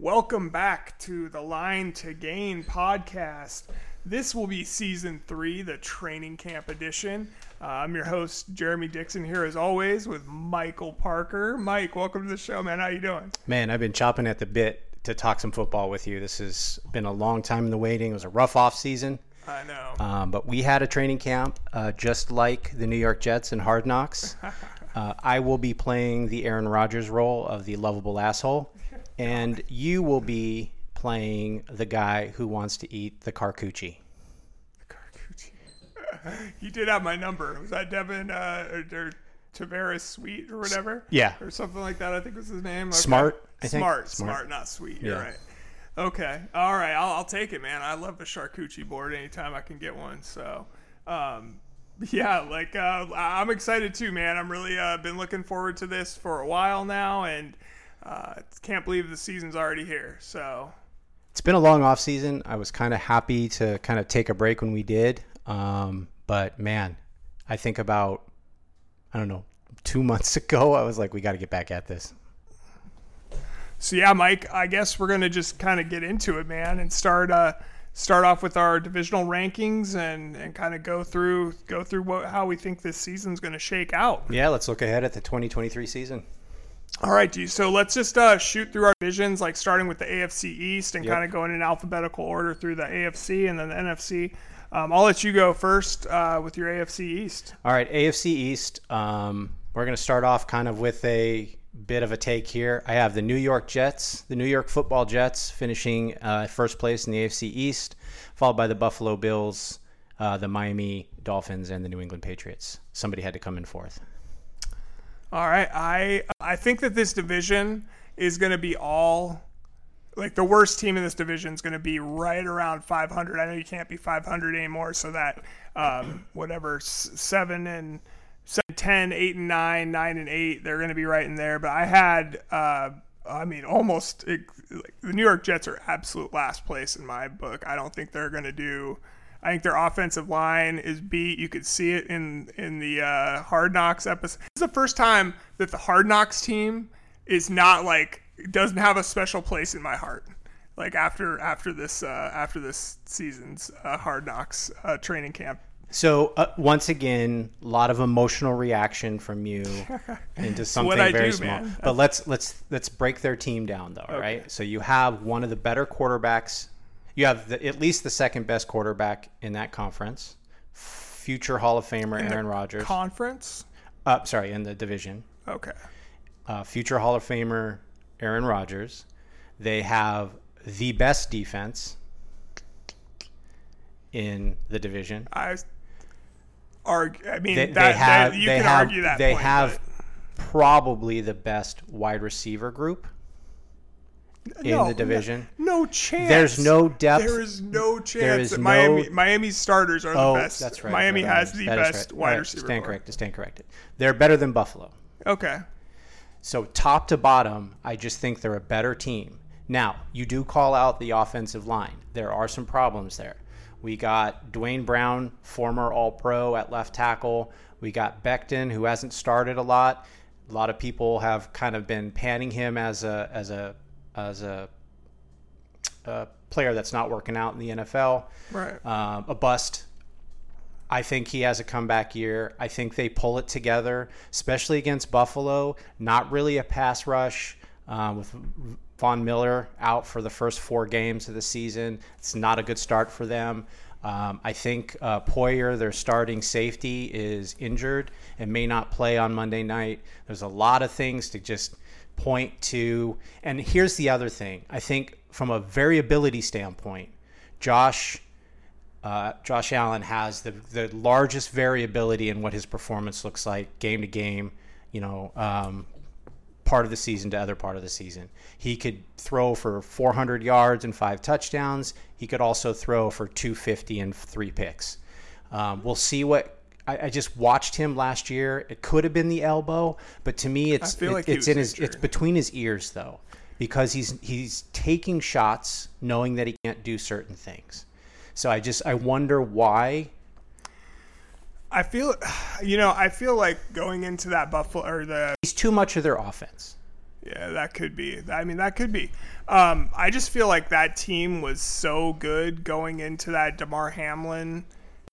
Welcome back to the Line to Gain podcast. This will be season three, the training camp edition. Uh, I'm your host, Jerimie Dixon, here as always with Michael Parker. Mike, welcome to the show, man. How you doing? Man, I've been chopping at the bit to talk some football with you. This has been a long time in the waiting. It was a rough off season. I know. Um, but we had a training camp uh, just like the New York Jets and Hard Knocks. Uh, I will be playing the Aaron Rodgers role of the lovable asshole, and you will be playing the guy who wants to eat the carcucci. The carcucci. he did have my number. Was that Devin uh, or, or Tavares Sweet or whatever? Yeah. Or something like that, I think was his name. Okay. Smart, I think. Smart, Smart. smart, not sweet. You're Yeah. right. Okay. All right. I'll, I'll take it, man. I love the charcuterie board anytime I can get one. So, um, yeah, like uh, I'm excited too, man. I'm really uh, been looking forward to this for a while now, and uh, can't believe the season's already here. So, It's been a long off season. I was kind of happy to kind of take a break when we did. Um, but man, I think about I don't know two months ago, I was like, we got to get back at this. So yeah, Mike, I guess we're gonna just kind of get into it, man, and start uh, start off with our divisional rankings and, and kind of go through go through what how we think this season's gonna shake out. Yeah, let's look ahead at the 2023 season. All right, dude. So let's just uh, shoot through our divisions, like starting with the AFC East and Yep. kind of going in alphabetical order through the AFC and then the NFC. Um, I'll let you go first uh, with your AFC East. All right, AFC East. Um, we're going to start off kind of with a bit of a take here. I have the New York Jets, the New York Football Jets, finishing uh, first place in the AFC East, followed by the Buffalo Bills, uh, the Miami Dolphins, and the New England Patriots. Somebody had to come in fourth. All right, I I think that this division is going to be all like the worst team in this division is going to be right around 500. I know you can't be 500 anymore, so that um, whatever seven and seven, 10, 8 and nine, nine and eight, they're going to be right in there. But I had. Uh, I mean, almost like, the New York Jets are absolute last place in my book. I don't think they're going to do. I think their offensive line is beat. You could see it in in the uh, Hard Knocks episode. This is the first time that the Hard Knocks team is not like doesn't have a special place in my heart. Like after after this uh, after this season's uh, Hard Knocks uh, training camp. So uh, once again, a lot of emotional reaction from you into something very do, small. man. But let's let's let's break their team down though, all right? So you have one of the better quarterbacks. You have the, at least the second best quarterback in that conference. Future Hall of Famer Aaron Rodgers. Conference. uh, sorry, in the division. Okay. Uh, future Hall of Famer Aaron Rodgers. They have the best defense in the division. I argue. I mean, they, that, they have that, you can have argue that. they point, have but- probably the best wide receiver group in No, the division. No chance. There's no depth. There is no chance There is that no- Miami Miami's starters are oh, the best. that's right. Miami right, has right. the best right. wide receiver. Stand corrected. Stand corrected. They're better than Buffalo. Okay. So top to bottom, I just think they're a better team. Now, you do call out the offensive line. There are some problems there. We got Duane Brown, former All Pro at left tackle. We got Becton, who hasn't started a lot. A lot of people have kind of been panning him as a as a as a, a player that's not working out in the NFL Right. um, a bust. I think he has a comeback year. I think they pull it together, especially against Buffalo. Not really a pass rush um, with Von Miller out for the first four games of the season. It's not a good start for them. Um, I think uh, Poyer, their starting safety, is injured and may not play on Monday night. There's a lot of things to just point to. And here's the other thing I think, from a variability standpoint, Josh uh, Josh Allen has the the largest variability in what his performance looks like game to game. You know, um, part of the season to other part of the season. He could throw for 400 yards and five touchdowns. He could also throw for 250 and three picks. Um, we'll see what. I, I just watched him last year. It could have been the elbow, but to me, it's it- like it's in his it's between his ears though, because he's he's taking shots knowing that he can't do certain things. So I just I wonder why. I feel, you know, I feel like going into that Buffalo or the He's too much of their offense. Yeah, that could be. I mean, that could be. Um, I just feel like that team was so good going into that Damar Hamlin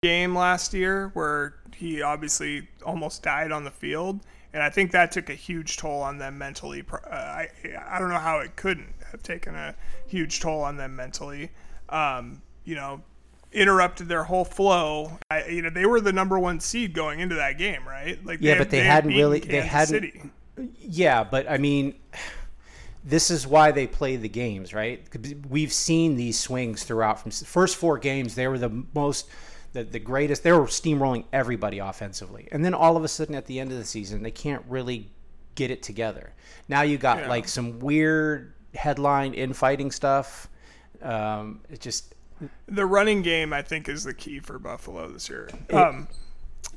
game last year, where he obviously almost died on the field, and I think that took a huge toll on them mentally. Uh, I I don't know how it couldn't have taken a huge toll on them mentally. Um, you know, interrupted their whole flow. I, you know, they were the number one seed going into that game, right? Like, yeah, they, but they, they hadn't really. Kansas they hadn't. City. Yeah, but I mean, this is why they play the games, right? We've seen these swings throughout. From first four games, they were the most. The, the greatest they were steamrolling everybody offensively and then all of a sudden at the end of the season they can't really get it together now you got yeah. like some weird headline infighting stuff um, it just the running game, I think, is the key for Buffalo this year. Um,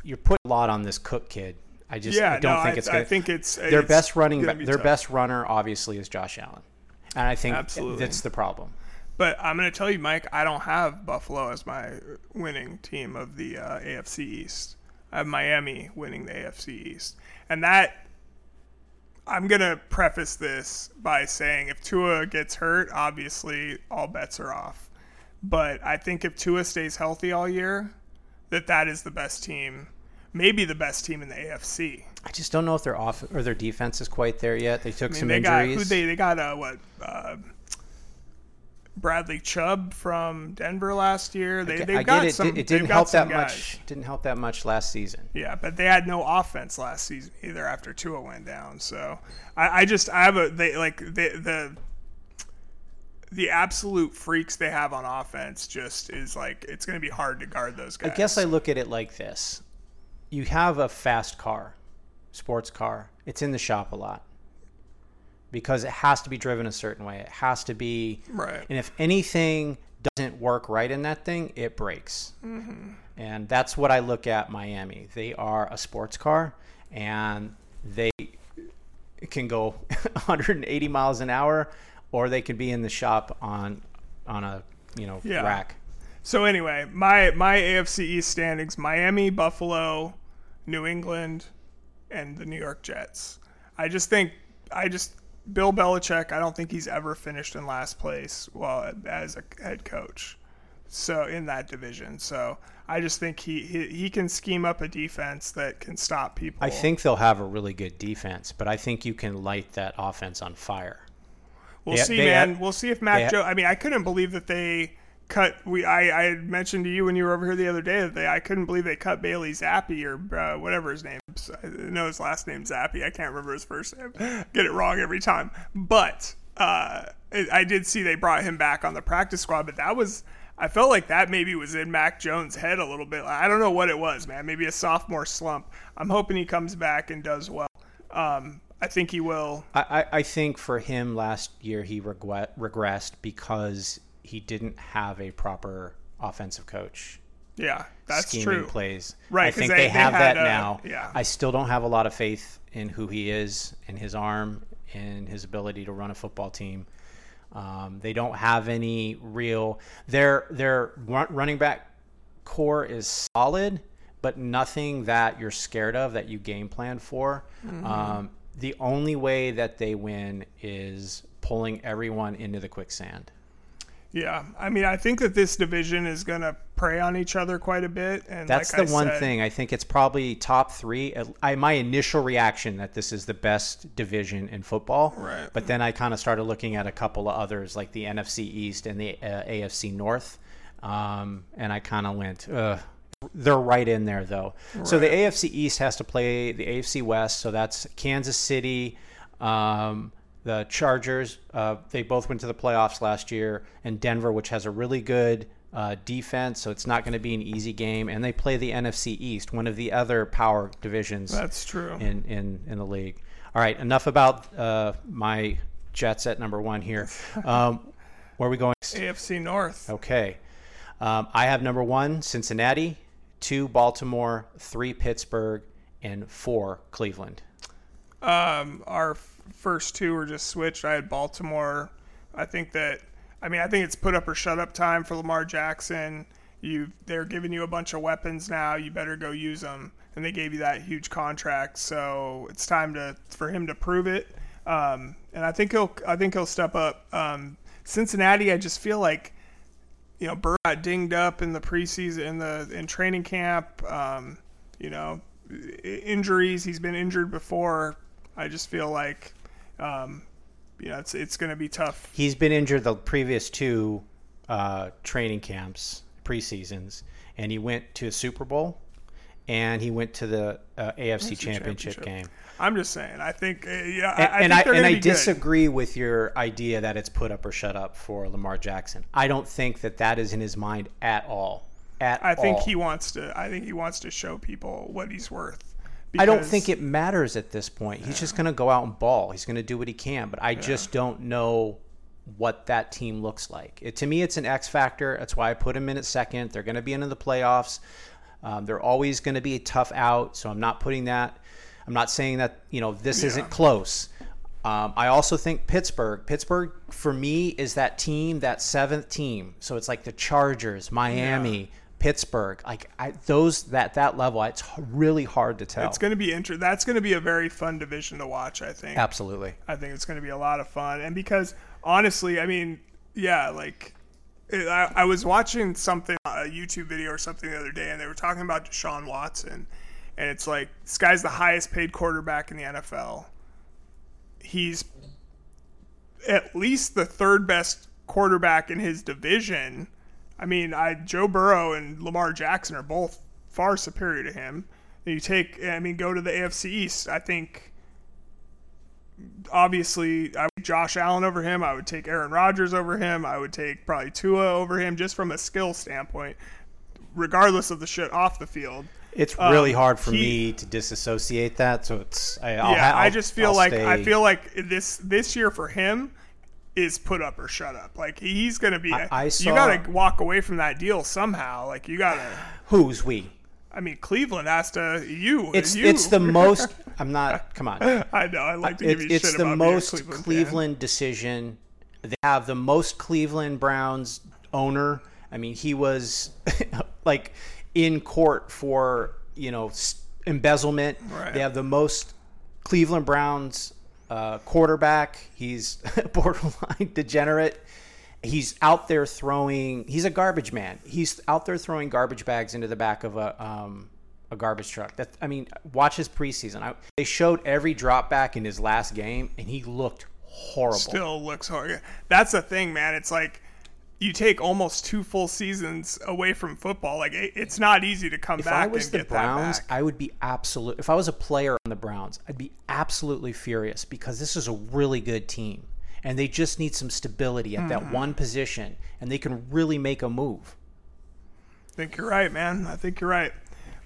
you're putting a lot on this Cook kid. I just yeah, I don't no, think I, it's. Gonna, I think it's their it's best running. Their tough. best runner, obviously, is Josh Allen, and I think Absolutely. that's the problem. But I'm going to tell you, Mike, I don't have Buffalo as my winning team of the uh, AFC East. I have Miami winning the AFC East, and that I'm going to preface this by saying if Tua gets hurt, obviously all bets are off. But I think if Tua stays healthy all year, that that is the best team, maybe the best team in the AFC. I just don't know if their off or their defense is quite there yet. They took I mean, some they injuries. Got, who they they got uh, what uh, Bradley Chubb from Denver last year. They they got it. some. It didn't help that guys. much. Didn't help that much last season. Yeah, but they had no offense last season either after Tua went down. So I, I just I have a they like the the the absolute freaks they have on offense just is like it's going to be hard to guard those guys. I guess I look at it like this: you have a fast car, sports car. It's in the shop a lot because it has to be driven a certain way. It has to be right. And if anything doesn't work right in that thing, it breaks. Mm-hmm. And that's what I look at Miami. They are a sports car, and they can go 180 miles an hour or they could be in the shop on on a you know yeah. rack. So anyway, my my AFC East standings: Miami, Buffalo, New England, and the New York Jets. I just think I just Bill Belichick. I don't think he's ever finished in last place well as a head coach. So in that division, so I just think he, he he can scheme up a defense that can stop people. I think they'll have a really good defense, but I think you can light that offense on fire. We'll they, see, they man. We'll see if Mac Joe. I mean, I couldn't believe that they cut. We I, I mentioned to you when you were over here the other day that they I couldn't believe they cut Bailey Zappe or uh, whatever his name. Is. I know his last name Zappe. I can't remember his first name. Get it wrong every time. But uh, I did see they brought him back on the practice squad. But that was. I felt like that maybe was in Mac Jones' head a little bit. I don't know what it was, man. Maybe a sophomore slump. I'm hoping he comes back and does well. Um, I think he will. I, I think for him last year he regret, regressed because he didn't have a proper offensive coach. Yeah, that's scheming true. Plays. Right. I think they, they have they that a, now. Yeah. I still don't have a lot of faith in who he is and his arm and his ability to run a football team. Um, they don't have any real. Their their running back core is solid, but nothing that you're scared of that you game plan for. Mm-hmm. Um, the only way that they win is pulling everyone into the quicksand. Yeah, I mean, I think that this division is going to prey on each other quite a bit, and that's like the I one said, thing. I think it's probably top three. I my initial reaction that this is the best division in football, right? But then I kind of started looking at a couple of others, like the NFC East and the uh, AFC North, um, and I kind of went, Ugh they're right in there though. Right. So the AFC East has to play the AFC West. So that's Kansas City, um, the Chargers. Uh, they both went to the playoffs last year, and Denver, which has a really good uh, defense. So it's not going to be an easy game. And they play the NFC East, one of the other power divisions. That's true in in in the league. All right, enough about uh, my Jets at number one here. Um, where are we going? AFC North. Okay. Um, I have number one, Cincinnati two Baltimore, three Pittsburgh, and four Cleveland. Um, our first two were just switched. I had Baltimore. I think that, I mean, I think it's put up or shut up time for Lamar Jackson. You, they're giving you a bunch of weapons now. You better go use them. And they gave you that huge contract, so it's time to for him to prove it. um, and I think he'll I think he'll step up. Um, Cincinnati, I just feel like you know Burr got dinged up in the preseason in the in training camp. Um, you know, injuries. He's been injured before. I just feel like um, you know it's it's going to be tough. He's been injured the previous two uh, training camps, preseasons, and he went to a Super Bowl and he went to the uh, AFC, championship, championship, game. I'm just saying. I think, uh, yeah, and, I, and think I, and I good. disagree with your idea that it's put up or shut up for Lamar Jackson. I don't think that that is in his mind at all. At I think all. he wants to. I think he wants to show people what he's worth. I don't think it matters at this point. He's just going to go out and ball. He's going to do what he can, but I yeah. just don't know what that team looks like. It, to me, it's an X factor. That's why I put him in at second. They're going to be into the playoffs. Um, they're always going to be a tough out, so I'm not putting that. I'm not saying that you know this yeah. isn't close. Um, I also think Pittsburgh. Pittsburgh for me is that team, that seventh team. So it's like the Chargers, Miami, yeah. Pittsburgh. Like I, those that that level, it's really hard to tell. It's going to be inter- That's going to be a very fun division to watch. I think. Absolutely. I think it's going to be a lot of fun, and because honestly, I mean, yeah, like I, I was watching something, a YouTube video or something the other day, and they were talking about Deshaun Watson, and it's like this guy's the highest paid quarterback in the NFL. He's at least the third best quarterback in his division. I mean, I Joe Burrow and Lamar Jackson are both far superior to him. And you take, I mean, go to the AFC East. I think obviously I would Josh Allen over him. I would take Aaron Rodgers over him. I would take probably Tua over him just from a skill standpoint, regardless of the shit off the field. It's really um, hard for he, me to disassociate that. So it's I, I'll, yeah. I'll, i just feel I'll like stay. I feel like this this year for him is put up or shut up. Like he's gonna be. I, I saw, you gotta walk away from that deal somehow. Like you gotta. Who's we? I mean, Cleveland has to you. It's you. it's the most. I'm not. Come on. I know. I like to give it, you It's shit the about most Cleveland, Cleveland decision. They have the most Cleveland Browns owner. I mean, he was like in court for you know embezzlement. Right. They have the most Cleveland Browns uh, quarterback. He's borderline degenerate he's out there throwing. He's a garbage man. He's out there throwing garbage bags into the back of a um, a garbage truck. That I mean, watch his preseason. I, they showed every drop back in his last game, and he looked horrible. Still looks horrible. That's the thing, man. It's like you take almost two full seasons away from football. Like it, it's not easy to come if back. If I was the Browns, I would be absolute. If I was a player on the Browns, I'd be absolutely furious because this is a really good team and they just need some stability at mm. that hmm. one position, and they can really make a move. I think you're right, man. I think you're right.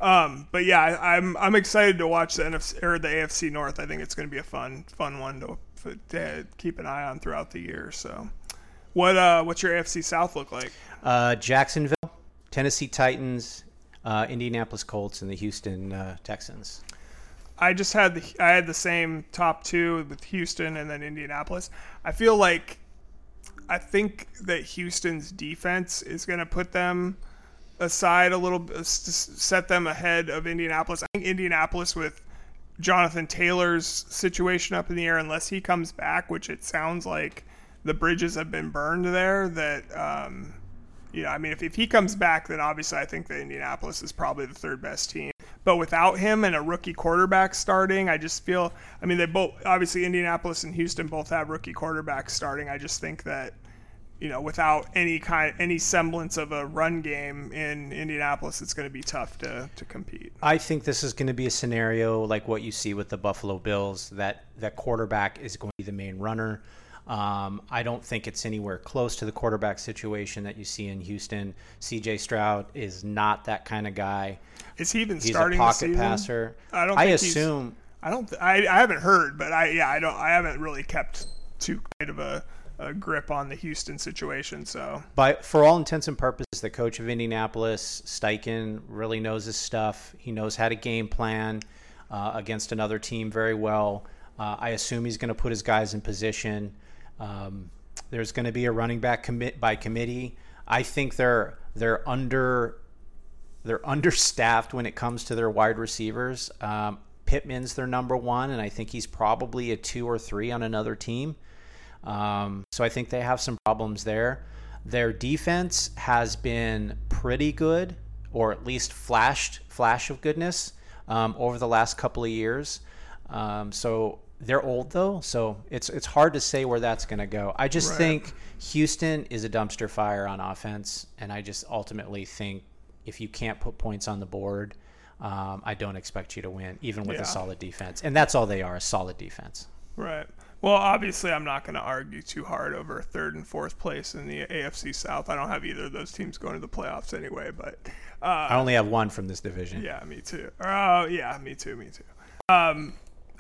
Um, but yeah, I, am I'm, I'm excited to watch the NFC or the AFC North. I think it's going to be a fun fun one to, to, keep an eye on throughout the year. So, what uh, what's your AFC South look like? Uh, Jacksonville, Tennessee Titans, uh, Indianapolis Colts, and the Houston uh, Texans. I just had the I had the same top two with Houston and then Indianapolis. I feel like I think that Houston's defense is going to put them aside a little, set them ahead of Indianapolis. I think Indianapolis with Jonathan Taylor's situation up in the air, unless he comes back, which it sounds like the bridges have been burned there. That um, you know, I mean, if, if he comes back, then obviously I think that Indianapolis is probably the third best team. But without him and a rookie quarterback starting, I just feel. I mean, they both obviously Indianapolis and Houston both have rookie quarterbacks starting. I just think that you know, without any kind, any semblance of a run game in Indianapolis, it's going to be tough to, to compete. I think this is going to be a scenario like what you see with the Buffalo Bills that that quarterback is going to be the main runner. Um, I don't think it's anywhere close to the quarterback situation that you see in Houston. C.J. Stroud is not that kind of guy. Is he even he's starting? He's a pocket passer. I don't. I assume. I don't. I, I haven't heard, but I yeah I don't. I haven't really kept too great of a, a grip on the Houston situation. So, but for all intents and purposes, the coach of Indianapolis, Steichen, really knows his stuff. He knows how to game plan uh, against another team very well. Uh, I assume he's going to put his guys in position. Um, there's going to be a running back commit by committee. I think they're they're under they're understaffed when it comes to their wide receivers. Um, Pittman's their number one, and I think he's probably a two or three on another team. Um, so I think they have some problems there. Their defense has been pretty good, or at least flashed flash of goodness um, over the last couple of years. Um, so they're old though, so it's it's hard to say where that's going to go. I just Right. think Houston is a dumpster fire on offense, and I just ultimately think if you can't put points on the board, um, I don't expect you to win, even with Yeah. a solid defense. And that's all they are—a solid defense. Right. Well, obviously, I'm not going to argue too hard over third and fourth place in the AFC South. I don't have either of those teams going to the playoffs anyway. But uh, I only have one from this division. yeah, me too. Oh, yeah, me too. Me too. Um,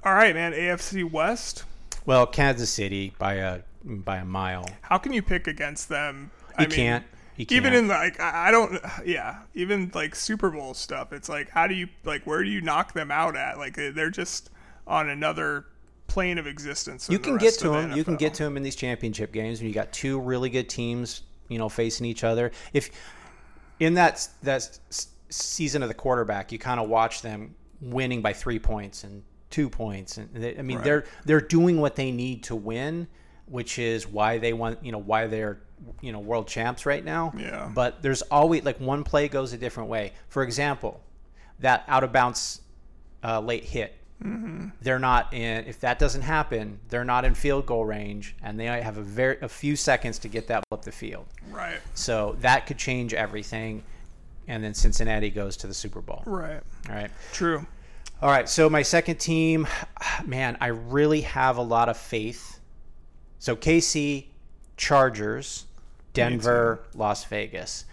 all right, man. AFC West. Well, Kansas City by a by a mile. How can you pick against them? You can't. You Even can't. Even in like, I I don't. Yeah, even like Super Bowl stuff. It's like, how do you like? Where do you knock them out at? Like, they're just on another plane of existence. you can get to of the them. You can get to them in these championship games when you got two really good teams, you know, facing each other. If in that that season of the quarterback, you kind of watch them winning by three points and two points, and they, I mean Right. they're they're doing what they need to win, which is why they want you know why they're you know world champs right now. Yeah. But there's always like one play goes a different way. For example, that out of bounds uh, late hit they're not in if that doesn't happen they're not in field goal range and they have a very a few seconds to get that up the field Right. so that could change everything and then cincinnati goes to the super bowl Right. all right True. All right so my second team man i really have a lot of faith. So kc chargers denver las vegas.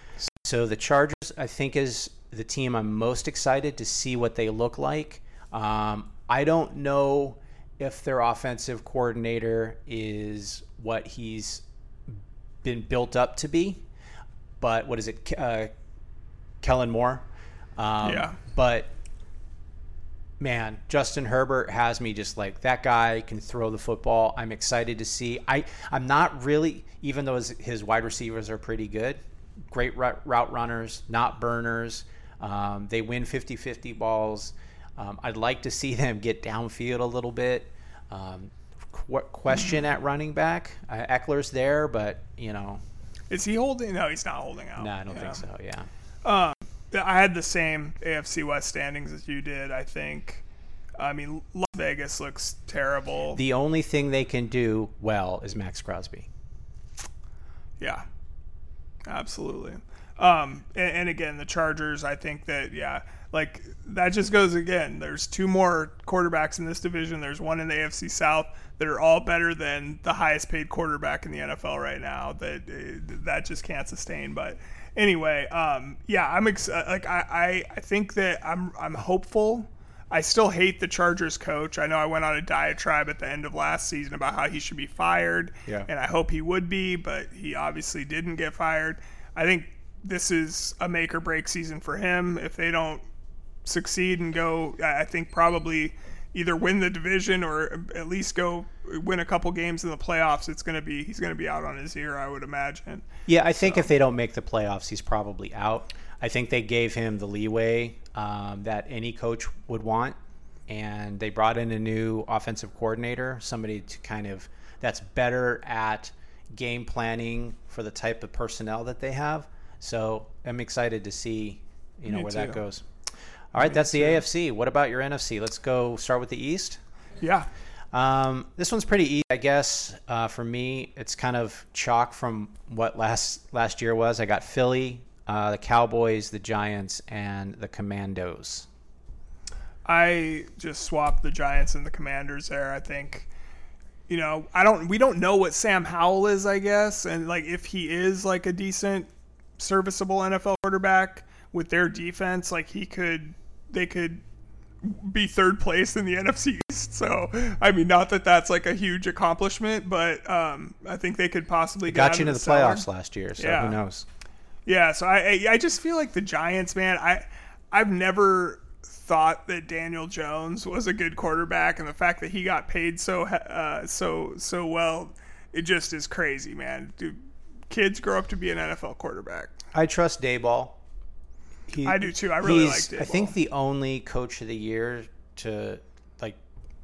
So the chargers i think is the team i'm most excited to see what they look like. Um, i don't know if their offensive coordinator is what he's been built up to be but what is it uh, kellen moore? Um, Yeah. but man, Justin Herbert has me just like that guy can throw the football. I'm excited to see. I I'm not really even though his, his wide receivers are pretty good, great route, route runners, not burners. Um, they win 50-50 balls. Um, I'd like to see them get downfield a little bit. Um, qu- question at running back. Uh, Ekeler's there, but you know, Is he holding? No, he's not holding out. no, I don't Yeah. think so. Yeah. Yeah, I had the same AFC West standings as you did. I think. I mean, Las Vegas looks terrible. The only thing they can do well is Maxx Crosby. yeah, absolutely. Um, and, and again, the Chargers. I think that yeah, like that just goes again. There's two more quarterbacks in this division. There's one in the AFC South that are all better than the highest paid quarterback in the NFL right now. That uh, that just can't sustain. But anyway, um, yeah, I'm ex- uh, like I, I I think that I'm I'm hopeful. I still hate the Chargers coach. I know I went on a diatribe at the end of last season about how he should be fired, Yeah. and I hope he would be, but he obviously didn't get fired. I think this is a make or break season for him. If they don't succeed and go, I I think probably either win the division or at least go win a couple games in the playoffs. It's going to be he's going to be out on his ear, I would imagine. Yeah, I think if they don't make the playoffs, he's probably out. I think they gave him the leeway um, that any coach would want, and they brought in a new offensive coordinator, somebody to kind of that's better at game planning for the type of personnel that they have. So I'm excited to see, you know, Me where that goes. All right, that's the AFC. What about your NFC? Let's go start with the East. Yeah, Um, this one's pretty easy, I guess. Uh, for me, it's kind of chalk from what last last year was. I got Philly, uh, the Cowboys, the Giants, and the Commandos. I just swapped the Giants and the Commanders there. I think, you know, I don't. We don't know what Sam Howell is, I guess, and like if he is like a decent, serviceable NFL quarterback with their defense, like he could, they could be third place in the NFC East. So I mean, not that that's like a huge accomplishment, but um, I think they could possibly get Got you into the cellar. playoffs last year, so Yeah. who knows? Yeah, so I I- I just feel like the Giants, man. I I've never thought that Daniel Jones was a good quarterback, and the fact that he got paid so uh, so so well, it just is crazy, man. Dude, kids grow up to be an NFL quarterback. I trust Daboll. He, I do too. I really he's, like I think the only coach of the year to like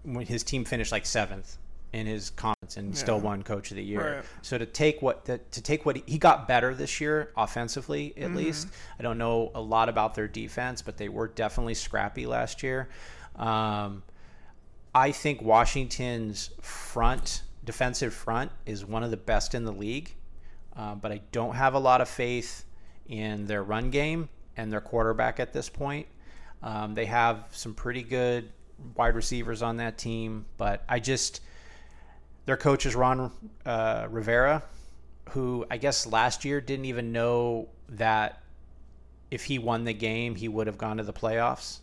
when his team finished like seventh in his conference and still won Coach of the Year. Right. So to take what the, to take what he, he got better this year offensively at Mm-hmm. least. I don't know a lot about their defense, but they were definitely scrappy last year. Um, I think Washington's front defensive front is one of the best in the league, uh, but I don't have a lot of faith in their run game and their quarterback at this point. Um, they have some pretty good wide receivers on that team, but I just their coach is Ron uh, Rivera, who I guess last year didn't even know that if he won the game, he would have gone to the playoffs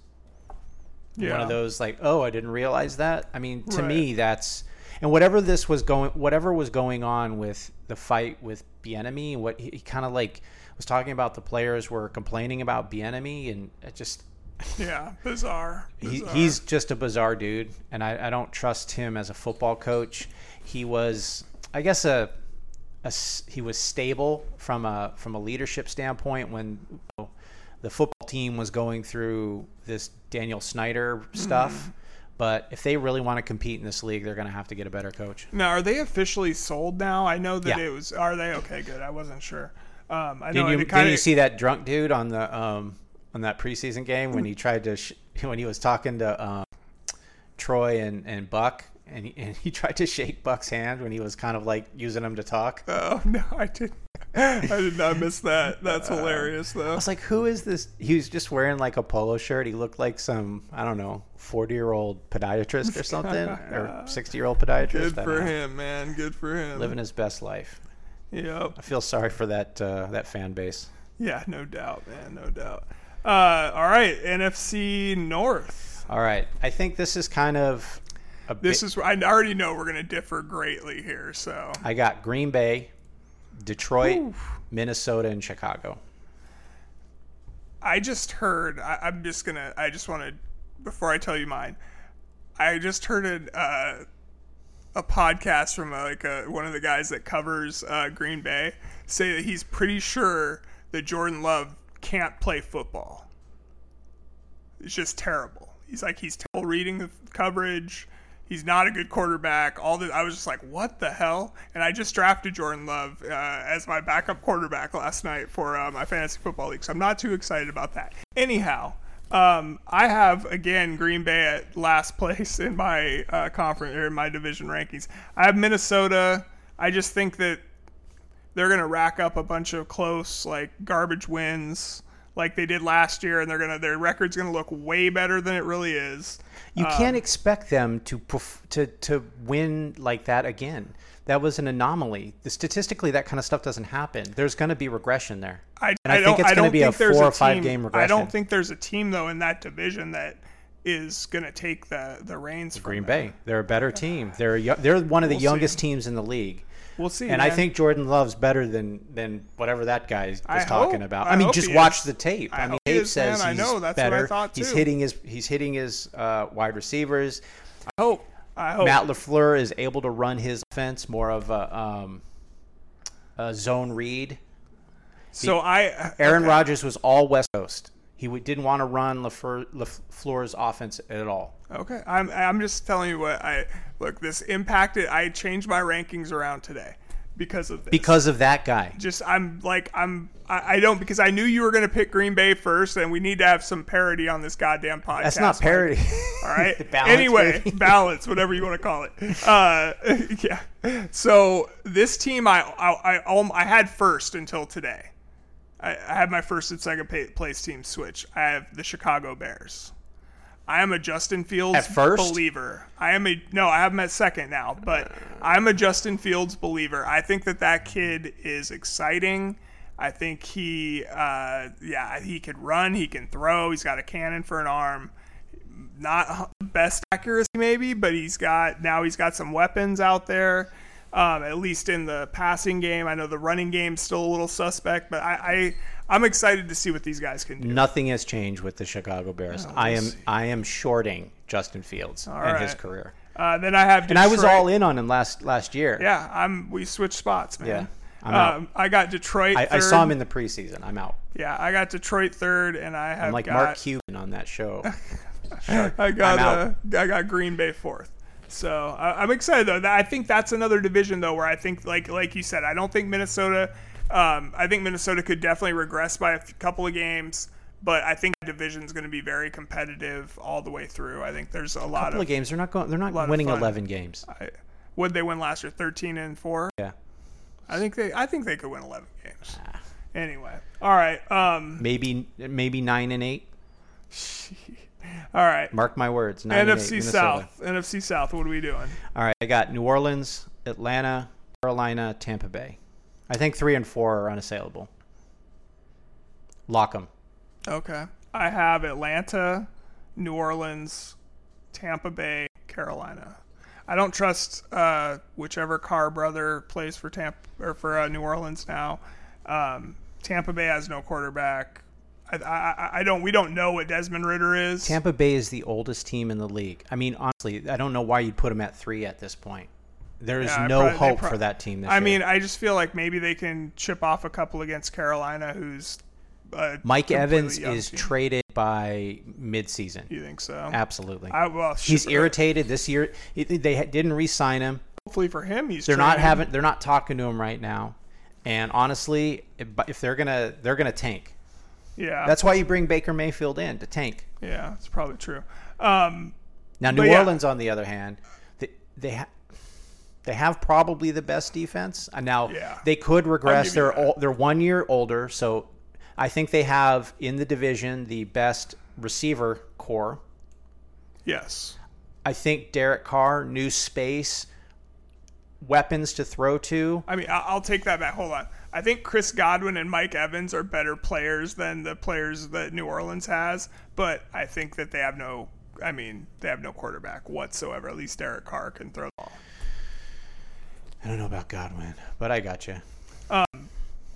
Yeah. one of those like oh i didn't realize that i mean to Right. me that's and whatever this was going whatever was going on with the fight with Bieniemy what he, he kind of like was talking about the players were complaining about Bieniemy and it just Yeah, bizarre. he, he's just a bizarre dude and I, I don't trust him as a football coach he was i guess a he was stable from a from a leadership standpoint when you know, the football team was going through this daniel snyder mm-hmm. stuff but if they really want to compete in this league they're going to have to get a better coach now. Are they officially sold now? I know that Yeah. it was. Are they okay? Good. I wasn't sure. Um, I know. did you, kinda, you see that drunk dude on the um on that preseason game when he tried to sh- when he was talking to um, Troy and, and Buck and he, and he tried to shake Buck's hand when he was kind of like using him to talk. Oh no, I did. I did not miss that. That's hilarious though. I was like, who is this? He was just wearing like a polo shirt. He looked like some I don't know forty year old podiatrist or something or sixty year old podiatrist. Good for know. him, man. Good for him. Living his best life. Yep. I feel sorry for that uh, that fan base. Yeah, no doubt, man. No doubt. Uh, all right, NFC North. All right, I think this is kind of a This bit- is. I already know we're gonna differ greatly here. So I got Green Bay, Detroit, Minnesota, and Chicago. I just heard. I, I'm just gonna. I just want to. Before I tell you mine, I just heard a uh, a podcast from uh like a, one of the guys that covers uh, Green Bay say that he's pretty sure that Jordan Love can't play football. It's just terrible. He's like he's terrible reading the coverage. He's not a good quarterback. All the I was just like, what the hell? And I just drafted Jordan Love uh, as my backup quarterback last night for uh, my fantasy football league. So I'm not too excited about that. Anyhow, um, I have again Green Bay at last place in my uh, conference or in my division rankings. I have Minnesota. I just think that they're going to rack up a bunch of close like garbage wins like they did last year and they're going to their record's going to look way better than it really is. You can't expect them to perf- to to win like that again. That was an anomaly. The, statistically, that kind of stuff doesn't happen. There's going to be regression there. I, And I don't, think it's I gonna don't be a four or team- five game I don't think there's a team though in that division that is going to take the the reins from Green them. Bay, they're a better team. They're they're one of the We'll see. youngest teams in the league. We'll see. And I think Jordan Love's better than than whatever that guy is I talking hope- about. I I, mean, just watch is. the tape. I I, mean, tape is, says man. He's know. That's what I better. He's hitting his he's hitting his uh, wide receivers. I hope. I hope. Matt Lafleur is able to run his offense more of a, um, a zone read. so I Aaron okay. Rodgers was all West Coast. He w- didn't want to run Lafleur, Lafleur's offense at all. Okay, I'm I'm just telling you what I look. This impacted. I changed my rankings around today because of this. Because of that guy. just I'm like I'm I, I don't because I knew you were going to pick Green Bay first, and we need to have some parity on this goddamn podcast. That's not parody. All right. Balance, anyway, balance, whatever you want to call it. Uh, yeah. So this team, I I I, um, I had first until today. I, I had my first and second place team switch. I have the Chicago Bears. I am a Justin Fields At first? believer. I am a no. I have him at second now, but I'm a Justin Fields believer. I think that that kid is exciting. I think he, uh, yeah, he can run. He can throw. He's got a cannon for an arm not best accuracy maybe, but he's got now he's got some weapons out there. Um, at least in the passing game, I know the running game's still a little suspect, but I, I I'm excited to see what these guys can do. Nothing has changed with the Chicago Bears. I am I am shorting Justin Fields and his career. Uh, then I have And I was all in on him last last year. Yeah, I'm. We switched spots, man. Yeah, I'm out. um, I got Detroit. I, I saw him in the preseason. I'm out. Yeah, I got Detroit third, and I have I'm like got Mark Cuban on that show. I got I'm out. uh, I got Green Bay fourth. So I, I'm excited though. I think that's another division though where I think like like you said, I don't think Minnesota. Um, I think Minnesota could definitely regress by a couple of games, but I think the division's going to be very competitive all the way through. I think there's a lot couple of. of games. They're not going. They're not winning eleven games. I, would they win last year? Thirteen and four. Yeah, I think they. I think they could win eleven games. Ah. Anyway, all right. Um, maybe maybe nine and eight. all right. Mark my words. NFC South. NFC South. What are we doing? All right, I got New Orleans, Atlanta, Carolina, Tampa Bay. I think three and four are unassailable. Lock them. Okay. I have Atlanta, New Orleans, Tampa Bay, Carolina. I don't trust uh, whichever Carr brother plays for Tampa or for uh, New Orleans now. Um, Tampa Bay has no quarterback. I, I, I don't. We don't know what Desmond Ridder is. Tampa Bay is the oldest team in the league. I mean, honestly, I don't know why you'd put them at three at this point. There is Yeah, no prob- they hope prob- for that team this I year. mean, I just feel like maybe they can chip off a couple against Carolina, who's uh, Mike Evans is team. traded by midseason. You think so? Absolutely. I, well, He's sure. irritated this year. he- They didn't re-sign him. Hopefully for him, he's. They're not having. They're not talking to him right now. And honestly, if, they're gonna, they're gonna tank. Yeah, That's why you bring Baker Mayfield in to tank. yeah, it's probably true. Um, Now, New yeah. Orleans, on the other hand, they they, they have probably the best defense. And now Yeah. they could regress. They're ol- they're one year older, so I think they have in the division the best receiver core. yes. I think Derek Carr, new space, weapons to throw to. I mean, I'll take that back. Hold on. I think Chris Godwin and Mike Evans are better players than the players that New Orleans has, but I think that they have no. I mean, they have no quarterback whatsoever. At least Derek Carr can throw the ball. I don't know about Godwin, but I got you.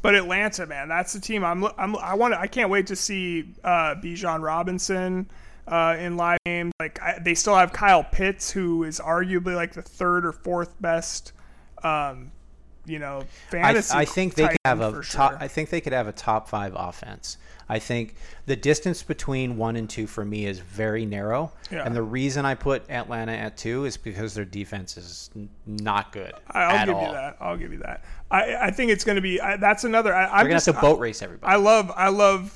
But Atlanta, man, that's the team. I'm. I'm. I want. I can't wait to see uh, Bijan Robinson uh, in live games. Like I, they still have Kyle Pitts, who is arguably like the third or fourth best. Um, you know, I, fantasy. I think they could have a top. sure. I think they could have a top five offense. I think the distance between one and two for me is very narrow, Yeah. and the reason I put Atlanta at two is because their defense is not good I- I'll give all. you that. I'll give you that. I, I think it's going to be. I, that's another. I, I'm They're gonna just, have to boat race everybody. I love. I love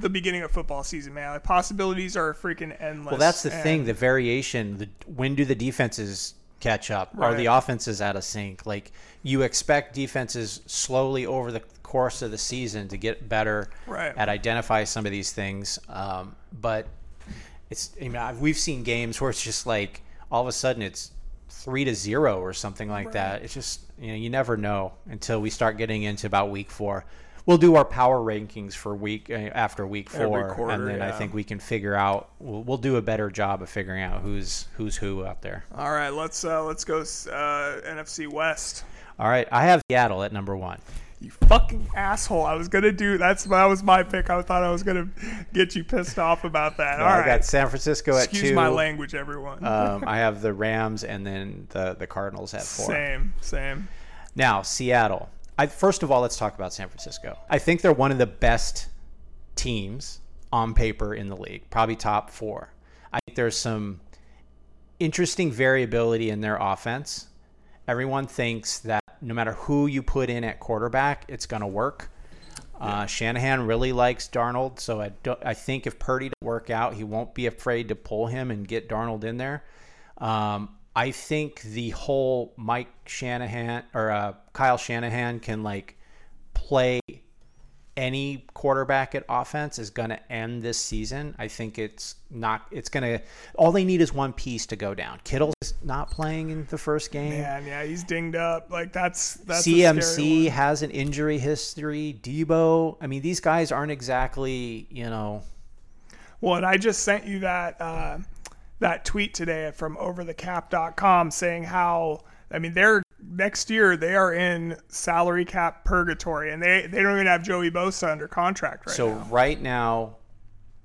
the beginning of football season, man. Like possibilities are freaking endless. well, that's the and- thing. The variation. The, when do the defenses catch up? Are the Right. offenses out of sync? Like you expect defenses slowly over the course of the season to get better Right. at identify some of these things. Um, but it's I mean I've, we've seen games where it's just like all of a sudden it's three to zero or something like that. It's just you know you never know until we start getting into about week four. We'll do our power rankings for week uh, after week four, quarter, and then I think we can figure out. We'll, we'll do a better job of figuring out who's who's who out there. All right, let's uh, let's go uh, NFC West. All right, I have Seattle at number one. You fucking asshole! I was gonna do that's that was my pick. I thought I was gonna get you pissed off about that. All I right, got San Francisco at excuse two. my language, everyone. um, I have the Rams and then the the Cardinals at four. same, same. Now, Seattle. I, first of all, let's talk about San Francisco. I think they're one of the best teams on paper in the league, probably top four. I think there's some interesting variability in their offense. Everyone thinks that no matter who you put in at quarterback, it's going to work. Uh, Shanahan really likes Darnold, so I, don't, I think if Purdy doesn't work out, he won't be afraid to pull him and get Darnold in there. Um, I think the whole Mike Shanahan or uh, Kyle Shanahan can like play any quarterback at offense is going to end this season. I think it's not. It's going to. All they need is one piece to go down. Kittle's not playing in the first game. Man, yeah, he's dinged up. Like that's that's CMC has an injury history. Deebo. I mean, these guys aren't exactly. You know. Well, and I just sent you that uh, that tweet today from overthecap.com saying how I mean they're next year they are in salary cap purgatory and they they don't even have Joey Bosa under contract right so now. right now,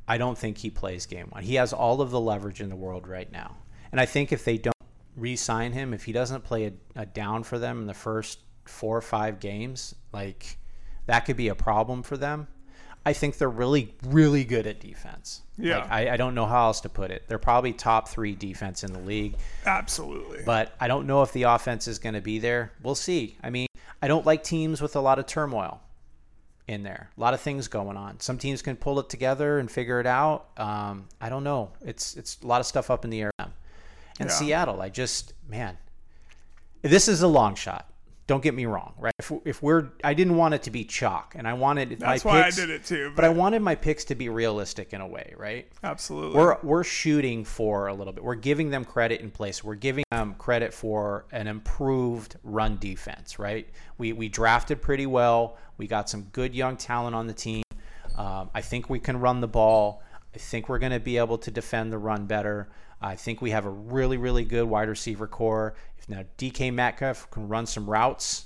I don't think he plays game one. He has all of the leverage in the world right now, and I think if they don't re-sign him, if he doesn't play a, a down for them in the first four or five games, like that could be a problem for them. I think they're really, really good at defense. Yeah. Like, I, I don't know how else to put it. They're probably top three defense in the league, Absolutely. but I don't know if the offense is going to be there. We'll see. I mean, I don't like teams with a lot of turmoil in there. A lot of things going on. Some teams can pull it together and figure it out. Um, I don't know. It's it's a lot of stuff up in the air. And Yeah. Seattle, I just man, this is a long shot. Don't get me wrong, right? If, if we're, I didn't want it to be chalk, and I wanted That's why picks, I did it too. but I wanted my picks to be realistic in a way, right? absolutely. We're we're shooting for a little bit. We're giving them credit in place. We're giving them credit for an improved run defense, right? We we drafted pretty well. We got some good young talent on the team. Um, I think we can run the ball. I think we're going to be able to defend the run better. I think we have a really really good wide receiver core. Now DK Metcalf can run some routes,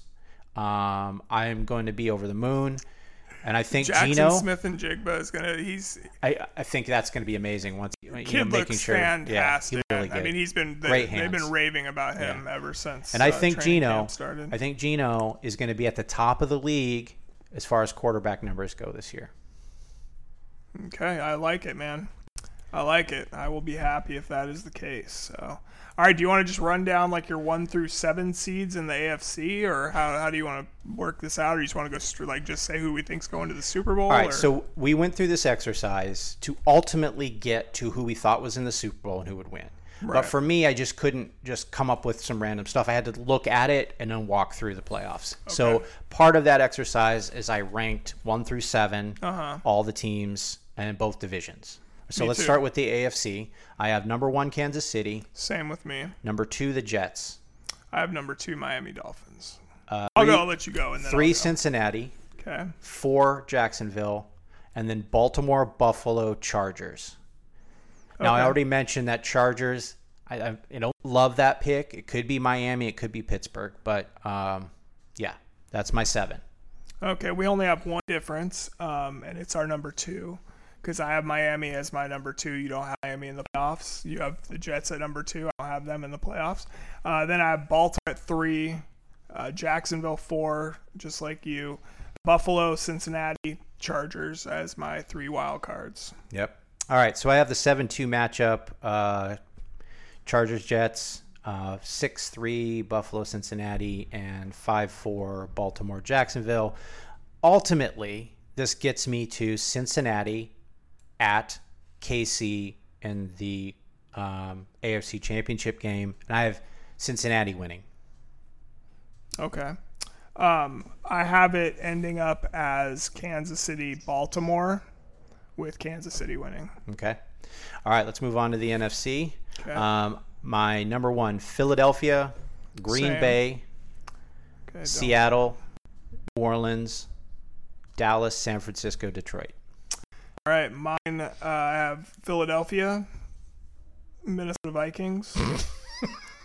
um, I am going to be over the moon. And I think Jaxon Gino. Smith-Njigba is gonna. He's I, I think that's going to be amazing once you know, kid making looks sure. fantastic. Yeah, really I mean, he's been they, Great they've been raving about him ever since. and I uh, think Gino, started. I think Gino is going to be at the top of the league as far as quarterback numbers go this year. Okay, I like it, man. I like it. I will be happy if that is the case. So, all right. Do you want to just run down like your one through seven seeds in the AFC, or how, how do you want to work this out, or you just want to go str- like just say who we think's going to the Super Bowl? All right, or? so we went through this exercise to ultimately get to who we thought was in the Super Bowl and who would win. Right. But for me, I just couldn't just come up with some random stuff. I had to look at it and then walk through the playoffs. Okay. So part of that exercise is I ranked one through 7 Uh-huh. all the teams and both divisions. So Me let's too. start with the AFC. I have number one Kansas City, same with me. number two the Jets, I have number two Miami Dolphins. uh, I'll three, go. I'll let you go. And then three I'll Cincinnati. Okay. four Jacksonville, and then Baltimore, Buffalo, Chargers. Now I already mentioned that Chargers. I, I you know love that pick. It could be Miami, it could be Pittsburgh, but um, yeah, that's my seven. Okay, we only have one difference, um, and it's our number two. Because I have Miami as my number two. You don't have Miami in the playoffs. You have the Jets at number two. I don't have them in the playoffs. Uh, then I have Baltimore at three, uh, Jacksonville four, just like you. Buffalo, Cincinnati, Chargers as my three wild cards. Yep. All right, so I have the seven-two matchup: uh, Chargers, Jets, uh, six-three Buffalo, Cincinnati, and five-four Baltimore, Jacksonville. Ultimately, this gets me to Cincinnati at KC in the um, AFC Championship game, and I have Cincinnati winning. Okay. Um, I have it ending up as Kansas City, Baltimore, with Kansas City winning. Okay. All right, let's move on to the NFC. Okay. Um, my number one, Philadelphia, Green Same. Bay, Okay, Seattle, New Orleans, Dallas, San Francisco, Detroit. All right, mine. Uh, I have Philadelphia, Minnesota Vikings,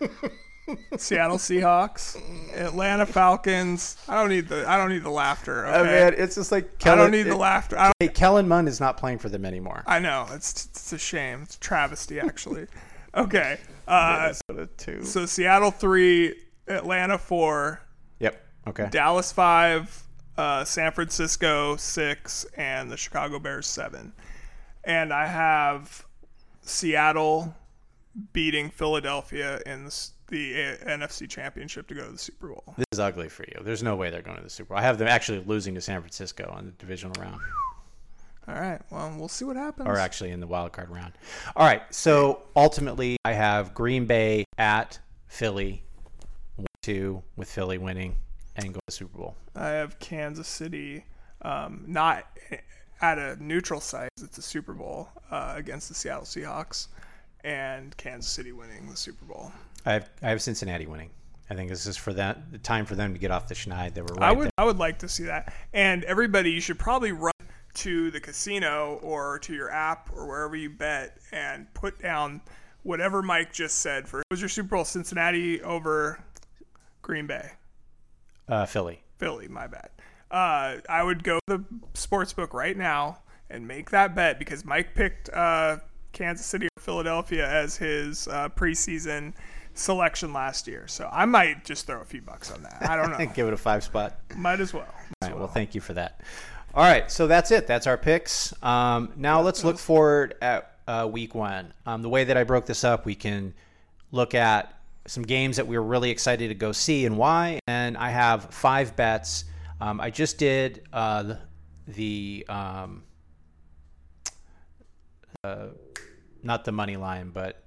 Seattle Seahawks, Atlanta Falcons. I don't need the. I don't need the laughter. Okay? it's just like I don't need the laughter. I, Hey, Kellen Mond is not playing for them anymore. I know it's it's a shame. It's a travesty, actually. Okay. Uh, two. so Seattle three, Atlanta four, Yep. Okay. Dallas five, uh, San Francisco six, and the Chicago Bears seven. And I have Seattle beating Philadelphia in the, the NFC Championship to go to the Super Bowl. This is ugly for you. There's no way they're going to the Super Bowl. I have them actually losing to San Francisco in the divisional round. All right. Well, we'll see what happens. or actually in the wild card round. All right, so ultimately I have Green Bay at Philly, one, two with Philly winning and go to the Super Bowl. I have Kansas City, um, not at a neutral site. It's a Super Bowl uh, against the Seattle Seahawks, and Kansas City winning the Super Bowl. I have I have Cincinnati winning. I think this is for that the time for them to get off the schneid. They were right I would there. I would like to see that. And everybody, you should probably run to the casino or to your app or wherever you bet and put down whatever Mike just said for. Was your Super Bowl Cincinnati over Green Bay? Uh, Philly. Philly, my bad. Uh, I would go to the sports book right now and make that bet because Mike picked uh, Kansas City or Philadelphia as his uh, preseason selection last year. So I might just throw a few bucks on that. I don't know. Give it a five spot. might as well. All right, well, thank you for that. All right, so that's it. That's our picks. Um, now let's look forward at uh, week one. Um, the way that I broke this up, we can look at some games that we were really excited to go see and why. And I have five bets. Um, I just did uh, the, um, uh, not the money line, but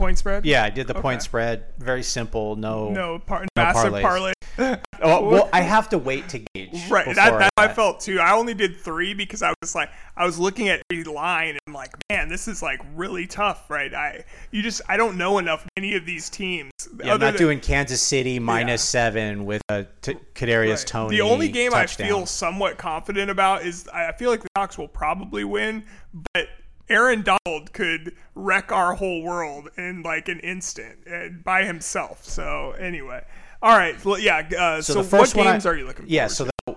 Point spread? yeah, I did the point spread. Very simple. No, No, par- No massive parlays. parlay. Oh, well, I have to wait to gauge. Right, that, that I bet. felt too. I only did three because I was like, I was looking at a line and I'm like, man, this is like really tough, right? I, you just, I don't know enough any of these teams. Yeah, I'm not than- doing Kansas City minus seven with a t- Kadarius Right. Toney. The only game touchdown. I feel somewhat confident about is I I feel like the Hawks will probably win, but Aaron Donald could wreck our whole world in like an instant and by himself. So anyway, all right, well, yeah. Uh, so the what first one I- games are you looking? For? Yeah, so the,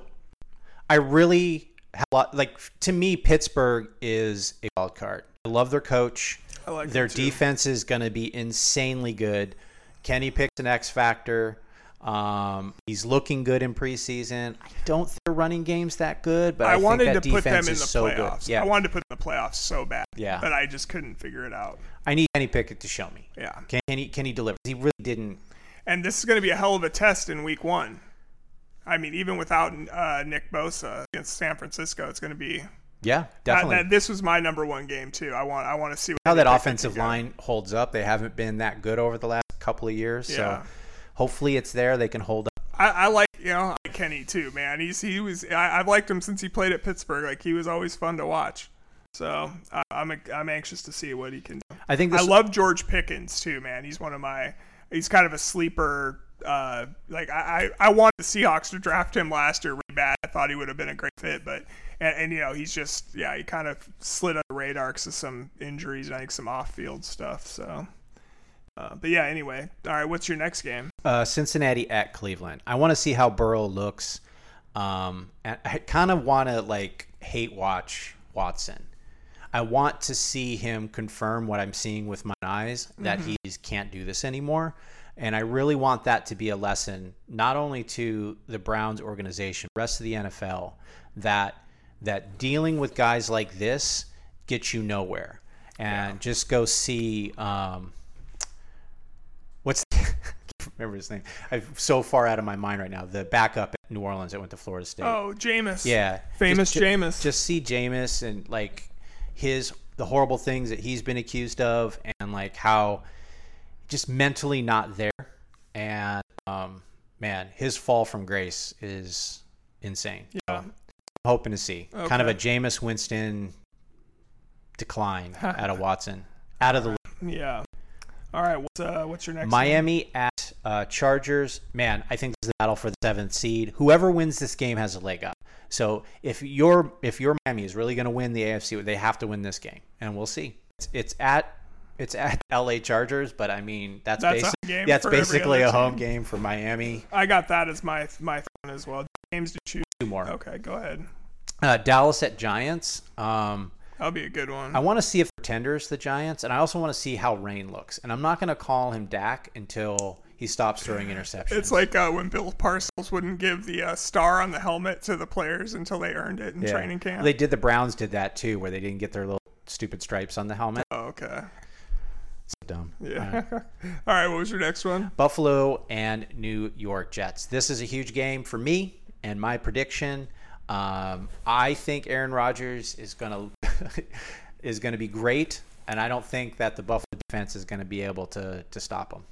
I really have a lot, like to me, Pittsburgh is a wild card. I love their coach. I like their defense is going to be insanely good. Kenny picks an X factor. Um, he's looking good in preseason. I don't think their running game's that good, but I, I wanted to that put them in the so playoffs. good. Yeah, I wanted to put them in the playoffs so bad. Yeah. but I just couldn't figure it out. I need Kenny Pickett to show me. Yeah, Can, can he can he deliver? He really didn't. and this is going to be a hell of a test in Week One. I mean, even without uh, Nick Bosa against San Francisco, it's going to be. Yeah, definitely. that, this was my number one game too. I want I want to see how that offensive line holds up. They haven't been that good over the last couple of years. Yeah. So hopefully it's there. They can hold up. I, I like you know I like Kenny too, man. He's he was I, I've liked him since he played at Pittsburgh. Like he was always fun to watch. So I, I'm I'm anxious to see what he can do. I think I love George Pickens too, man. He's one of my. He's kind of a sleeper. Uh, like I, I, I wanted the Seahawks to draft him last year really bad. I thought he would have been a great fit, but and, and you know he's just yeah he kind of slid under the radar because of some injuries and I think some off-field stuff. So, uh, but yeah. Anyway, all right. What's your next game? uh, Cincinnati at Cleveland. I want to see how Burrow looks. Um, and I kind of want to like hate watch Watson. I want to see him confirm what I'm seeing with my eyes that he can't do this anymore. And I really want that to be a lesson, not only to the Browns organization, rest of the NFL, that that dealing with guys like this gets you nowhere. And just go see um, what's I can't remember his name. I'm so far out of my mind right now. The backup at New Orleans that went to Florida State. Oh, Jameis. yeah, Jameis Just- Jameis. Just see Jameis and like his the horrible things that he's been accused of, and like how just mentally not there. And um, man, his fall from grace is insane. Yeah. I'm hoping to see kind of a Okay. Jameis Winston decline out of Watson, out of the Yeah. All right. What's uh what's your next? one? Miami at uh, Chargers. Man, I think this is the battle for the seventh seed. Whoever wins this game has a leg up. So if your if your Miami is really going to win the AFC, they have to win this game, and we'll see. It's, it's at it's at LA Chargers, but I mean that's, That's a basic, game yeah, it's basically a home game for Miami. I got that as my my phone as well. Games to choose. Two more. Okay, go ahead. Uh, Dallas at Giants. Um, That'll be a good one. I want to see if pretenders the Giants, and I also want to see how Rain looks. And I'm not going to call him Dak until he stops throwing interceptions. It's like uh, when Bill Parcells wouldn't give the uh, star on the helmet to the players until they earned it in Yeah. training camp. They did the Browns did that too, where they didn't get their little stupid stripes on the helmet. oh, okay. So dumb. Yeah. All right. What was your next one? Buffalo and New York Jets. This is a huge game for me and my prediction. Um, I think Aaron Rodgers is gonna is gonna be great, and I don't think that the Buffalo defense is gonna be able to to stop him.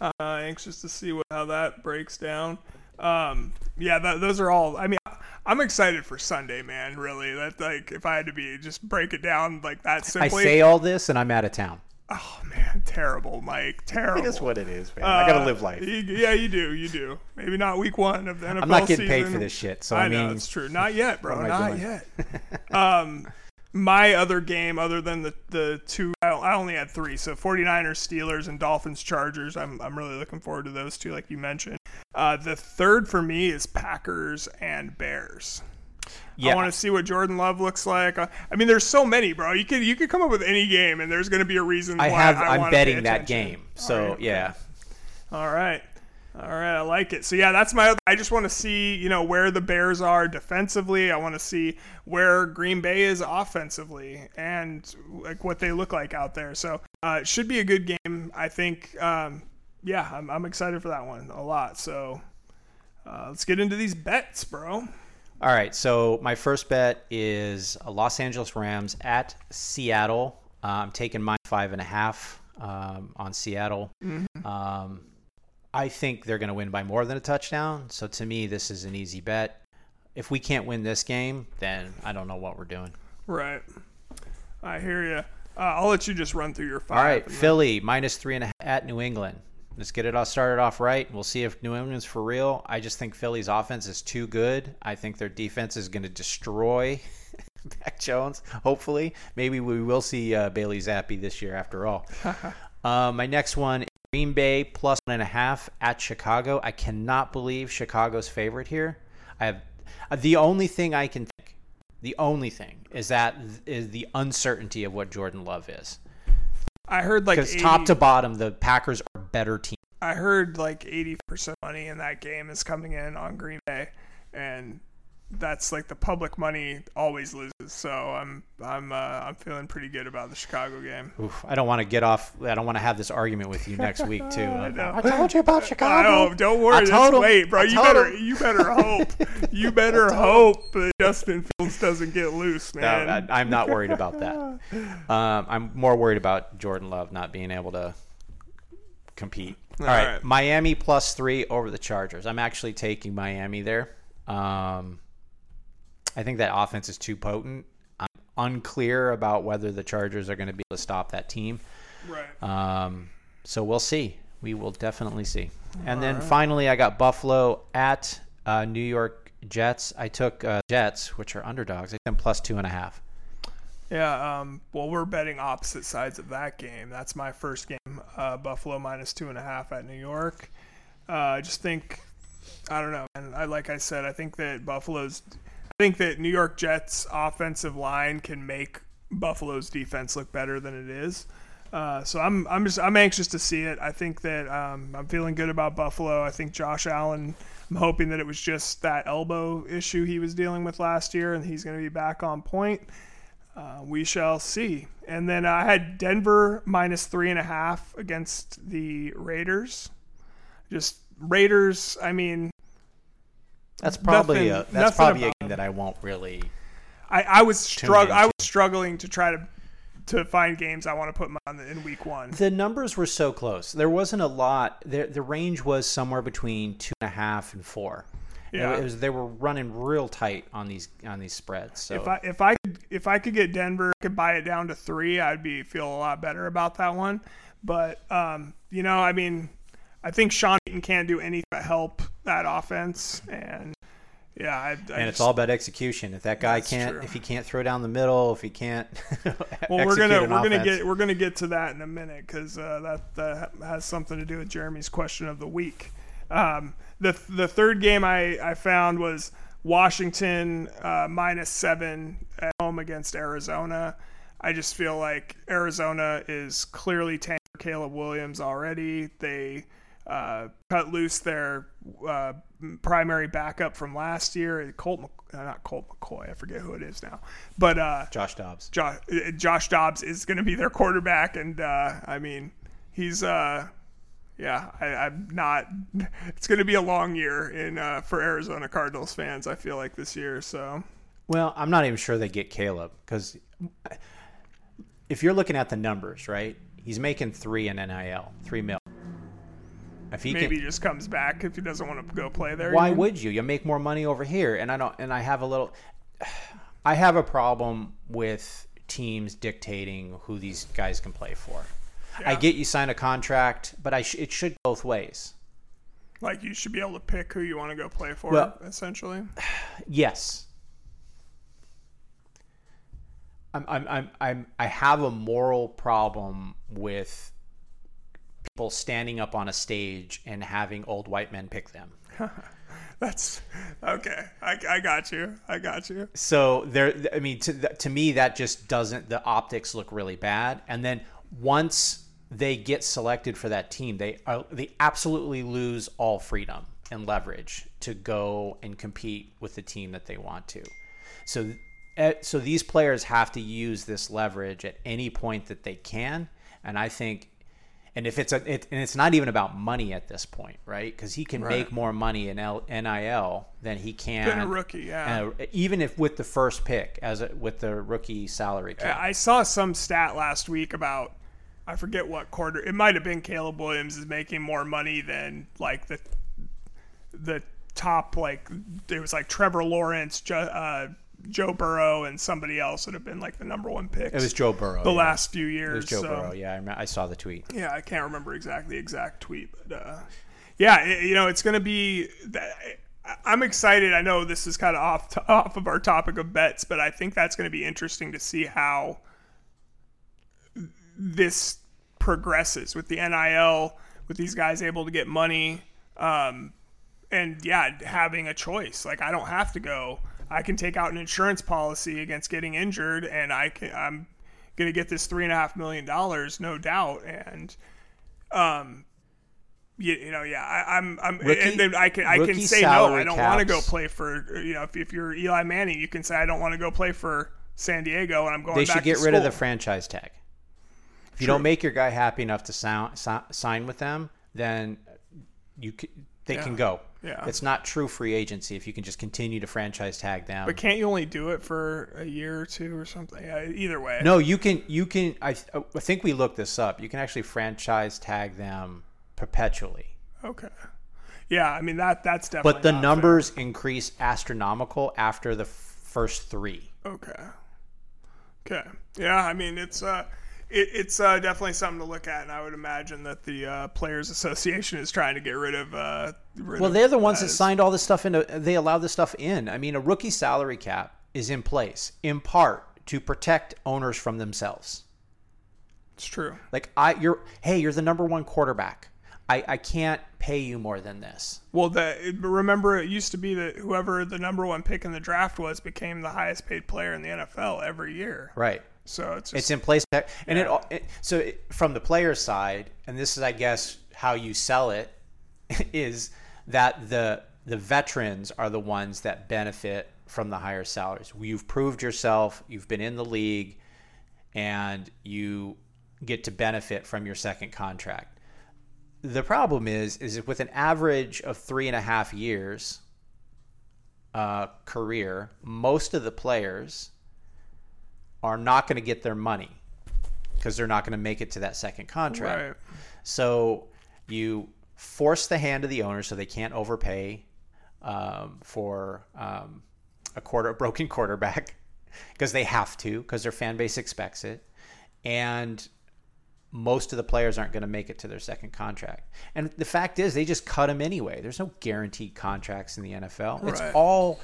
Uh, anxious to see what how that breaks down. Um, yeah, that, those are all. I mean, I'm excited for Sunday, man. Really, that like if I had to be just break it down like that I say all this, and I'm out of town. oh man, terrible, Mike. Terrible. It is what it is, man. I gotta Uh, live life. yeah, you do. You do. Maybe not week one of the NFL season. I'm not getting paid for this shit, so I I, know mean, it's true. Not yet, bro. what am I Not doing? yet. um, my other game, other than the the two, I I only had three. So 49ers, Steelers, and Dolphins, Chargers. I'm I'm really looking forward to those two, like you mentioned. Uh, the third for me is Packers and Bears. yeah, I want to see what Jordan Love looks like. Uh, I mean, there's so many, bro. You could you could come up with any game, and there's going to be a reason. I why have. I I'm betting that game. So Alright. yeah, All right. All right, I like it. So yeah, that's my. I just want to see you know where the Bears are defensively. I want to see where Green Bay is offensively and like what they look like out there. So uh, it should be a good game. I think. Um, yeah, I'm, I'm excited for that one a lot. So uh, let's get into these bets, bro. All right, so my first bet is Los Angeles Rams at Seattle. Uh, I'm taking my five and a half um, on Seattle. Mm-hmm. Um, I think they're going to win by more than a touchdown. So to me, this is an easy bet. If we can't win this game, then I don't know what we're doing. Right. I hear you. Uh, I'll let you just run through your five. All right, Philly minus three and a half at New England. Let's get it all started off right. We'll see if New England's for real. I just think Philly's offense is too good. I think their defense is going to destroy Mac Jones. Hopefully, maybe we will see uh, Bailey Zappe this year after all. uh, my next one Green Bay plus one and a half at Chicago. I cannot believe Chicago's favorite here. I have uh, the only thing I can think, the only thing is that is the uncertainty of what Jordan Love is. I heard like because top to bottom, the Packers are a better team. I heard like eighty percent money in that game is coming in on Green Bay, and that's like the public money always loses. So I'm I'm uh, I'm feeling pretty good about the Chicago game. Oof, I don't want to get off. I don't want to have this argument with you next week too. I, I, told you about Chicago. I don't worry. Just him, wait, bro. You better him. you better hope you better hope that Justin Fields doesn't get loose, man. No, I, am not worried about that. Um, I'm more worried about Jordan Love not being able to compete. All, All right. right, Miami plus three over the Chargers. I'm actually taking Miami there. Um, I think that offense is too potent. I'm unclear about whether the Chargers are going to be able to stop that team. Right. Um, so we'll see. We will definitely see. And All then right. finally, I got Buffalo at uh, New York Jets. I took uh, Jets, which are underdogs. I them plus two and a half. Yeah. Um, well, we're betting opposite sides of that game. That's my first game. Uh, Buffalo minus two and a half at New York. Uh, I just think, I don't know. And I like I said, I think that Buffalo's think that New York Jets offensive line can make Buffalo's defense look better than it is. Uh, so I'm I'm just I'm anxious to see it. I think that um, I'm feeling good about Buffalo. I think Josh Allen. I'm hoping that it was just that elbow issue he was dealing with last year, and he's going to be back on point. Uh, we shall see. And then I had Denver minus three and a half against the Raiders. Just Raiders. I mean, that's probably nothing, a that's probably a game that I won't really. I, I was strugg- I was struggling to try to to find games I want to put on in week one. The numbers were so close. There wasn't a lot. The, the range was somewhere between two and a half and four. Yeah, it was, they were running real tight on these on these spreads. So if I if I could if I could get Denver, could buy it down to three, I'd be feel a lot better about that one. But um, you know, I mean, I think Sean Payton can't do anything but help that offense, and yeah, I, I and just, it's all about execution. If that guy can't, true. if he can't throw down the middle, if he can't, well, we're gonna we're gonna get we're gonna get to that in a minute because uh, that that has something to do with Jeremy's question of the week. Um, the the third game I I found was Washington uh, minus seven at home against Arizona. I just feel like Arizona is clearly tanked Caleb Williams already. They uh, cut loose their uh, primary backup from last year, Colt, uh, not Colt McCoy, I forget who it is now, but uh, Josh Dobbs. Josh, uh, Josh Dobbs is going to be their quarterback, and uh, I mean, he's uh, yeah, I, am not. It's going to be a long year in uh, for Arizona Cardinals fans. I feel like this year. So, well, I'm not even sure they get Caleb because if you're looking at the numbers, right? He's making three in NIL, three mil. If he maybe can, he just comes back if he doesn't want to go play there. Why would you? You make more money over here, and I don't. And I have a little. I have a problem with teams dictating who these guys can play for. Yeah. I get you sign a contract, but I sh- it should both ways. Like you should be able to pick who you want to go play for, well, essentially. Yes. I'm, I'm, I'm, I'm, I have a moral problem with people standing up on a stage and having old white men pick them. That's okay. I, I got you. I got you. So there, I mean, to to me, that just doesn't. The optics look really bad. And then once they get selected for that team, they are, they absolutely lose all freedom and leverage to go and compete with the team that they want to. So eh, so these players have to use this leverage at any point that they can, and I think and if it's a it, and it's not even about money at this point, right? Because he can Right. make more money in L, NIL than he can Than a rookie, yeah. uh, even if with the first pick as a, with the rookie salary cap. I saw some stat last week about I forget what quarter. It might have been Caleb Williams is making more money than like the the top like it was like Trevor Lawrence, uh, Joe Burrow, and somebody else would have been like the number one pick. it was Joe Burrow. the yeah. last few years. It was Joe so, Burrow. Yeah, I, rem- I saw the tweet. Yeah, I can't remember exactly the exact tweet, but uh, yeah, it, you know, it's going to be. I'm excited. I know this is kind of off to, off of our topic of bets, but I think that's going to be interesting to see how this progresses with the NIL, with these guys able to get money, um, and yeah, having a choice. Like I don't have to go. I can take out an insurance policy against getting injured, and I can. I'm gonna get this three and a half million dollars, no doubt. And um, you, you know, yeah, I, I'm, I'm, Rookie- and then I can, I can say no. I don't want to go play for. You know, if, if you're Eli Manning, you can say I don't want to go play for San Diego, and I'm going. They should get to rid of the franchise tag. If you True. don't make your guy happy enough to sound, si- sign with them, then you c- they Yeah. can go. Yeah. It's not true free agency if you can just continue to franchise tag them. But can't you only do it for a year or two or something? Either way. No, you can. You can. I, I think we looked this up. You can actually franchise tag them perpetually, Okay. Yeah, I mean that that's definitely. but the numbers increase astronomical after the f- first three. Okay. Okay. Yeah, I mean it's uh, it, it's uh, definitely something to look at, and I would imagine that the uh, players' association is trying to get rid of. Uh, rid Well, of they're the ones that signed all this stuff into. They allowed this stuff in. I mean, a rookie salary cap is in place in part to protect owners from themselves. It's true. Like I, you're, hey, you're the number one quarterback. I, I can't pay you more than this. Well, the remember it used to be that whoever the number one pick in the draft was became the highest paid player in the NFL every year. Right. So it's just, It's in place, and it, Yeah. all it. So it, from the player side, and this is, I guess, how you sell it, is that the the veterans are the ones that benefit from the higher salaries. You've proved yourself. You've been in the league, and you get to benefit from your second contract. The problem is, is with an average of three and a half years uh, career, most of the players are not going to get their money because they're not going to make it to that second contract. right. So you force the hand of the owner so they can't overpay um, for um, a quarter a broken quarterback because they have to because their fan base expects it, and most of the players aren't going to make it to their second contract. And the fact is, they just cut them anyway. There's no guaranteed contracts in the NFL. It's all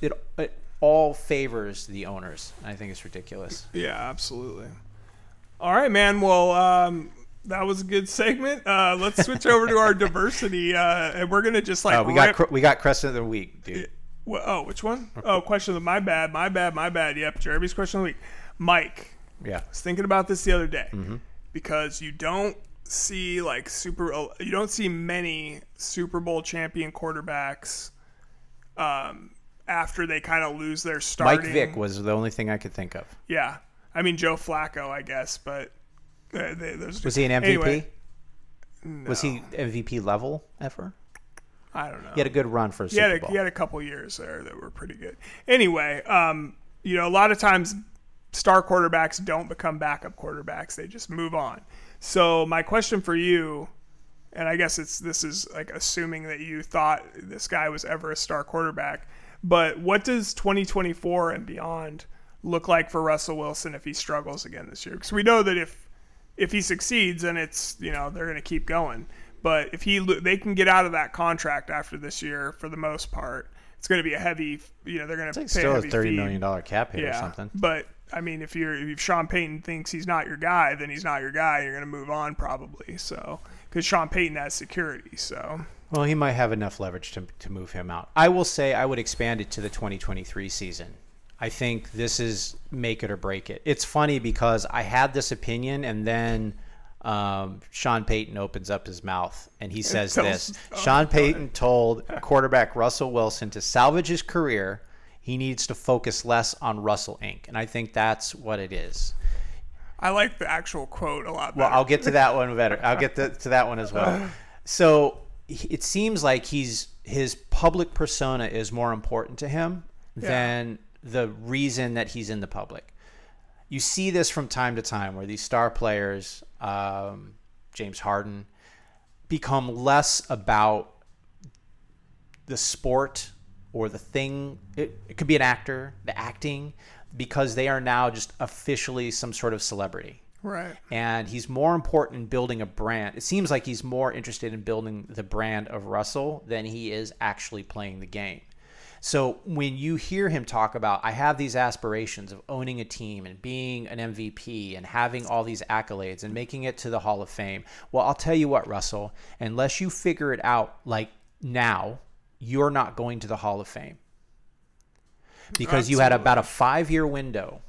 it, it all favors the owners. I think it's ridiculous. Yeah, absolutely. All right, man. Well, um, that was a good segment. Uh, let's switch over to our diversity, uh, and we're gonna just like Uh, we got we got Crescent of the week, dude. Wh- oh, which one? Oh, question of the my bad, my bad, my bad. Yep, Jeremy's question of the week. Mike, Yeah. I was thinking about this the other day Mm-hmm. because you don't see like super, you don't see many Super Bowl champion quarterbacks um, after they kind of lose their starting. Mike Vick was the only thing I could think of. Yeah, I mean Joe Flacco, I guess, but uh, they, those Was he an MVP? Anyway, Was he MVP level ever? I don't know. He had a good run for a he Super had a, Bowl. he had a couple years there that were pretty good. Anyway, um, you know, a lot of times star quarterbacks don't become backup quarterbacks; they just move on. So my question for you, and I guess it's this is like assuming that you thought this guy was ever a star quarterback, but what does 2024 and beyond look like for Russell Wilson if he struggles again this year? Because we know that if if he succeeds, then it's you know they're going to keep going. But if he they can get out of that contract after this year for the most part, it's going to be a heavy. You know they're going to pay still a a thirty million dollar cap hit or Yeah, something. but I mean, if you're if Sean Payton thinks he's not your guy, then he's not your guy. You're going to move on probably. So because Sean Payton has security, so Well, he might have enough leverage to, to move him out. I will say I would expand it to the 2023 season. I think this is make it or break it. It's funny because I had this opinion and then um, Sean Payton opens up his mouth and he says this. Sean Payton told quarterback Russell Wilson to salvage his career, he needs to focus less on Russell Inc. And I think that's what it is. I like the actual quote a lot better. Well. I'll get to that one better. I'll get to, to that one as well. So it seems like he's his public persona is more important to him than the reason that he's in the public. You see this from time to time where these star players, um, James Harden, become less about the sport or the thing. It, it could be an actor, the acting, because they are now just officially some sort of celebrity right. and he's more important in building a brand. It seems like he's more interested in building the brand of Russell than he is actually playing the game. So when you hear him talk about, I have these aspirations of owning a team and being an MVP and having all these accolades and making it to the Hall of Fame. Well, I'll tell you what, Russell, unless you figure it out like now, you're not going to the Hall of Fame because you had about a five year window.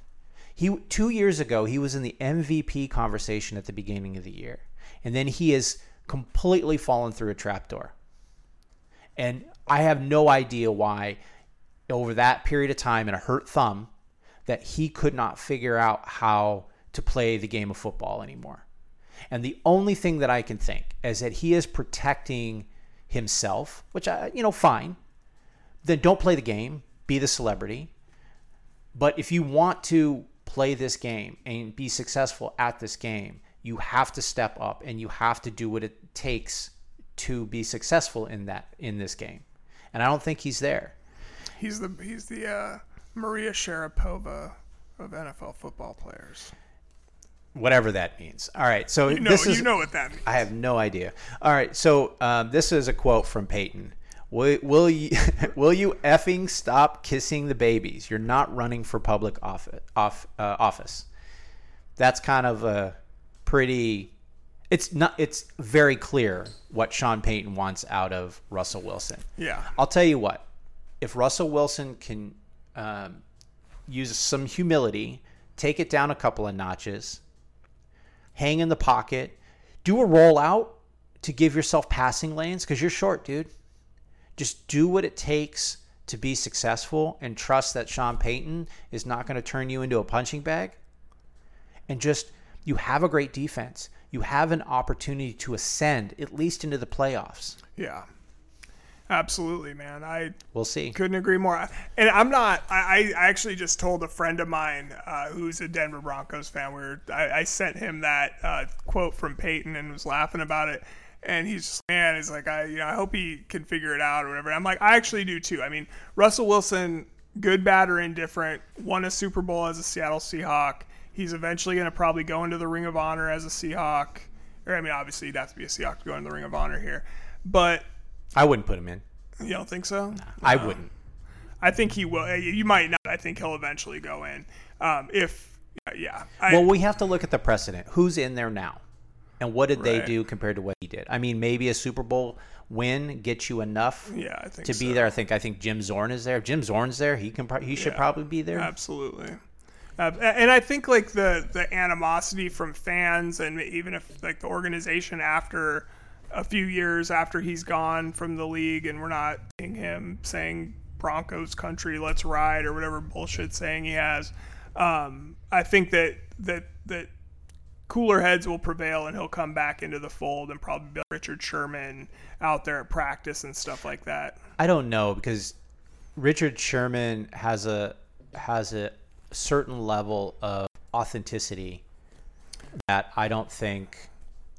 He two years ago he was in the MVP conversation at the beginning of the year, and then he has completely fallen through a trapdoor. And I have no idea why, over that period of time and a hurt thumb, that he could not figure out how to play the game of football anymore. And the only thing that I can think is that he is protecting himself, which I, you know, fine. Then don't play the game, be the celebrity. But if you want to play this game and be successful at this game, you have to step up and you have to do what it takes to be successful in that in this game. And I don't think he's there. He's the he's the uh, Maria Sharapova of NFL football players. Whatever that means. All right. So You know, this is you know what that means. I have no idea. All right, so um, this is a quote from Payton. Will, will you will you effing stop kissing the babies? You're not running for public office. Off, uh, office. That's kind of a pretty. It's not. It's very clear what Sean Payton wants out of Russell Wilson. yeah. I'll tell you what. If Russell Wilson can um, use some humility, take it down a couple of notches, hang in the pocket, do a rollout to give yourself passing lanes because you're short, dude. Just do what it takes to be successful and trust that Sean Payton is not going to turn you into a punching bag. And just, you have a great defense. You have an opportunity to ascend at least into the playoffs. Yeah. Absolutely, man. I We'll see. couldn't agree more. And I'm not. I, I actually just told a friend of mine uh, who's a Denver Broncos fan. Where I, I sent him that uh, quote from Payton and was laughing about it. And he's just, man, he's like, I, you know, I hope he can figure it out or whatever. I'm like, I actually do too. I mean, Russell Wilson, good, bad, or indifferent, won a Super Bowl as a Seattle Seahawk. He's eventually going to probably go into the Ring of Honor as a Seahawk. Or I mean, obviously, he'd have to be a Seahawk to go into the Ring of Honor here. But I wouldn't put him in. you don't think so? I wouldn't. I think he will. You might not. I think he'll eventually go in. Um, if yeah, I, Well, we have to look at the precedent. Who's in there now? And what did they do compared to what he did? I mean, maybe a Super Bowl win gets you enough yeah, I think to so. be there. I think I think Jim Zorn is there. If Jim Zorn's there. He can pro- he should Yeah. probably be there. Absolutely. Uh, and I think like the the animosity from fans and even if like the organization after a few years after he's gone from the league and we're not seeing him saying Broncos country, let's ride or whatever bullshit saying he has. Um, I think that that that cooler heads will prevail and he'll come back into the fold and probably be Richard Sherman out there at practice and stuff like that. I don't know because Richard Sherman has a has a certain level of authenticity that I don't think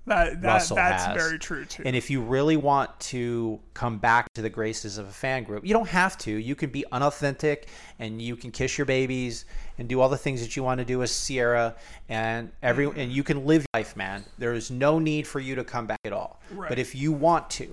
That, that Russell that's has. very true too. And if you really want to come back to the graces of a fan group, you don't have to. You can be unauthentic and you can kiss your babies and do all the things that you want to do as Ciara and every and you can live life, man. There is no need for you to come back at all. Right. But if you want to,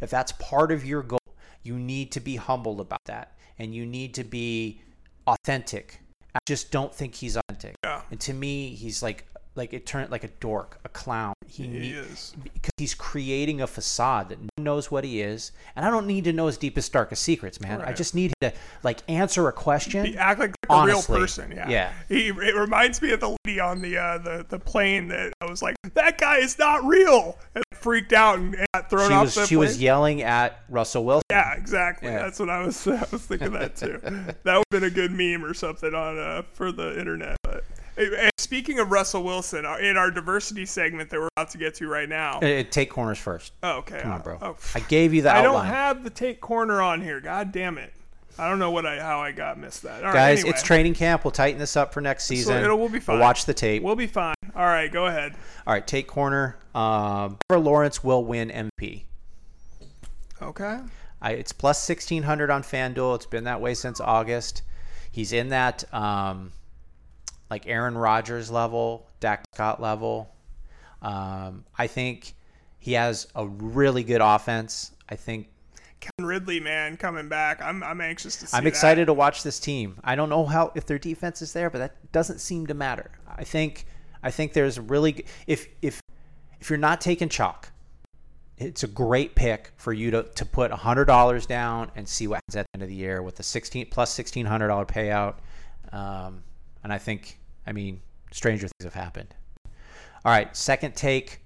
if that's part of your goal, you need to be humble about that and you need to be authentic. I just don't think he's authentic. Yeah. And to me, he's like like it turned like a dork, a clown. He, he is. because he's creating a facade that no knows what he is, and I don't need to know his deepest, darkest secrets, man. I just need to like answer a question. He act like a Honestly, real person. Yeah. yeah. He it reminds me of the lady on the uh, the the plane that I was like, that guy is not real, and freaked out and got thrown she off was the she plane. was yelling at Russell Wilson. Yeah, exactly. Yeah. That's what I was. I was thinking that too. that would have been a good meme or something on uh, for the internet. But Hey, speaking of Russell Wilson, uh, in our diversity segment that we're about to get to right now. Uh, take corners first. Oh, okay. Come on, bro. Oh, I gave you the I outline. don't have the take corner on here. God damn it. I don't know what I how I got missed that. All right, Guys, anyway. it's training camp. We'll tighten this up for next season. it'll- we'll be fine. watch the tape. We'll be fine. All right, go ahead. All right, take corner. Um, Trevor Lawrence will win MP. Okay. I, it's plus 1600 on FanDuel. It's been that way since August. He's in that um, like Aaron Rodgers level, Dak Scott level. Um, I think he has a really good offense. I think Calvin Ridley, man, coming back. I'm I'm anxious to see. I'm that. excited to watch this team. I don't know how if their defense is there, but that doesn't seem to matter. I think I think there's really if if if you're not taking chalk, it's a great pick for you to, to put hundred dollars down and see what happens at the end of the year with the sixteen plus sixteen hundred dollar payout. Um, and I think I mean stranger things have happened. All right, second take.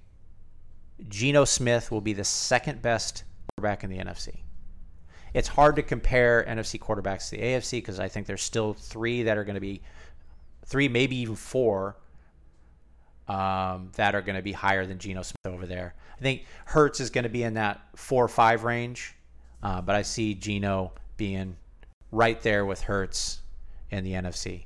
Geno Smith will be the second best quarterback in the NFC it's hard to compare NFC quarterbacks to the AFC because I think there's still three that are going to be three, maybe even four um, that are going to be higher than Geno Smith over there. I think Hurts is going to be in that four or five range, uh, but I see Geno being right there with Hurts in the NFC.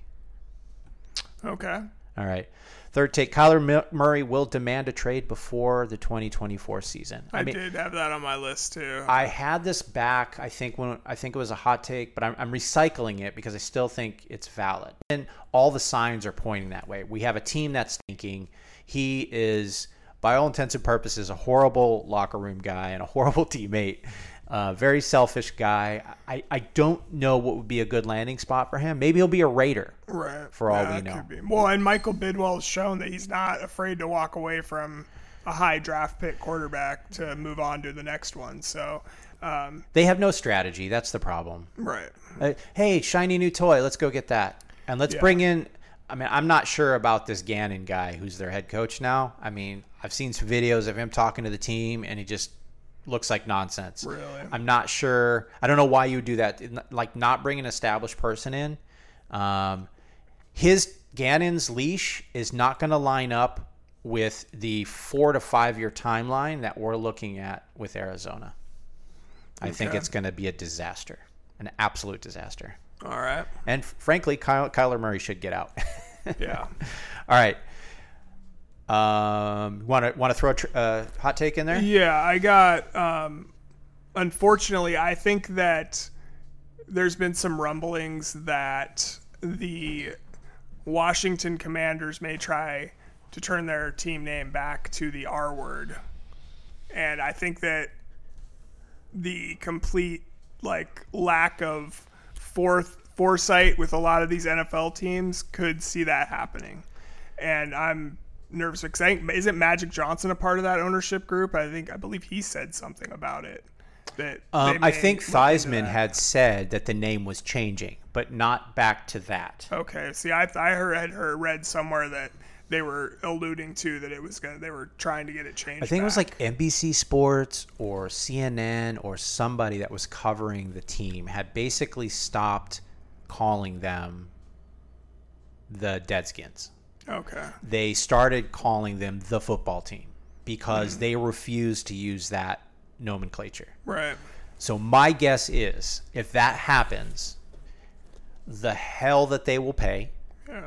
Okay. All right. Third take Kyler Murray will demand a trade before the 2024 season. I, did have that on my list too. I had this back. I think when I think it was a hot take, but I'm, I'm recycling it because I still think it's valid. And all the signs are pointing that way. We have a team that's thinking he is, by all intents and purposes, a horrible locker room guy and a horrible teammate. Uh, very selfish guy. I, I don't know what would be a good landing spot for him. Maybe he'll be a Raider. right. for all we know. could be. Well, and Michael Bidwill has shown that he's not afraid to walk away from a high draft pick quarterback to move on to the next one. So, um, They have no strategy. That's the problem. right. Uh, hey, shiny new toy. Let's go get that. And let's Yeah. bring in. I mean, I'm not sure about this Gannon guy who's their head coach now. I mean, I've seen some videos of him talking to the team, and he just looks like nonsense. Really? I'm not sure. I don't know why you would do that. Like, not bring an established person in. Um, his Gannon's leash is not going to line up with the four to five year timeline that we're looking at with Arizona. I think it's going to be a disaster, an absolute disaster. All right. And frankly, Kyle, Kyler Murray should get out. Yeah. All right. Um, want to want to throw a tr- uh, hot take in there? Yeah, I got. Um, unfortunately, I think that there's been some rumblings that the Washington Commanders may try to turn their team name back to the R word, and I think that the complete like lack of forth foresight with a lot of these NFL teams could see that happening, and I'm nervous because I think isn't Magic Johnson a part of that ownership group? I think I believe he said something about it. That Um, I think Theismann had said that the name was changing, but not back to that. Okay, see, I I heard heard read somewhere that they were alluding to that it was gonna they were trying to get it changed. I think it was like NBC Sports or CNN or somebody that was covering the team had basically stopped calling them the Deadskins. Okay, They started calling them the football team because they refused to use that nomenclature. right, So my guess is if that happens, the hell that they will pay, yeah,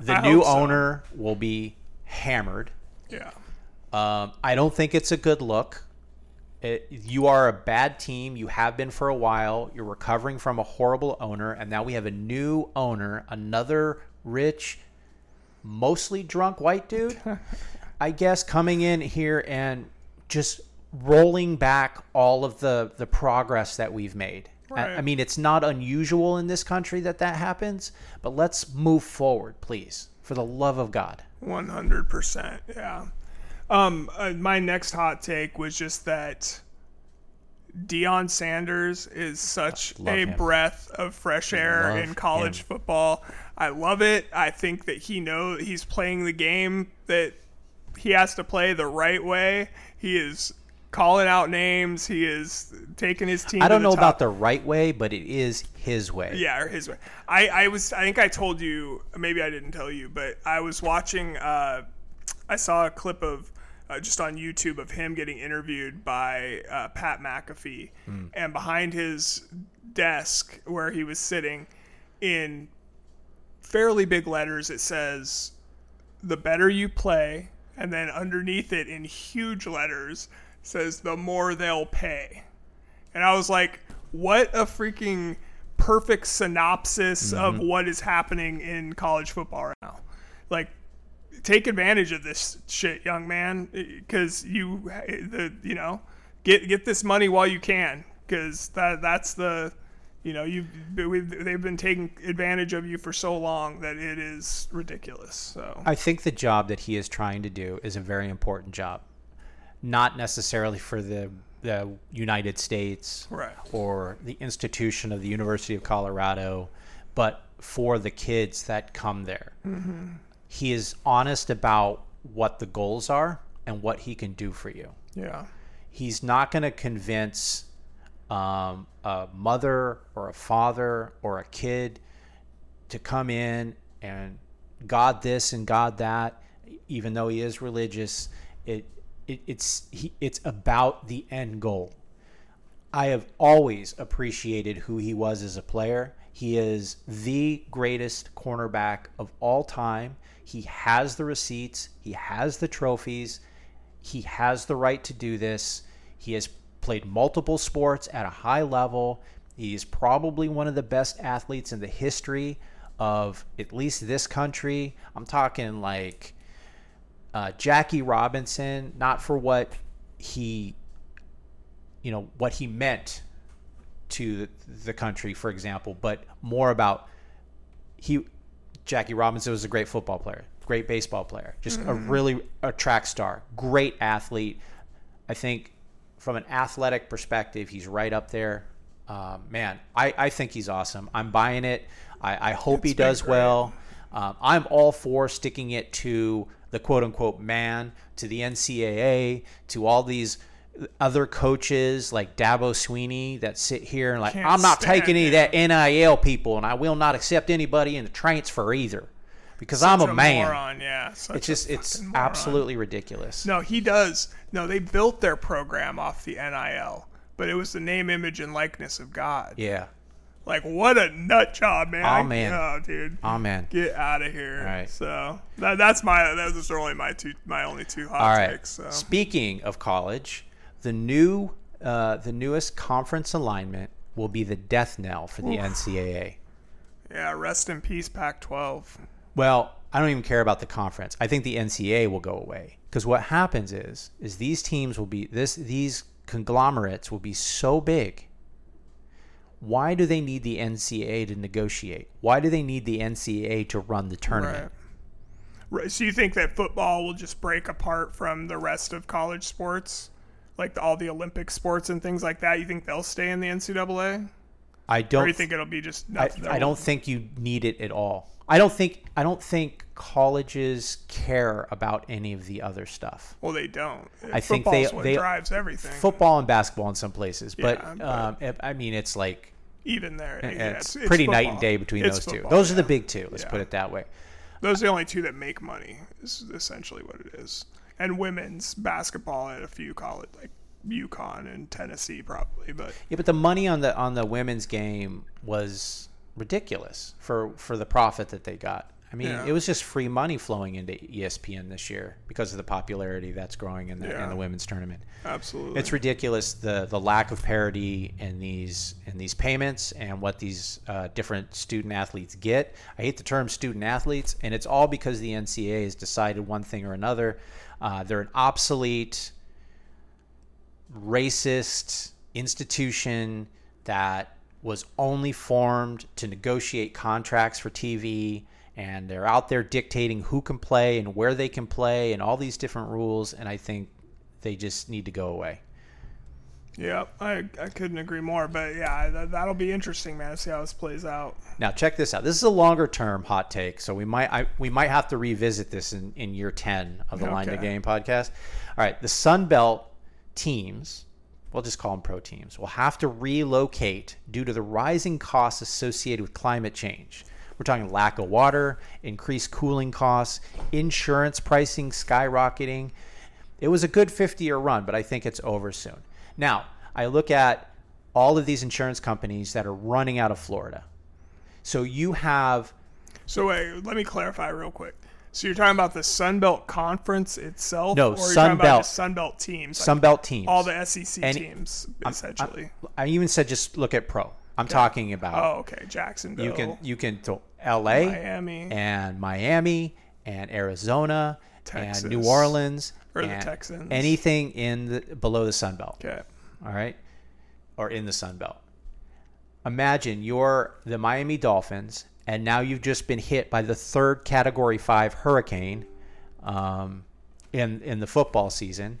the I new so. owner will be hammered. yeah, Um, I don't think it's a good look. It, you are a bad team. You have been for a while. You're recovering from a horrible owner, and now we have a new owner, another rich, mostly drunk white dude, I guess, coming in here and just rolling back all of the the progress that we've made. I- I mean, it's not unusual in this country that that happens, but let's move forward, please, for the love of God. one hundred percent, yeah. Um, uh, my next hot take was just that Deion Sanders is such a him. breath of fresh air Love in college him. football. I love it. I think that he know he's playing the game that he has to play the right way. He is calling out names. He is taking his team. I don't know top. about the right way, but it is his way. Yeah, or his way. I, I was I think I told you maybe I didn't tell you, but I was watching uh, I saw a clip of uh, just on YouTube of him getting interviewed by uh, Pat McAfee, and behind his desk where he was sitting, in fairly big letters it says, "The better you play," and then underneath it in huge letters says, "The more they'll pay." And I was like, what a freaking perfect synopsis of mm-hmm. what is happening in college football right now. Like, take advantage of this shit, young man, eh, because you, eh, the you know, get get this money while you can, because that that's the, you know, you they've been taking advantage of you for so long that it is ridiculous. So I think the job that he is trying to do is a very important job, not necessarily for the the United States Right. or the institution of the University of Colorado, but for the kids that come there. Mm-hmm. He is honest about what the goals are and what he can do for you. yeah, He's not going to convince um, a mother or a father or a kid to come in and God this and God that, even though he is religious. It, it it's he, it's about the end goal. I have always appreciated who he was as a player. He is the greatest cornerback of all time. He has the receipts, he has the trophies, he has the right to do this. He has played multiple sports at a high level. He's probably one of the best athletes in the history of at least this country. I'm talking like uh, Jackie Robinson, not for what he, you know, what he meant to the, the country, for example, but more about he. Jackie Robinson was a great football player, great baseball player, just a really a track star, great athlete. I think from an athletic perspective, he's right up there. Uh, man, I, I think he's awesome. I'm buying it. I, I hope he does great. well. Um, I'm all for sticking it to the quote unquote man, to the NCAA, to all these other coaches like Dabo Swinney that sit here and like, Can't I'm not taking any of that NIL people, and I will not accept anybody in the transfer either, because I'm Such a man. Moron, yeah, such It's just it's moron. absolutely ridiculous. No, he does. No, they built their program off the NIL, but it was the name, image, and likeness of God. Yeah. Like, what a nut job, man! Oh, man. oh, dude, Oh man. get out of here. Right. So that, that's my those are only my two my only two hot All right. takes. So Speaking of college, the new uh, the newest conference alignment will be the death knell for the NCAA. yeah, rest in peace, Pac-12. Well, I don't even care about the conference. I think the NCAA will go away because what happens is is these teams will be this these conglomerates will be so big. Why do they need the NCAA to negotiate? Why do they need the NCAA to run the tournament? Right. Right. So you think that football will just break apart from the rest of college sports, like the, all the Olympic sports and things like that? You think they'll stay in the NCAA, I don't you think it'll be just? I, I don't think you need it at all. I don't think I don't think colleges care about any of the other stuff. Well, they don't. I think they- what they- drives everything. Football and basketball in some places, but, Yeah, but- um, I mean it's like Even there, yeah, it's, pretty night and day between It's those two. football, Those are the big two. Let's Yeah. put it that way. Those are the only two that make money. Is essentially what it is. And women's basketball at a few college, like UConn and Tennessee, probably. But Yeah, but the money on the on the women's game was ridiculous for for the profit that they got. I mean, Yeah. it was just free money flowing into ESPN this year because of the popularity that's growing in the Yeah. in the women's tournament. absolutely, It's ridiculous the the lack of parity in these in these payments and what these uh, different student athletes get. I hate the term student athletes, and it's all because the NCAA has decided one thing or another. Uh, they're an obsolete, racist institution that was only formed to negotiate contracts for TV. And they're out there dictating who can play and where they can play and all these different rules. And I think they just need to go away. Yeah, I, I couldn't agree more. But yeah, that, that'll be interesting, man, to see how this plays out. Now check this out. This is a longer term hot take, so we might I, we might have to revisit this in, in year ten of the Line to Gain podcast. All right, the Sun Belt teams, we'll just call them pro teams, will have to relocate due to the rising costs associated with climate change. We're talking lack of water, increased cooling costs, insurance pricing skyrocketing. It was a good 50 year run, but I think it's over soon. Now, I look at all of these insurance companies that are running out of Florida. So you have So wait, let me clarify real quick. So you're talking about the Sun Belt Conference itself, No, or you're Sun talking about Belt. the Sun Belt teams, like Sun Belt teams. all the SEC teams, I'm- essentially. I even said just look at pro. I'm talking about oh, okay, Jacksonville, you can you can to L.A. Miami, and Miami and Arizona and New Orleans Or the Texans. anything in the below the Sun Belt. okay, all right, or in the Sun Belt. Imagine you're the Miami Dolphins, and now you've just been hit by the third Category Five hurricane um, in in the football season,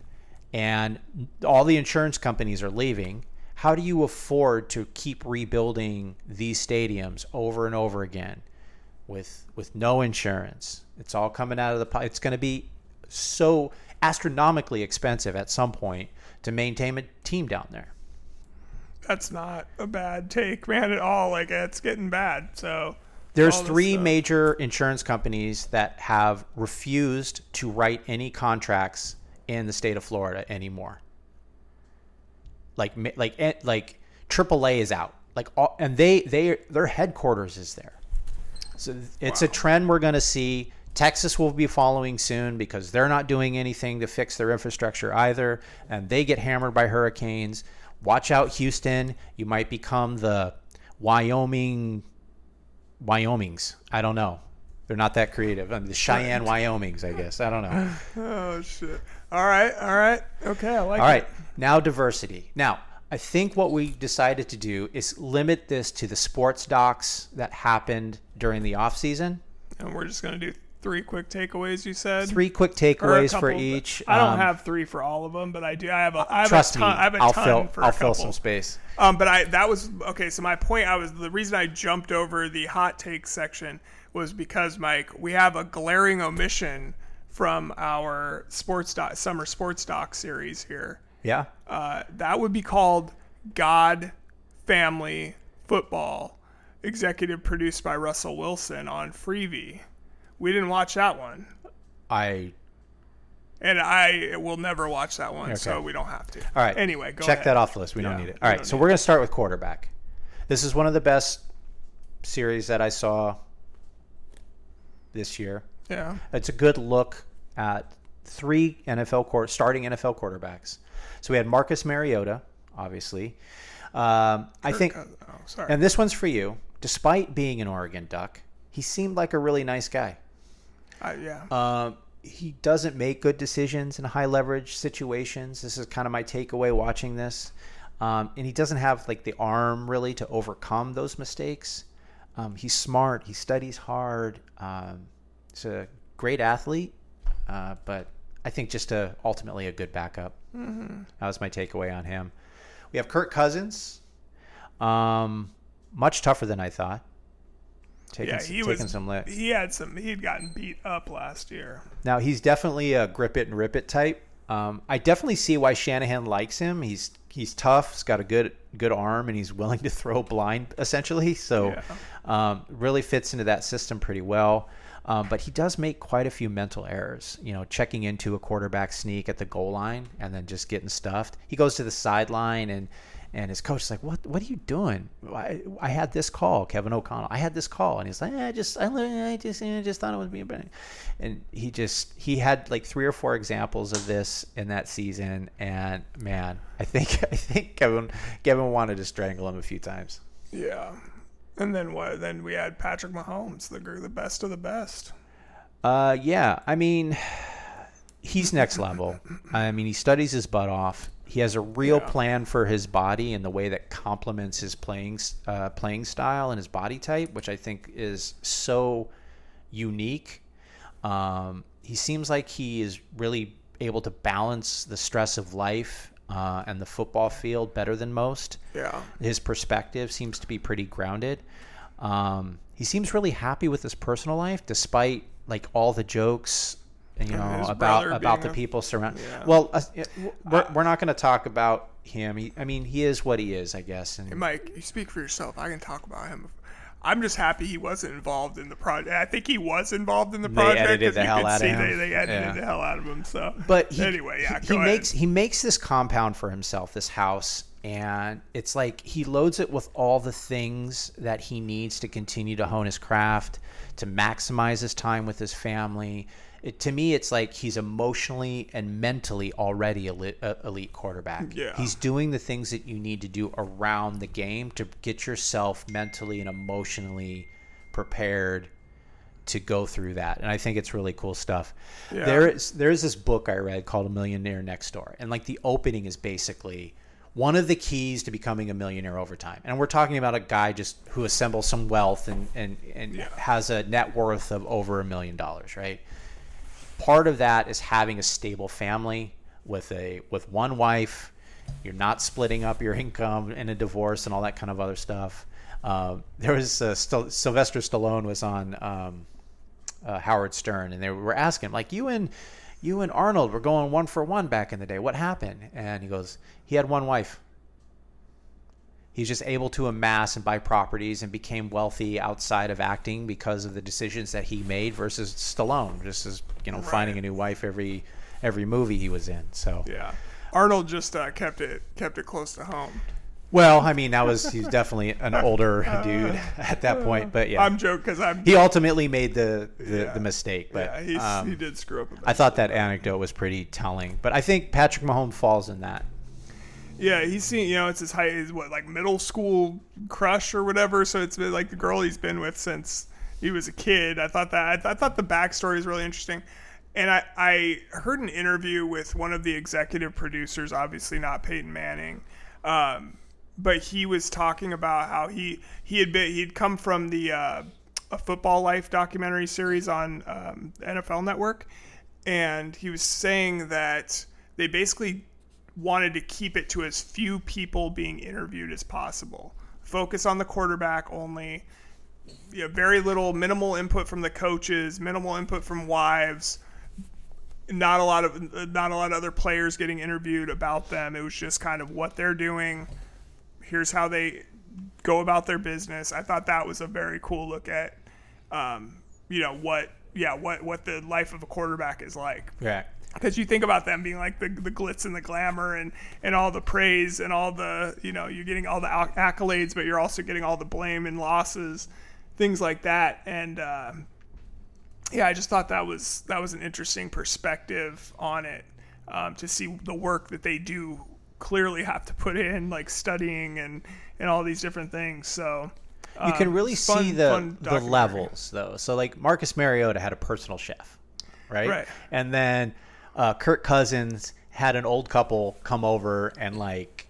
and all the insurance companies are leaving. How do you afford to keep rebuilding these stadiums over and over again with with no insurance? It's all coming out of the. It's going to be so astronomically expensive at some point to maintain a team down there. that's not a bad take, man, at all. Like it's getting bad. So There's all three major insurance companies that have refused to write any contracts in the state of Florida anymore. Like like eh, like AAA is out. Like all, and they they their headquarters is there. So it's a trend we're going to see. Texas will be following soon because they're not doing anything to fix their infrastructure either, and they get hammered by hurricanes. Watch out, Houston! You might become the Wyoming Wyomings. I don't know. They're not that creative. I mean, the Cheyenne Wyomings, I guess. I don't know. Oh shit! All right, all right, okay, I like All right, it. now diversity. Now, I think what we decided to do is limit this to the sports docs that happened during the off season. And we're just gonna do three quick takeaways. You said Three quick takeaways for each. I don't Um, have three for all of them, but I do. I have a. I have Trust a me, ton, I have a I'll ton fill. for I'll fill some space. Um, but I that was okay. So my point, I was the reason I jumped over the hot take section was because Mike, we have a glaring omission from our sports doc, summer sports doc series here. Yeah. Uh, that would be called God, Family, Football, executive produced by Russell Wilson on Freevee. We didn't watch that one, I. and I will never watch that one, so we don't have to. All right. Anyway, go check ahead. that off the list. We Yeah, don't need it. All right. So we're going to start with quarterback. This is one of the best series that I saw this year. Yeah. It's a good look at three NFL court, starting NFL quarterbacks. So we had Marcus Mariota, obviously. Um, I think, Oh, sorry. and this one's for you. Despite being an Oregon Duck, he seemed like a really nice guy. I, yeah. Um, he doesn't make good decisions in high leverage situations. This is kind of my takeaway watching this. Um, and he doesn't have like the arm really to overcome those mistakes. Um, he's smart. He studies hard. Um, he's a great athlete, uh, but I think just a, ultimately a good backup. Mm-hmm. That was my takeaway on him. We have Kirk Cousins. Um, much tougher than I thought. Taking, yeah, he taking was. some licks. He had some. He'd gotten beat up last year. Now he's definitely a grip it and rip it type. Um, I definitely see why Shanahan likes him. He's he's tough. He's got a good good arm, and he's willing to throw blind essentially. So um, really fits into that system pretty well. Um, but he does make quite a few mental errors. You know, checking into a quarterback sneak at the goal line and then just getting stuffed. He goes to the sideline and. And his coach is like, "What? What are you doing? I, I had this call, Kevin O'Connell. I had this call, and he's like, I just, I, I just, I just thought it was being bad." And he just, he had like three or four examples of this in that season. And man, I think, I think Kevin, Kevin wanted to strangle him a few times. Yeah. And then what? Then we had Patrick Mahomes, the the best of the best. Uh, yeah, I mean, he's next level. I mean, he studies his butt off. He has a real Yeah. plan for his body and the way that complements his playing uh, playing style and his body type, which I think is so unique. Um, he seems like he is really able to balance the stress of life uh, and the football field better than most. Yeah. His perspective seems to be pretty grounded. Um, he seems really happy with his personal life, despite like all the jokes, you know, his about about the a- people surrounding. Yeah. Well, uh, we're, we're not going to talk about him. He, I mean, he is what he is, I guess. And Mike, you speak for yourself. I can talk about him. I'm just happy he wasn't involved in the project. I think he was involved in the project. They edited the hell out of him. They, they edited Yeah. the hell out of him. So, but he, anyway, yeah, he, he makes he makes this compound for himself, this house, and it's like he loads it with all the things that he needs to continue to hone his craft, to maximize his time with his family. It, to me, it's like he's emotionally and mentally already a elite, a elite quarterback. Yeah. He's doing the things that you need to do around the game to get yourself mentally and emotionally prepared to go through that and i think it's really cool stuff Yeah. there is there's this book i read called a millionaire next door and like the opening is basically one of the keys to becoming a millionaire over time and we're talking about a guy just who assembles some wealth and and, and Yeah. has a net worth of over a million dollars right part of that is having a stable family with a with one wife. You're not splitting up your income in a divorce and all that kind of other stuff. Um, there was uh, Styl- sylvester stallone was on um, uh, howard stern and they were asking him like you and you and arnold were going one for one back in the day. What happened? And he goes he had one wife he's just able to amass and buy properties and became wealthy outside of acting because of the decisions that he made versus Stallone, just as you know, finding a new wife every every movie he was in. So, yeah. Arnold just uh, kept it kept it close to home. well, I mean, that was he's definitely an older dude at that point, but yeah, I'm joking because I'm. he ultimately made the the, Yeah. the mistake. But yeah, um, he did screw up a. I thought that anecdote was pretty telling. But I think Patrick Mahomes falls in that. Yeah, he's seen. You know, it's his high, his what like middle school crush or whatever. So it's been like the girl he's been with since he was a kid. I thought that. I, th- I thought the backstory is really interesting. And I, I heard an interview with one of the executive producers, obviously not Peyton Manning, um, but he was talking about how he he had been he'd come from the uh, a football life documentary series on um, NFL Network, and he was saying that they basically wanted to keep it to as few people being interviewed as possible. Focus on the quarterback only. Yeah, very little, minimal input from the coaches, minimal input from wives. Not a lot of not a lot of other players getting interviewed about them. It was just kind of what they're doing. Here's how they go about their business. I thought that was a very cool look at, um, you know, what yeah what what the life of a quarterback is like Yeah. Because you think about them being like the, the glitz and the glamour and, and all the praise and all the you know you're getting all the accolades but you're also getting all the blame and losses things like that and uh, yeah i just thought that was that was an interesting perspective on it um, to see the work that they do clearly have to put in like studying and and all these different things so you can um, really fun- see the the levels though. So like Marcus Mariota had a personal chef, right? Right. And then uh, Kirk Cousins had an old couple come over and like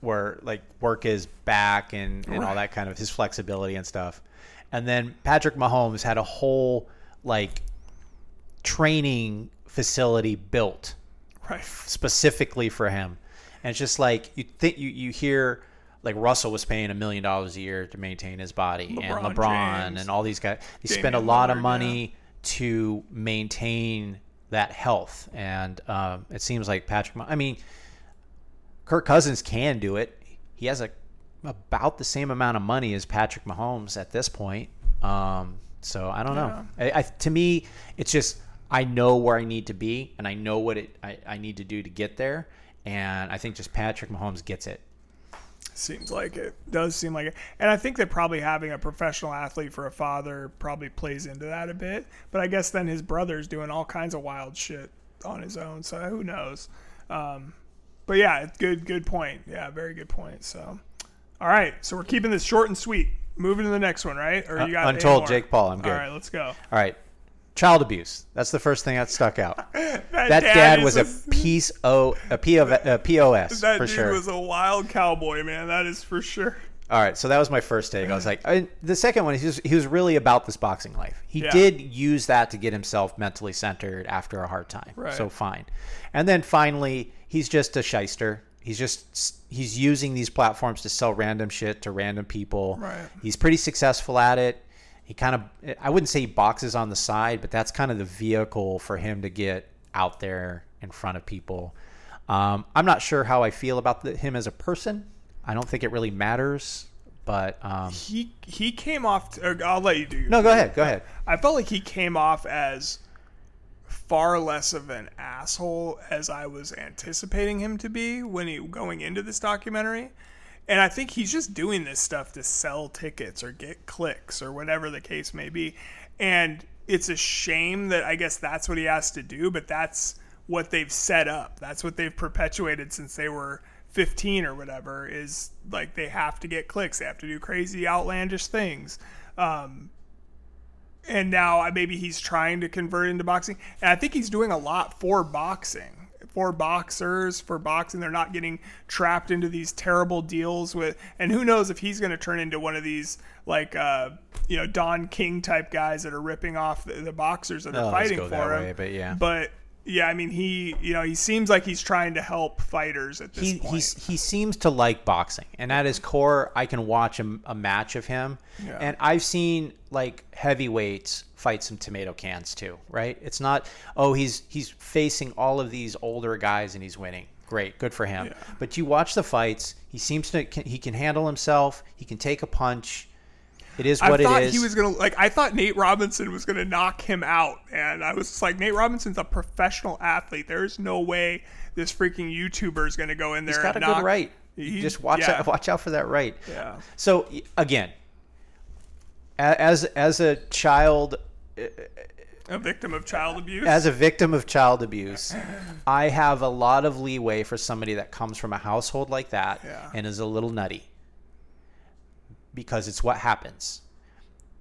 where like work his back and, and all Right. that kind of his flexibility and stuff. And then Patrick Mahomes had a whole like training facility built right specifically for him. And it's just like you think you, you hear like Russell was paying a million dollars a year to maintain his body and LeBron LeBron James. and all these guys they spend a lot of money to maintain that health and um, it seems like Patrick I mean Kirk Cousins can do it. He has a about the same amount of money as Patrick Mahomes at this point. Um, so I don't know. I, I, to me, it's just I know where I need to be and I know what it I, I need to do to get there. And I think just Patrick Mahomes gets it. Seems like it. Does seem like it. And I think that probably having a professional athlete for a father probably plays into that a bit. But I guess then his brother's doing all kinds of wild shit on his own. So who knows? Um, but yeah, good good point. Yeah, very good point. So, all right. So we're keeping this short and sweet. Moving to the next one, right? Or you got Uh, Untold? Jake Paul. I'm good. All right, let's go. All right. Child abuse. That's the first thing that stuck out. That, That dad is was a piece o a P of a POS that for dude sure. was a wild cowboy, man. That is for sure. All right, so that was my first take. I was like, I, the second one, he was, he was really about this boxing life. He Yeah. did use that to get himself mentally centered after a hard time. Right. So fine. And then finally, he's just a shyster. He's just he's using these platforms to sell random shit to random people. Right. He's pretty successful at it. He kind of I wouldn't say he boxes on the side, but that's kind of the vehicle for him to get out there in front of people. Um, I'm not sure how I feel about the, him as a person. I don't think it really matters, but um, He he came off. To, I'll let you do. Your no, go ahead, go ahead. I felt like he came off as far less of an asshole as I was anticipating him to be when he going into this documentary. And I think he's just doing this stuff to sell tickets or get clicks or whatever the case may be. And it's a shame that I guess that's what he has to do, but that's what they've set up. That's what they've perpetuated since they were 15 or whatever is like they have to get clicks. They have to do crazy outlandish things. Um, and now uh, maybe he's trying to convert into boxing and i think he's doing a lot for boxing for boxers for boxing they're not getting trapped into these terrible deals with and who knows if he's going to turn into one of these like uh you know don king type guys that are ripping off the, the boxers that are Oh, let's fighting for that him way, but yeah. but yeah i mean he you know he seems like he's trying to help fighters at this he point he's, he seems to like boxing, and at his core, I can watch a, a match of him, Yeah. and I've seen like heavyweights fight some tomato cans too, right? It's not oh he's he's facing all of these older guys and he's winning. Great, good for him. Yeah. But you watch the fights, he seems to he can handle himself. He can take a punch. It is what I thought it is. he was gonna like. I thought Nate Robinson was gonna knock him out, and I was just like, Nate Robinson's a professional athlete. There's no way this freaking YouTuber is gonna go in there. He's got a and good right. He- Just watch yeah. out, watch out for that right. Yeah. So again, as as a child, A victim of child abuse. as a victim of child abuse, I have a lot of leeway for somebody that comes from a household like that Yeah. and is a little nutty. Because it's what happens.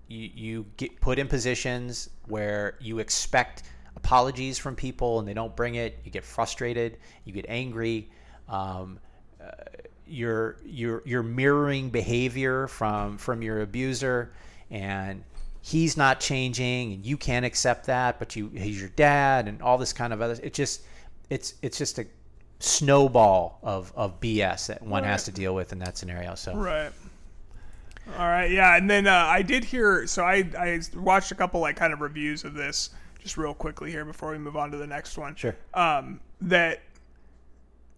You you get put in positions where you expect apologies from people and they don't bring it. You get frustrated. You get angry. Um, uh, you're you're you're mirroring behavior from from your abuser and he's not changing and you can't accept that but you he's your dad and all this kind of other it just it's it's just a snowball of of BS that one has to deal with in that scenario so Right. All right. Yeah, and then uh, I did hear. So I I watched a couple like kind of reviews of this just real quickly here before we move on to the next one. Sure. Um, that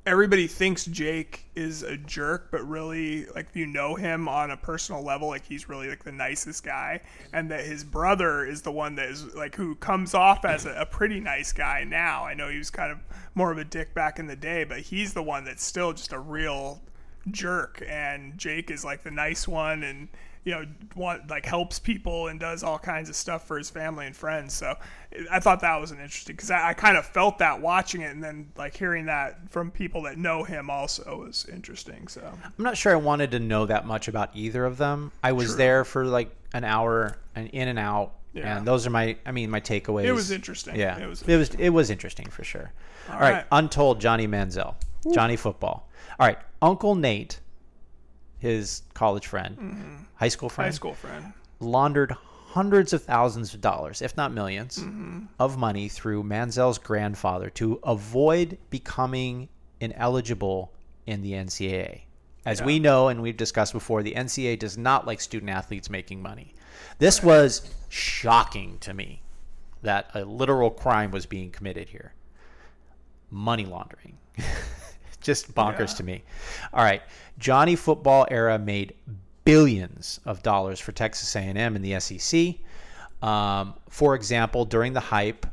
everybody thinks Jake is a jerk, but really, like if you know him on a personal level, like he's really like the nicest guy, and that his brother is the one that is like who comes off as a, a pretty nice guy now. I know he was kind of more of a dick back in the day, but he's the one that's still just a real jerk and Jake is like the nice one and you know want like helps people and does all kinds of stuff for his family and friends so I thought that was an interesting because I, I kind of felt that watching it and then like hearing that from people that know him also was interesting so I'm not sure I wanted to know that much about either of them. I was there for like an hour and in and out, Yeah. and those are my I mean my takeaways. it was interesting Yeah, it was it was it was interesting for sure. All right, right. untold Johnny Manziel, Johnny Football. All right, Uncle Nate, his college friend, mm-hmm. high school friend, high school friend laundered hundreds of thousands of dollars, if not 1000000s mm-hmm. of money through Manziel's grandfather to avoid becoming ineligible in the NCAA. As we know and we've discussed before, the NCAA does not like student athletes making money. This was shocking to me that a literal crime was being committed here. Money laundering. Just bonkers Yeah. to me. All right, Johnny football era made billions of dollars for Texas A&M and the SEC. Um, for example, during the hype,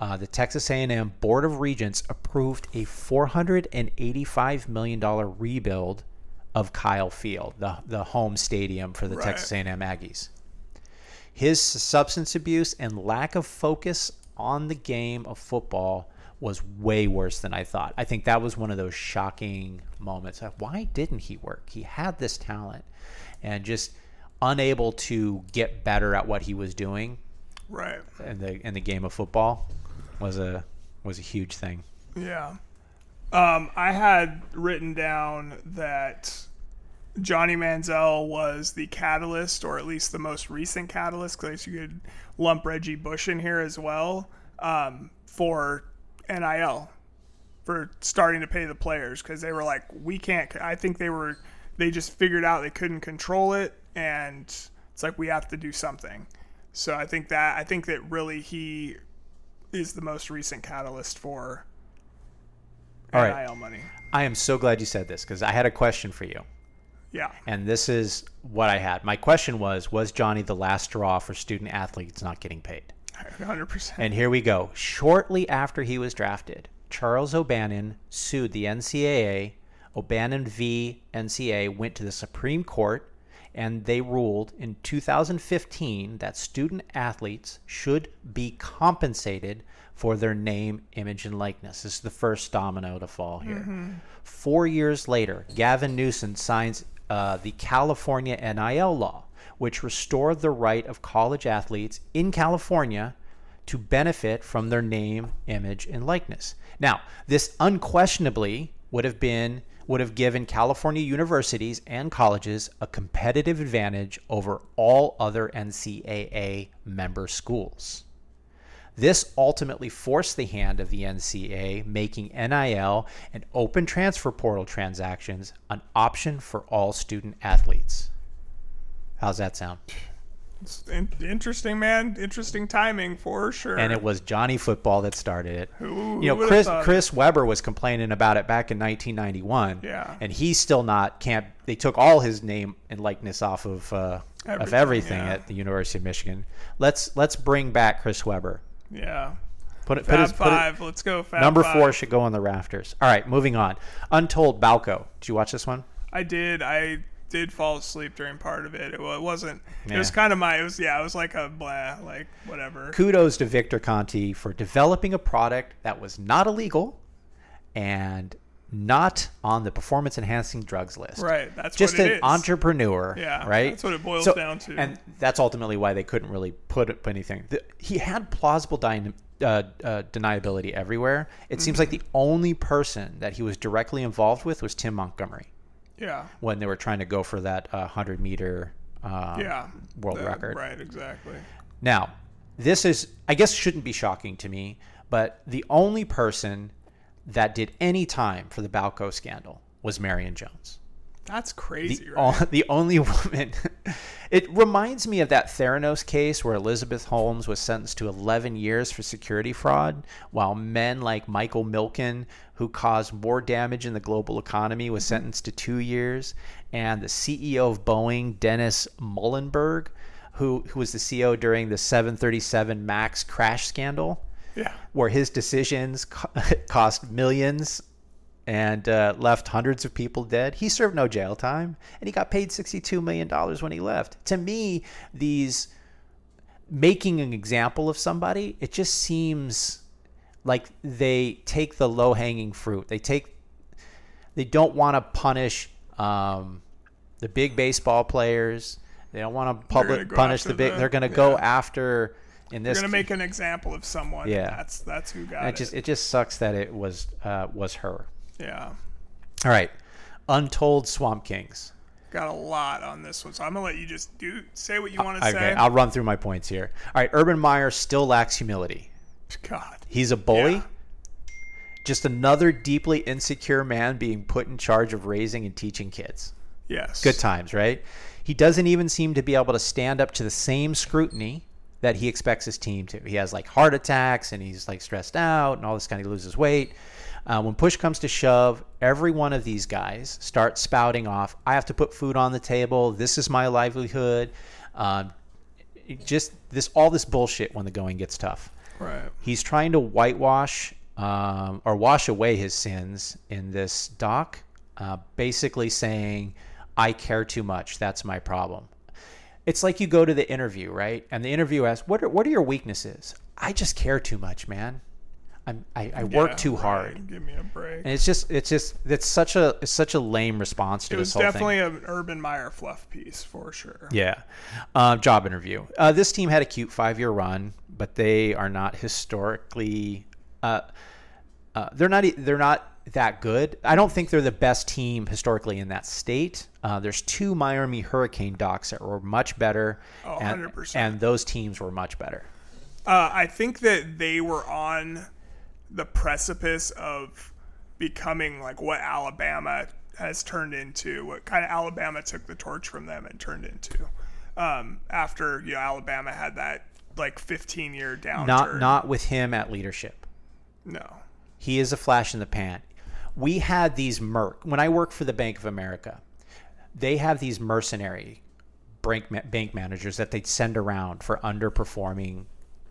uh, the Texas A&M Board of Regents approved a 485 million dollar rebuild of Kyle Field, the the home stadium for the Right. Texas A&M Aggies. His substance abuse and lack of focus on the game of football was way worse than I thought. I think that was one of those shocking moments. Why didn't he work? He had this talent and just unable to get better at what he was doing right And the in the game of football was a was a huge thing. Yeah. Um, I had written down that Johnny Manziel was the catalyst, or at least the most recent catalyst, because you could lump Reggie Bush in here as well um, for NIL, for starting to pay the players, because they were like, we can't. I think they were, they just figured out they couldn't control it, and it's like we have to do something. So I think that I think that really he is the most recent catalyst for All NIL money. I am so glad you said this because I had a question for you. Yeah. And this is what I had. My question was Was Johnny the last straw for student athletes not getting paid? 100%. And here we go. Shortly after he was drafted, Charles O'Bannon sued the NCAA. O'Bannon v. NCAA went to the Supreme Court and they ruled in 2015 that student athletes should be compensated for their name, image, and likeness. This is the first domino to fall here. Four years later, Gavin Newsom signs uh, the California NIL law, which restored the right of college athletes in California to benefit from their name, image, and likeness. Now, this unquestionably would have been would have given California universities and colleges a competitive advantage over all other NCAA member schools. This ultimately forced the hand of the NCAA, making NIL and open transfer portal transactions an option for all student athletes. How's that sound? It's in- interesting, man. Interesting timing for sure. And it was Johnny Football that started it. Who- you know, who Chris? Chris Webber was complaining about it back in 1991. Yeah. And he's still not can't. They took all his name and likeness off of uh, of Everything, everything yeah. at the University of Michigan. Let's let's bring back Chris Webber. yeah. Put it. Put Fab his, put it- five. Let's go. Fab number five. four should go on the rafters. All right, moving on. Untold Balco. Did you watch this one? I did. I did fall asleep during part of it. It, wasn't. It was kind of my. It was yeah. It was like a blah. Like whatever. Kudos to Victor Conte for developing a product that was not illegal and not on the performance enhancing drugs list. Right. That's Just what it an is. entrepreneur. Yeah, Right. that's what it boils So- down to. And that's ultimately why they couldn't really put up anything. The, he had plausible dyna- uh, uh, deniability everywhere. It seems like the Mm-hmm. only person that he was directly involved with was Tim Montgomery yeah. when they were trying to go for that uh, 100 meter um, Yeah. world The- record. Right. Exactly. Now, this is, I guess, shouldn't be shocking to me, but the only person that did any time for the Balco scandal was Marion Jones. That's The, crazy, o- right? the only woman. it reminds me of that Theranos case where Elizabeth Holmes was sentenced to 11 years for security fraud, while men like Michael Milken, who caused more damage in the global economy, was sentenced to two years, and the CEO of Boeing, Dennis Muilenburg, who, who was the CEO during the 737 MAX crash scandal, yeah. where his decisions co- cost millions and uh, left hundreds of people dead. He served no jail time, and he got paid $62 million when he left. To me, these making an example of somebody, it just seems like they take the low hanging fruit. They take, they don't want to punish um, the big baseball players. They don't want to public go punish the big. the- they're going to go after. In this, gonna make an example of someone. Yeah. That's that's who got it it. just it just sucks that it was uh, was her. yeah. All right, Untold Swamp Kings. Got a lot on this one, so I'm gonna let you just do say what you want to Okay, say. I'll run through my points here. All right, Urban Meyer still lacks humility. God. He's a bully. Yeah. Just another deeply insecure man being put in charge of raising and teaching kids. Yes. Good times, right? He doesn't even seem to be able to stand up to the same scrutiny that he expects his team to. He has like heart attacks and he's like stressed out and all this kind of he loses weight. Uh, when push comes to shove, every one of these guys starts spouting off, I have to put food on the table. This is my livelihood. Um, just this all this bullshit when the going gets tough. Right. He's trying to whitewash um, or wash away his sins in this doc, uh, basically saying, I care too much. That's my problem. It's like you go to the interview, right? And the interview asks, "What are what are your weaknesses?" I just care too much, man. I'm, I I work Yeah, too right. hard, Give me a break. and it's just it's just it's such a it's such a lame response to it this was whole definitely thing. an Urban Meyer fluff piece for sure. Yeah. Uh, job interview. Uh, this team had a cute five year run, but they are not historically. Uh, uh, they're not. They're not that good. I don't think they're the best team historically in that state. Uh, there's two Miami Hurricane Ducks that were much better, Oh, and, 100%. and those teams were much better. Uh, I think that they were on the precipice of becoming like what Alabama has turned into, what kind of Alabama took the torch from them and turned into. Um, after you know Alabama had that like 15 year downturn. Not not with him at leadership. no. He is a flash in the pan. We had these merc when I worked for the Bank of America. They have these mercenary bank bank managers that they'd send around for underperforming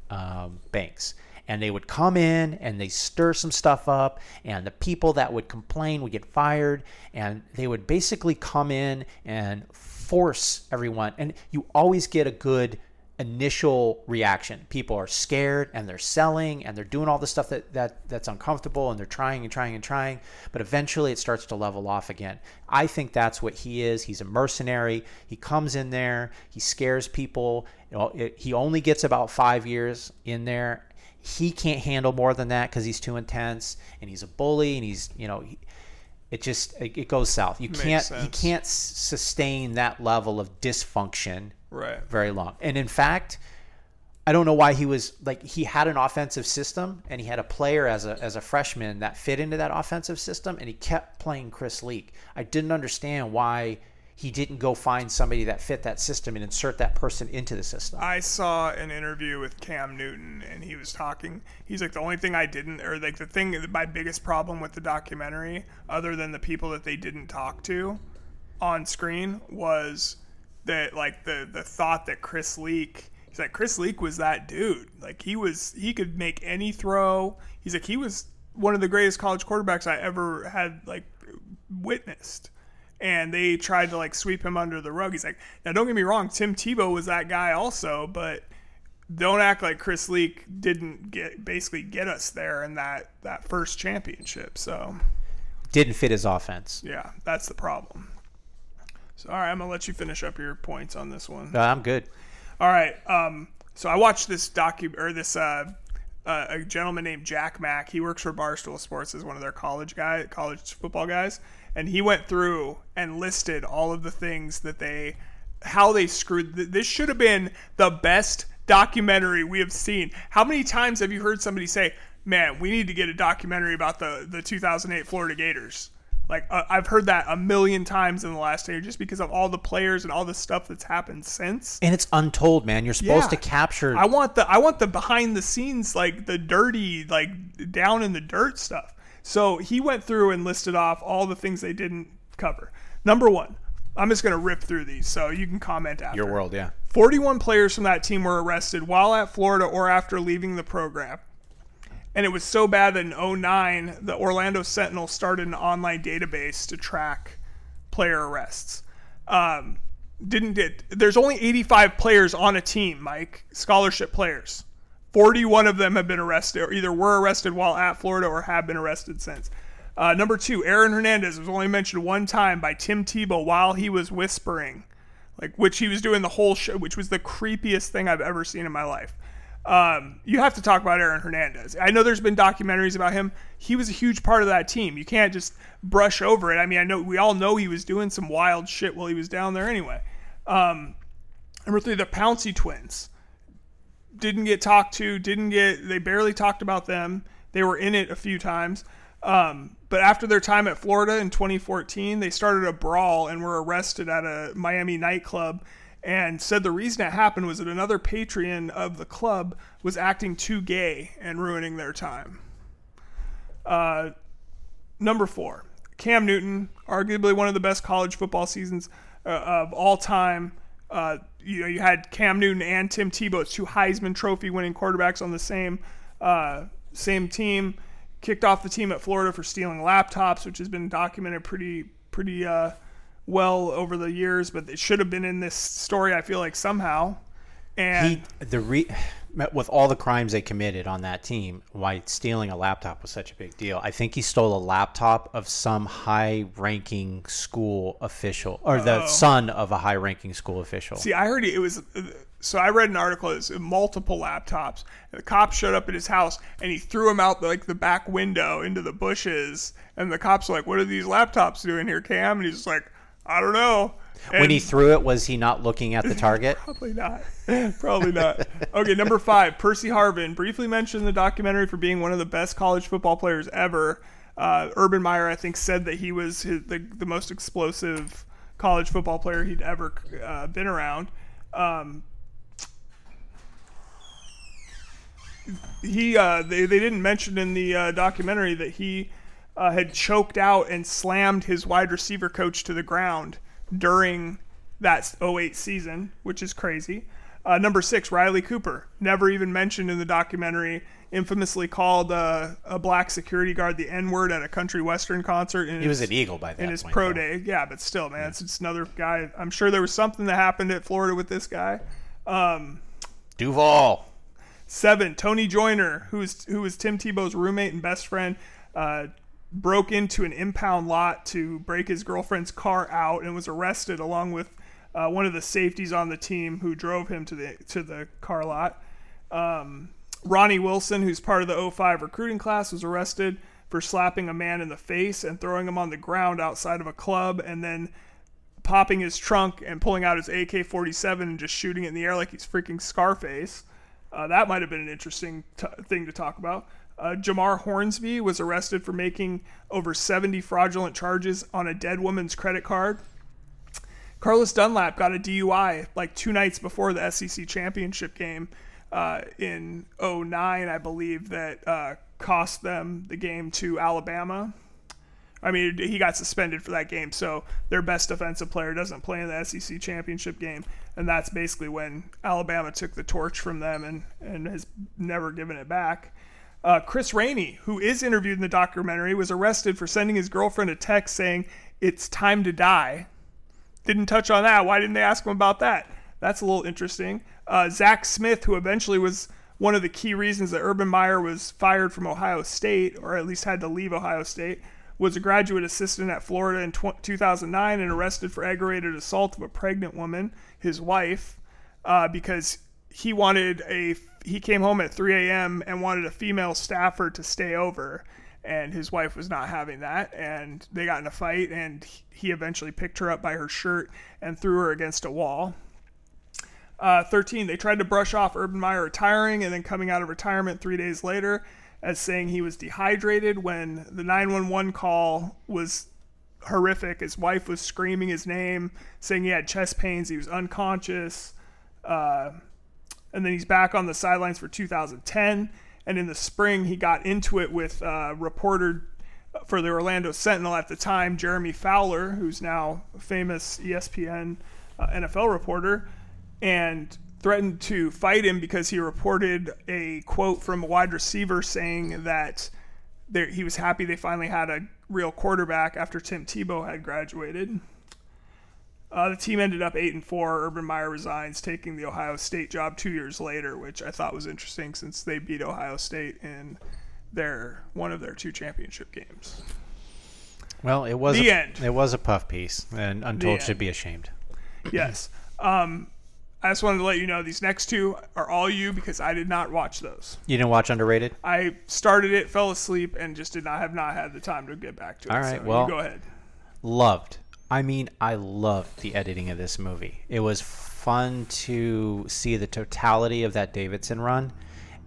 um, banks, and they would come in and they stir some stuff up, and the people that would complain would get fired, and they would basically come in and force everyone. And you always get a good initial reaction. People are scared and they're selling and they're doing all the stuff that, that that's uncomfortable and they're trying and trying and trying, but eventually it starts to level off again. I think that's what he is. He's a mercenary. He comes in there, he scares people. You know, it, he only gets about 5 years in there. He can't handle more than that cuz he's too intense and he's a bully and he's, you know, he, it just it, it goes south. You can't he sense. can't sustain that level of dysfunction Right. very long. And in fact, I don't know why he was like he had an offensive system and he had a player as a as a freshman that fit into that offensive system and he kept playing Chris Leak. I didn't understand why he didn't go find somebody that fit that system and insert that person into the system. I saw an interview with Cam Newton, and he was talking. He's like, the only thing I didn't, or like the thing, my biggest problem with the documentary, other than the people that they didn't talk to on screen, was that like the the thought that Chris Leak. He's like Chris Leak was that dude. Like he was, he could make any throw. He's like he was one of the greatest college quarterbacks I ever had like witnessed and they tried to like sweep him under the rug. He's like, now don't get me wrong, Tim Tebow was that guy also, but don't act like Chris Leak didn't get basically get us there in that that first championship. So Didn't fit his offense. yeah, that's the problem. So all right, I'm gonna let you finish up your points on this one. Uh, I'm good. All right. Um, so I watched this docu or this uh, uh, a gentleman named Jack Mack. He works for Barstool Sports as one of their college guy, college football guys, and he went through and listed all of the things that they, how they screwed. This should have been the best documentary we have seen. How many times have you heard somebody say, "Man, we need to get a documentary about the the 2008 Florida Gators"? Like uh, I've heard that a million times in the last year, just because of all the players and all the stuff that's happened since. And it's untold, man. You're supposed Yeah. to capture I want the I want the behind the scenes like the dirty like down in the dirt stuff. So he went through and listed off all the things they didn't cover. Number 1. I'm just going to rip through these so you can comment after. your world, yeah. 41 players from that team were arrested while at Florida or after leaving the program. And it was so bad that in 09, the Orlando Sentinel started an online database to track player arrests. Um, didn't get there's only 85 players on a team, Mike, scholarship players. 41 of them have been arrested, or either were arrested while at Florida or have been arrested since. Uh, number two, Aaron Hernandez was only mentioned one time by Tim Tebow while he was whispering, like which he was doing the whole show, which was the creepiest thing I've ever seen in my life. Um, you have to talk about Aaron Hernandez. I know there's been documentaries about him. He was a huge part of that team. You can't just brush over it. I mean, I know we all know he was doing some wild shit while he was down there anyway. Um, number three, the Pouncey twins didn't get talked to. Didn't get. They barely talked about them. They were in it a few times. Um, but after their time at Florida in 2014, they started a brawl and were arrested at a Miami nightclub and said the reason it happened was that another patron of the club was acting too gay and ruining their time. Uh, number four, Cam Newton, arguably one of the best college football seasons uh, of all time. Uh, you know, you had Cam Newton and Tim Tebow, two Heisman Trophy winning quarterbacks on the same uh, same team. Kicked off the team at Florida for stealing laptops, which has been documented pretty pretty uh, well over the years, but it should have been in this story. I feel like somehow. And He the re, with all the crimes they committed on that team, why stealing a laptop was such a big deal. I think he stole a laptop of some high-ranking school official or the son of a high-ranking school official. See, I heard it was uh, so I read an article it's multiple laptops. And the cops showed up at his house and he threw them out like the back window into the bushes. And the cops were like, "What are these laptops doing here, Cam?" And he's just like, "I don't know." And when he threw it, was he not looking at the target? Probably not. Probably not. Okay, number five, Percy Harvin, briefly mentioned in the documentary for being one of the best college football players ever. Uh, Urban Meyer, I think, said that he was his, the, the most explosive college football player he'd ever uh, been around. Um, he uh, they, they didn't mention in the uh, documentary that he uh, had choked out and slammed his wide receiver coach to the ground during that 08 season, which is crazy. Uh, number six, Riley Cooper, never even mentioned in the documentary, infamously called uh, a black security guard the N word at a country western concert. In He was an Eagle by that in his point, pro though. day. Yeah, but still, man, it's, it's another guy. I'm sure there was something that happened at Florida with this guy. Um, Duval. Seven, Tony Joiner, who's who was Tim Tebow's roommate and best friend, uh, broke into an impound lot to break his girlfriend's car out and was arrested along with uh, one of the safeties on the team who drove him to the to the car lot. Um, Ronnie Wilson, who's part of the 05 recruiting class, was arrested for slapping a man in the face and throwing him on the ground outside of a club, and then popping his trunk and pulling out his AK 47 and just shooting it in the air like he's freaking Scarface. Uh, that might have been an interesting t- thing to talk about. Uh, Jamar Hornsby was arrested for making over 70 fraudulent charges on a dead woman's credit card. Carlos Dunlap got a DUI like two nights before the SEC championship game uh, in 09, I believe, that uh, cost them the game to Alabama. I mean, he got suspended for that game, so their best defensive player doesn't play in the SEC championship game, and that's basically when Alabama took the torch from them and, and has never given it back. Uh, Chris Rainey, who is interviewed in the documentary, was arrested for sending his girlfriend a text saying, It's time to die. Didn't touch on that. Why didn't they ask him about that? That's a little interesting. Uh, Zach Smith, who eventually was one of the key reasons that Urban Meyer was fired from Ohio State, or at least had to leave Ohio State, was a graduate assistant at Florida in tw- 2009 and arrested for aggravated assault of a pregnant woman, his wife, uh, because he wanted a he came home at 3 a.m. and wanted a female staffer to stay over, and his wife was not having that, and they got in a fight, and he eventually picked her up by her shirt and threw her against a wall. Uh, 13, they tried to brush off Urban Meyer retiring and then coming out of retirement three days later as saying he was dehydrated when the 911 call was horrific. His wife was screaming his name, saying he had chest pains, he was unconscious. Uh, and then he's back on the sidelines for 2010. And in the spring, he got into it with uh, reporter for the Orlando Sentinel at the time, Jeremy Fowler, who's now a famous ESPN uh, NFL reporter, and threatened to fight him because he reported a quote from a wide receiver saying that he was happy they finally had a real quarterback after Tim Tebow had graduated. Uh, the team ended up eight and four. Urban Meyer resigns, taking the Ohio State job two years later, which I thought was interesting since they beat Ohio State in their one of their two championship games. Well, it was The a, end. It was a puff piece, and Untold should be ashamed. Yes. Um, I just wanted to let you know these next two are all you because I did not watch those. You didn't watch Underrated? I started it, fell asleep, and just did not have not had the time to get back to it. All right, so well- you go ahead. Loved. I mean, I loved the editing of this movie. It was fun to see the totality of that Davidson run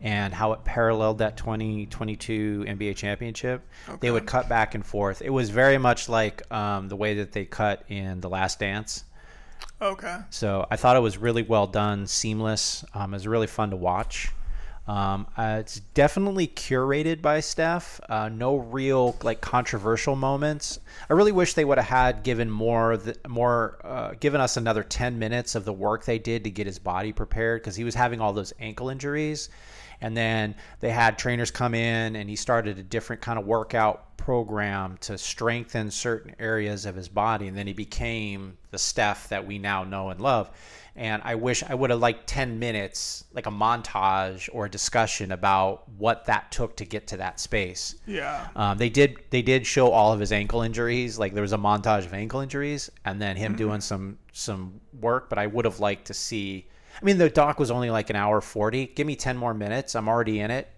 and how it paralleled that 2022 NBA championship. They would cut back and forth. It was very much like um, the way that they cut in The Last Dance. Okay. So I thought it was really well done, seamless. Um, it was really fun to watch. Um, uh, it's definitely curated by Steph. Uh, no real like controversial moments. I really wish they would have had given more, more, uh, given us another ten minutes of the work they did to get his body prepared because he was having all those ankle injuries, and then they had trainers come in and he started a different kind of workout program to strengthen certain areas of his body, and then he became the Steph that we now know and love and I wish I would have liked 10 minutes, like a montage or a discussion about what that took to get to that space. Yeah. Um, they did they did show all of his ankle injuries, like there was a montage of ankle injuries, and then him doing some some work. But I would have liked to see. I mean, the doc was only like an hour 40. Give me 10 more minutes. I'm already in it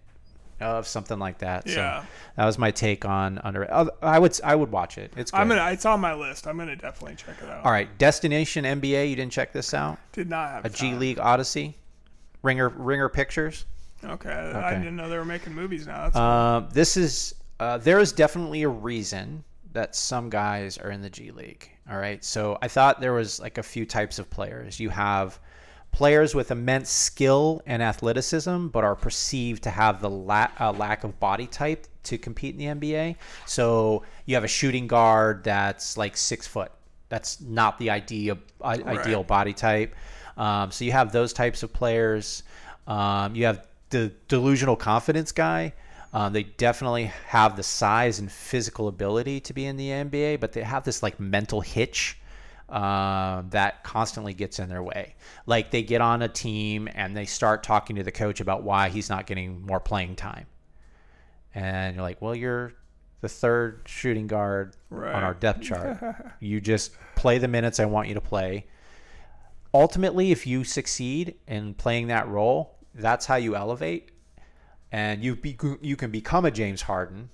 of something like that. Yeah. So that was my take on under I would I would watch it. It's good. I'm gonna. It's on my list. I'm gonna definitely check it out. All right, Destination NBA, you didn't check this out? Did not have A G. League Odyssey? Ringer Ringer Pictures? Okay. I didn't know they were making movies now. That's Um, this is uh, there is definitely a reason that some guys are in the G League. All right, so I thought there was like a few types of players. You have players with immense skill and athleticism, but are perceived to have the la- uh, lack of body type to compete in the NBA. So you have a shooting guard that's like six foot. That's not the idea, I- ideal body type. Um, so you have those types of players. Um, you have the delusional confidence guy. Um, they definitely have the size and physical ability to be in the NBA, but they have this like mental hitch um, that constantly gets in their way. Like they get on a team and they start talking to the coach about why he's not getting more playing time, and you're like, "Well, you're the third shooting guard on our depth chart. you just play the minutes I want you to play." ultimately, if you succeed in playing that role, that's how you elevate, and you be you can become a James Harden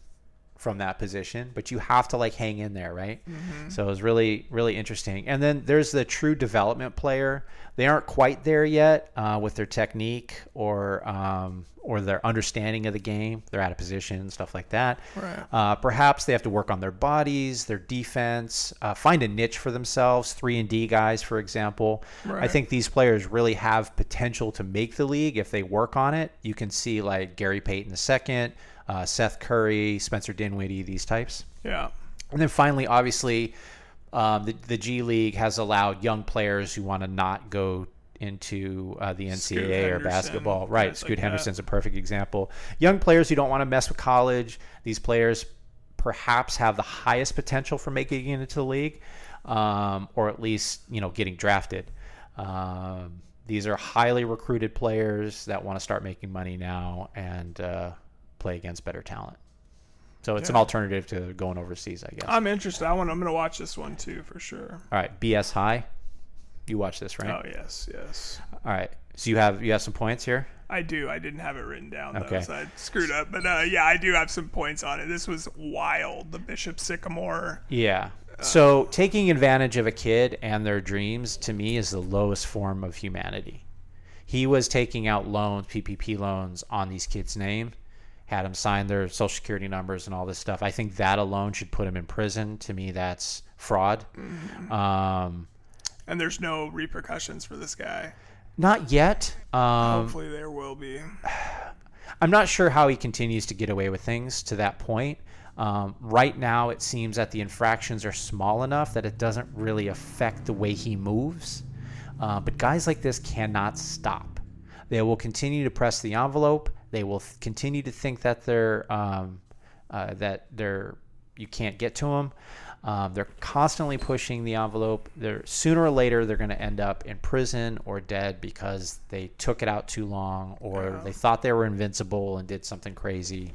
from that position, but you have to like hang in there, right? So it was really really interesting. And then there's the true development player. They aren't quite there yet uh, with their technique or um, or their understanding of the game. They're out of position, stuff like that. Right. Uh, perhaps they have to work on their bodies, their defense, uh, find a niche for themselves. Three and D guys, for example. I think these players really have potential to make the league if they work on it. You can see like Gary Payton II, uh, Seth Curry, Spencer Dinwiddie, these types. yeah. And then finally, obviously, um, the, the G League has allowed young players who want to not go into uh, the NCAA or basketball. Right. guys like Scoot that. Henderson's a perfect example. Young players who don't want to mess with college. These players perhaps have the highest potential for making it into the league, um, or at least you know getting drafted. Um, these are highly recruited players that want to start making money now and uh, play against better talent. So it's an alternative to going overseas, I guess. I'm interested. I want. I'm gonna watch this one too for sure. All right, BS High. You watch this, right? Oh yes, yes. All right. So you have you have some points here. I do. I didn't have it written down though, Okay. so I screwed up. But uh, yeah, I do have some points on it. This was wild. The Bishop Sycamore. Yeah. So taking advantage of a kid and their dreams to me is the lowest form of humanity. He was taking out loans, PPP loans on these kids' name, had them sign their social security numbers and all this stuff. I think that alone should put him in prison. To me, that's fraud. Um, And there's no repercussions for this guy. not yet. Um, Hopefully there will be. I'm not sure how he continues to get away with things to that point. Um, right now, it seems that the infractions are small enough that it doesn't really affect the way he moves. Uh, but guys like this cannot stop. They will continue to press the envelope. They will continue to think that they're um, uh, that they're you can't get to them. Um, they're constantly pushing the envelope. They're sooner or later they're going to end up in prison or dead because they took it out too long or they thought they were invincible and did something crazy.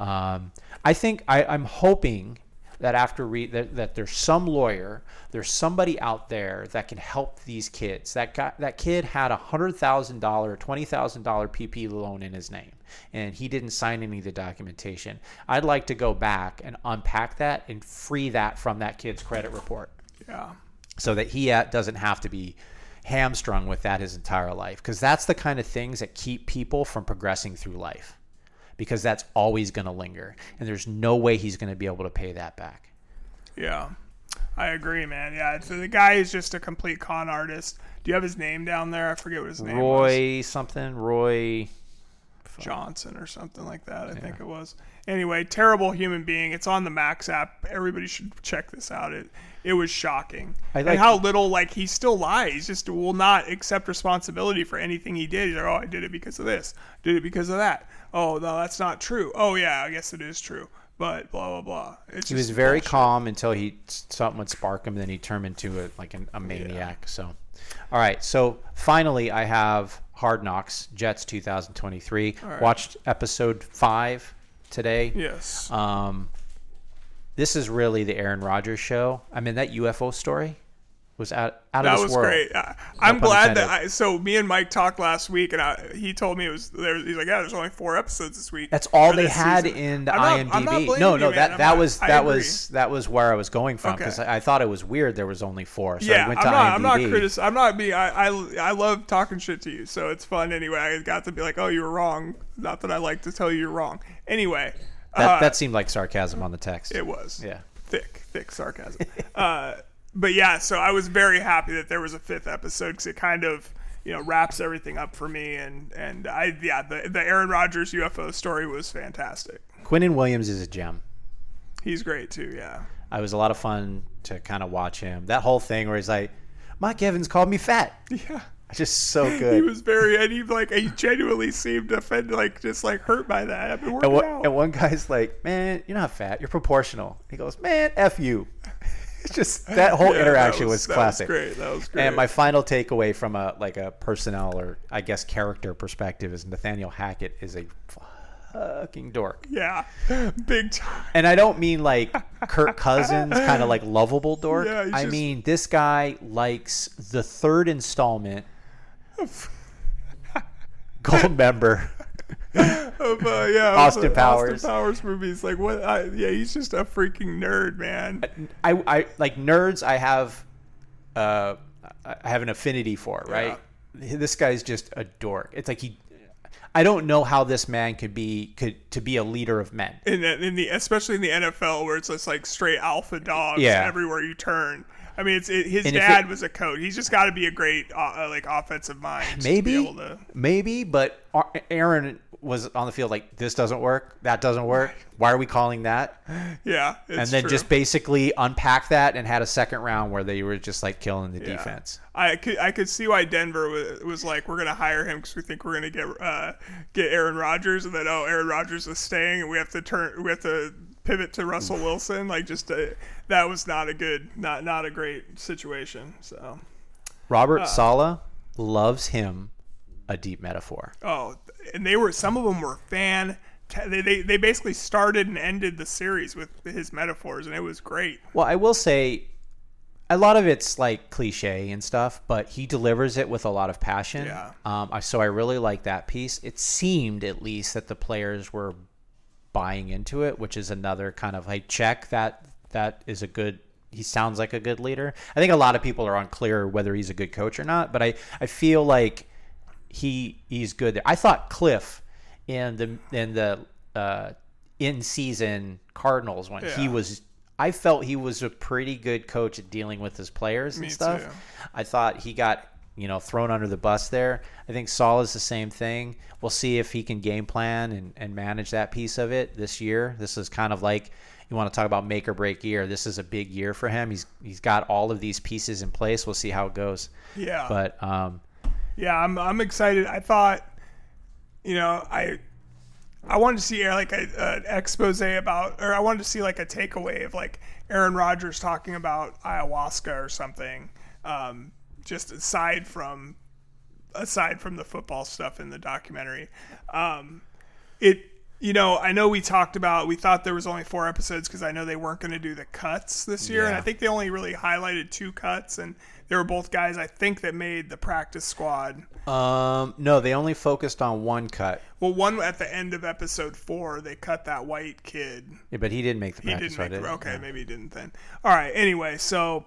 Um, I think I, I'm hoping that after re- that, that there's some lawyer, there's somebody out there that can help these kids. That guy, that kid had a hundred thousand dollar, twenty thousand dollar PP loan in his name, and he didn't sign any of the documentation. I'd like to go back and unpack that and free that from that kid's credit report Yeah. so that he uh, doesn't have to be hamstrung with that his entire life because that's the kind of things that keep people from progressing through life because that's always going to linger and there's no way he's going to be able to pay that back Yeah. I agree, man. Yeah. So the guy is just a complete con artist. Do you have his name down there? I forget what his name was. roy something roy Johnson or something like that. I think it was. Anyway, terrible human being. It's on the Max app. Everybody should check this out. It it was shocking. I and like- how little like he still lies. Just will not accept responsibility for anything he did. He's like, oh, I did it because of this. Did it because of that. Oh no, that's not true. Oh yeah, I guess it is true. But blah blah blah. It's he was very bullshit. calm until he something would spark him then he turned into a, like an, a maniac so all right so finally i have hard knocks jets 2023 right. watched episode five today Yes. Um, this is really the Aaron Rodgers show. I mean, that UFO story was out out That of this was world. great. I, I'm pun glad that. I, so me and Mike talked last week, and I, he told me it was there. He's like, yeah, there's only four episodes this week. That's all they had season." in the I'm not- I'm IMDb. no, you, no, man. that I'm that not- was that was that was where I was going from because Okay. I, I thought it was weird there was only four. So Yeah, I went I'm to not. IMDb. I'm not critic. I'm not being. I, I I love talking shit to you, so it's fun anyway. I got to be like, oh, you were wrong. Not that I like to tell you you're wrong. Anyway, That, uh, that seemed like sarcasm on the text. it was. yeah. thick, thick sarcasm. uh, but yeah, so I was very happy that there was a fifth episode because it kind of you know wraps everything up for me, and and I yeah the the Aaron Rodgers UFO story was fantastic. Quinnen Williams is a gem. He's great too. Yeah. I was a lot of fun to kind of watch him. That whole thing where he's like, Mike Evans called me fat. Yeah. Just so good. He was very, and he like he genuinely seemed offended, like just like hurt by that. I've been working and, one, out. and one guy's like, man, you're not fat. You're proportional. He goes, man, F you. It's just that whole Yeah, interaction that was, that classic. great. That was great. And my final takeaway from a like a personnel or I guess character perspective is Nathaniel Hackett is a fucking dork. yeah, big time. And I don't mean like Kirk Cousins kind of like lovable dork. Yeah, I just- mean this guy likes the third installment Goldmember. Of, uh, yeah, of Austin the Powers. Austin Powers movies. Like what? I, yeah, he's just a freaking nerd, man. I, I like nerds. I have, uh, I have an affinity for. Right. This guy's just a dork. It's like he. I don't know how this man could be could to be a leader of men. in the, in the especially in the NFL where it's just like straight alpha dogs Yeah. everywhere you turn. I mean, it's it, his And dad it- was a coach. He's just got to be a great uh, like offensive mind. to be Maybe, able to- maybe, but Aaron was on the field like this doesn't work, that doesn't work. Why are we calling that? yeah, and then true. just basically unpack that and had a second round where they were just like killing the Yeah. defense. I could I could see why Denver was, was like we're gonna hire him because we think we're gonna get uh, get Aaron Rodgers and then oh Aaron Rodgers is staying and we have to turn we have to pivot to Russell Wilson like just uh that was not a good not not a great situation so Robert Saleh loves him a deep metaphor. oh and they were some of them were fan they, they they basically started and ended the series with his metaphors and it was great Well, I will say a lot of it's like cliche and stuff, but he delivers it with a lot of passion. Yeah. Um, I, so I really like that piece. It seemed at least that the players were buying into it, which is another kind of like check that that is a good. He sounds like a good leader. I think a lot of people are unclear whether he's a good coach or not, but I I feel like he he's good there. I thought Kliff in the in the uh, in season Cardinals when he was. I felt he was a pretty good coach at dealing with his players and Me stuff. too. I thought he got you know thrown under the bus there. I think Saleh is the same thing. We'll see if he can game plan and, and manage that piece of it this year. This is kind of like you want to talk about make or break year. This is a big year for him. He's he's got all of these pieces in place. We'll see how it goes. yeah But um, Yeah, I'm I'm excited. I thought, you know, I I wanted to see uh, like a, an expose about, or I wanted to see like a takeaway of like Aaron Rodgers talking about ayahuasca or something. Um, just aside from aside from the football stuff in the documentary, um, it. You know, I know we talked about we thought there was only four episodes because I know they weren't going to do the cuts this year, and I think they only really highlighted two cuts, and they were both guys I think that made the practice squad. um, no, they only focused on one cut. Well, one at the end of episode four, they cut that white kid. Yeah, but he didn't make the He practice didn't squad, did okay, he? maybe he didn't then. All right. Anyway, so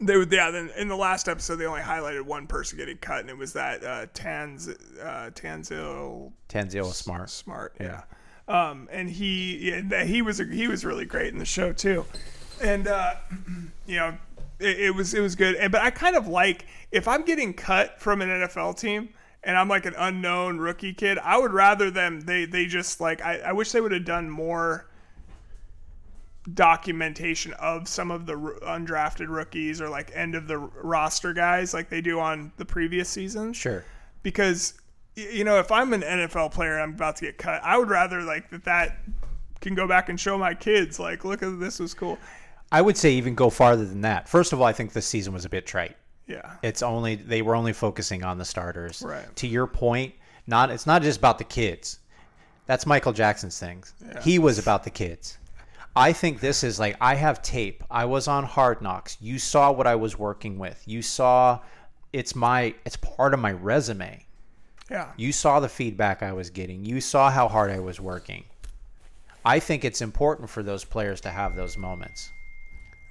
they would yeah. Then in the last episode, they only highlighted one person getting cut, and it was that uh, Tanz uh, Tanzel Tanzel was smart. Smart. Yeah. Um, and he yeah, he was he was really great in the show too, and uh, you know it, it was it was good. And, but I kind of like if I'm getting cut from an NFL team and I'm like an unknown rookie kid, I would rather them they they just like I, I wish they would have done more documentation of some of the r- undrafted rookies or like end of the r- roster guys like they do on the previous seasons Sure. because you know if I'm an NFL player and I'm about to get cut, I would rather like that that can go back and show my kids like look at this was cool. I would say even go farther than that. First of all, I think this season was a bit trite. Yeah. It's only they were only focusing on the starters. Right. To your point, not it's not just about the kids. That's Michael Jackson's things. He was about the kids. I think this is like I have tape. I was on Hard Knocks. You saw what I was working with. You saw it's my it's part of my resume. Yeah. You saw the feedback I was getting. You saw how hard I was working. I think it's important for those players to have those moments.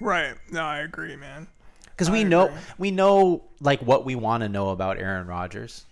Right. No, I agree, man. Because we I know we know like what we want to know about Aaron Rodgers.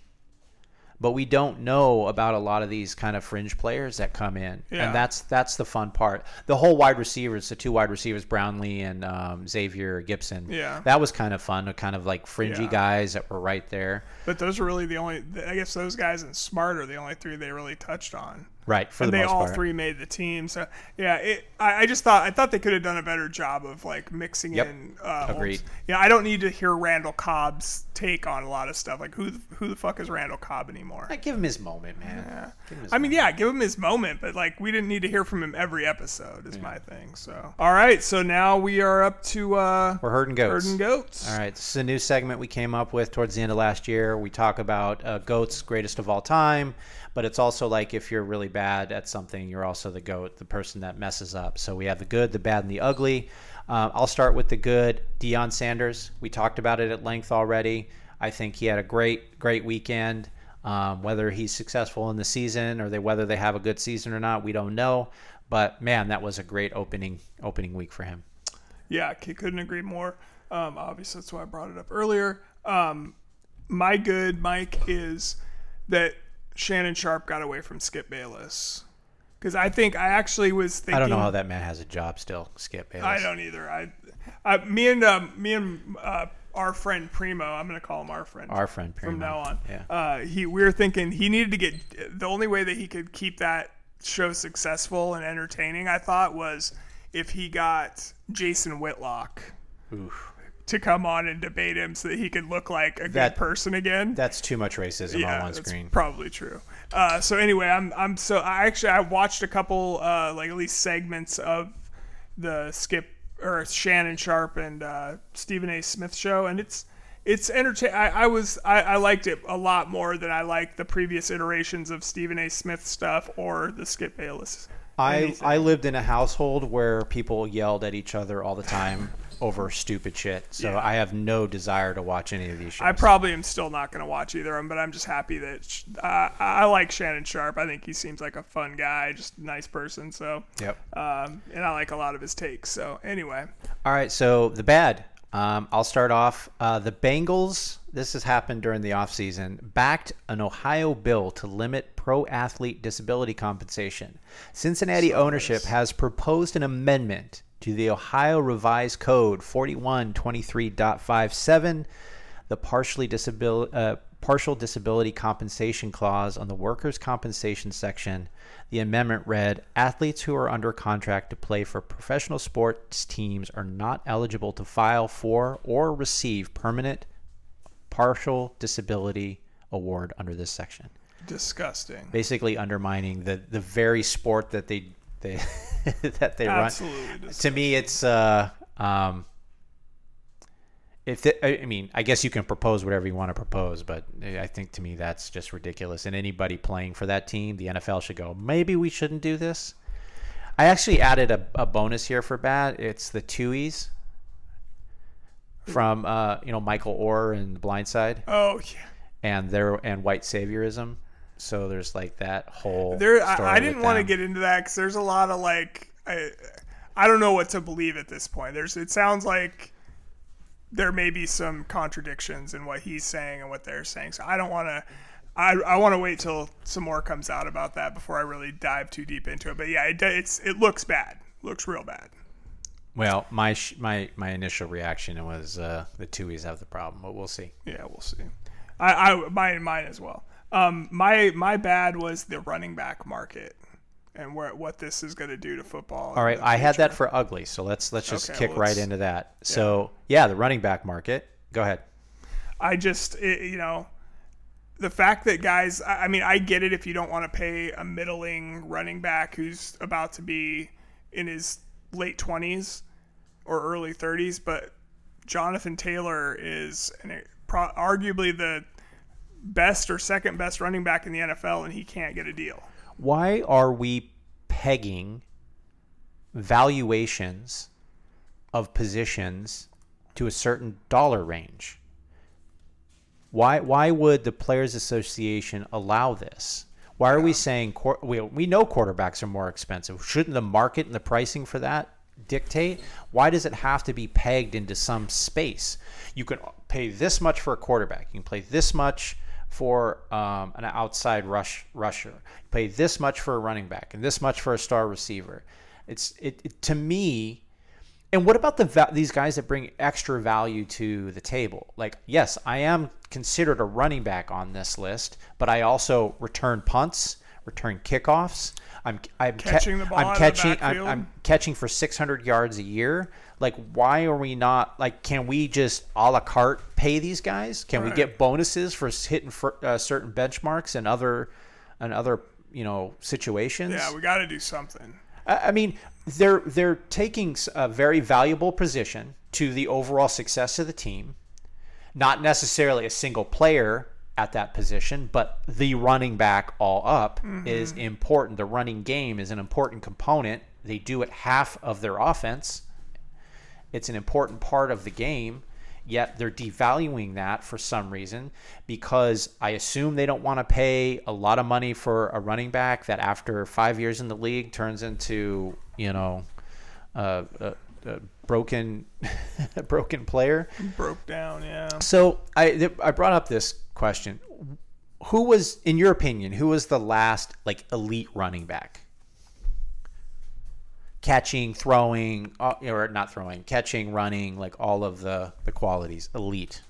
But we don't know about a lot of these kind of fringe players that come in, Yeah. and that's that's the fun part. The whole wide receivers, the two wide receivers, Brownlee and um, Xavier Gipson. Yeah. that was kind of fun. Kind of like fringy Yeah. guys that were right there. But those are really the only. I guess those guys and Smart are the only three they really touched on. Right for and the they most all part. three made the team. So yeah, it, I, I just thought I thought they could have done a better job of like mixing Yep. in. Uh, Agreed. yeah, I don't need to hear Randall Cobb's take on a lot of stuff. Like who the- who the fuck is Randall Cobb anymore? I give him his moment, man. Him his I mean, yeah, give him his moment, but like we didn't need to hear from him every episode. Is my thing. So all right, so now we are up to uh, We're herding goats. herding goats. All right, this is a new segment we came up with towards the end of last year. We talk about uh, goats, greatest of all time, but it's also like if you're really bad at something, you're also the goat, the person that messes up. So we have the good, the bad, and the ugly. Uh, I'll start with the good. Deion Sanders. We talked about it at length already. I think he had a great, great weekend. Um, whether he's successful in the season or they whether they have a good season or not, we don't know. But man, that was a great opening opening week for him. Yeah, couldn't agree more. Um, obviously, that's why I brought it up earlier. Um, my good, Mike, is that Shannon Sharpe got away from Skip Bayless. Because I think I actually was thinking. I don't know how that man has a job still. Skip Bayless. I don't either. I, I me and um, me and uh, our friend Primo. I'm gonna call him our friend. Our friend from now on. Yeah. Uh, he we were thinking he needed to get the only way that he could keep that show successful and entertaining. I thought was if he got Jason Whitlock Oof. To come on and debate him so that he could look like a That- good person again. That's too much racism yeah, on one that's screen. probably true. Uh, so anyway, I'm I'm so I actually I watched a couple uh, like at least segments of the Skip or Shannon Sharpe and uh, Stephen A. Smith show, and it's it's entertain. I, I was I, I liked it a lot more than I liked the previous iterations of Stephen A. Smith stuff or the Skip Bayless. I. I lived in a household where people yelled at each other all the time over stupid shit. So Yeah. I have no desire to watch any of these shows. I probably am still not going to watch either of them, but I'm just happy that uh, I like Shannon Sharpe. I think he seems like a fun guy, just a nice person. So, Yep. um, and I like a lot of his takes. So, anyway, All right, so the bad. Um, I'll start off. Uh, the Bengals, this has happened during the offseason, backed an Ohio bill to limit pro athlete disability compensation. Cincinnati ownership has proposed an amendment to the Ohio Revised Code 4123.57, the partially disabil- uh, partial disability compensation clause on the workers' compensation section. The amendment read Athletes who are under contract to play for professional sports teams are not eligible to file for or receive permanent partial disability award under this section. disgusting. Basically undermining the, the very sport that they they that they Absolutely. run. dis- To me it's uh um if the, I mean, I guess you can propose whatever you want to propose, but I think to me that's just ridiculous. And anybody playing for that team, the NFL should go. Maybe we shouldn't do this. I actually added a, a bonus here for bad. It's the Tuohys from uh, you know Michael Oher and The Blind Side, Oh yeah. and their and white saviorism. So there's like that whole. There, I, I didn't want to get into that because there's a lot of like, I, I don't know what to believe at this point. There's, it sounds like there may be some contradictions in what he's saying and what they're saying. So I don't want to. I, I want to wait till some more comes out about that before I really dive too deep into it. But yeah, it, it's it looks bad. Looks real bad. Well, my sh- my my initial reaction was uh, the Tuohys have the problem, but we'll see. Yeah, we'll see. I, I mine mine as well. Um, my my bad was the running back market and where what this is going to do to football. All right, I had that for ugly, so let's let's just Okay, kick well, right into that. So yeah, the running back market. Go ahead. I just, it, you know, the fact that guys, I I mean, I get it if you don't want to pay a middling running back who's about to be in his late 20s or early 30s, but Jonathan Taylor is an, arguably the best or second best running back in the NFL, and he can't get a deal. Why are we pegging valuations of positions to a certain dollar range. Why why would the players association allow this? Why are we saying we we know quarterbacks are more expensive? Shouldn't the market and the pricing for that dictate? Why does it have to be pegged into some space? You can pay this much for a quarterback. You can pay this much for um, an outside rush rusher. Pay this much for a running back and this much for a star receiver. It's it, it to me. And what about the these guys that bring extra value to the table? Like, yes, I am considered a running back on this list, but I also return punts, return kickoffs. I'm I'm Catching ball I'm catching I'm. I'm catching for 600 yards a year. Like, why are we not like? Can we just a la carte pay these guys? Can we get bonuses for hitting for, uh, certain benchmarks and other and other you know situations? Yeah, we got to do something. I I mean, they're they're taking a very valuable position to the overall success of the team. Not necessarily a single player at that position, but the running back all up is important. The running game is an important component. They do it half of their offense. It's an important part of the game. Yet they're devaluing that for some reason because I assume they don't want to pay a lot of money for a running back that after five years in the league turns into you know a, a, a broken a broken player. Broke down, yeah. So I th- I brought up this question: Who was, in your opinion, who was the last like elite running back? Catching, throwing, uh, or not throwing, catching, running, like all of the the qualities, elite.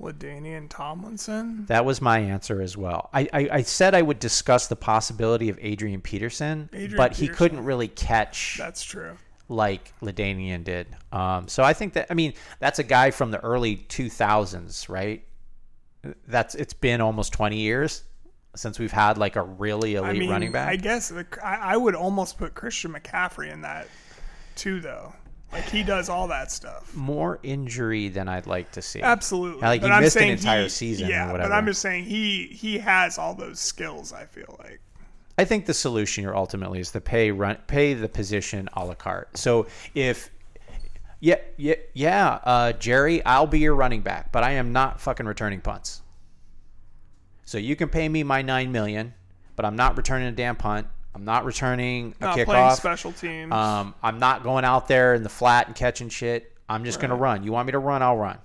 LaDainian Tomlinson. That was my answer as well. I, I, I said I would discuss the possibility of Adrian Peterson, Adrian but he couldn't really catch That's true. like LaDainian did. Um, so I think that I mean that's a guy from the early 2000s, right? That's it's been almost 20 years since we've had like a really elite I mean, running back. I guess the, I, I would almost put Christian McCaffrey in that too, though. Like he does all that stuff. More injury than I'd like to see. Absolutely. Like, he I'm missed an entire he- season Yeah, but. I'm just saying he he has all those skills. I feel like. I think the solution here ultimately is to pay run pay the position a la carte. So if yeah yeah yeah uh, Jerry, I'll be your running back, but I am not fucking returning punts. So you can pay me my nine million, but I'm not returning a damn punt. I'm not returning a Not playing special teams. Um, I'm not going out there in the flat and catching shit. I'm just going to run. You want me to run? I'll run.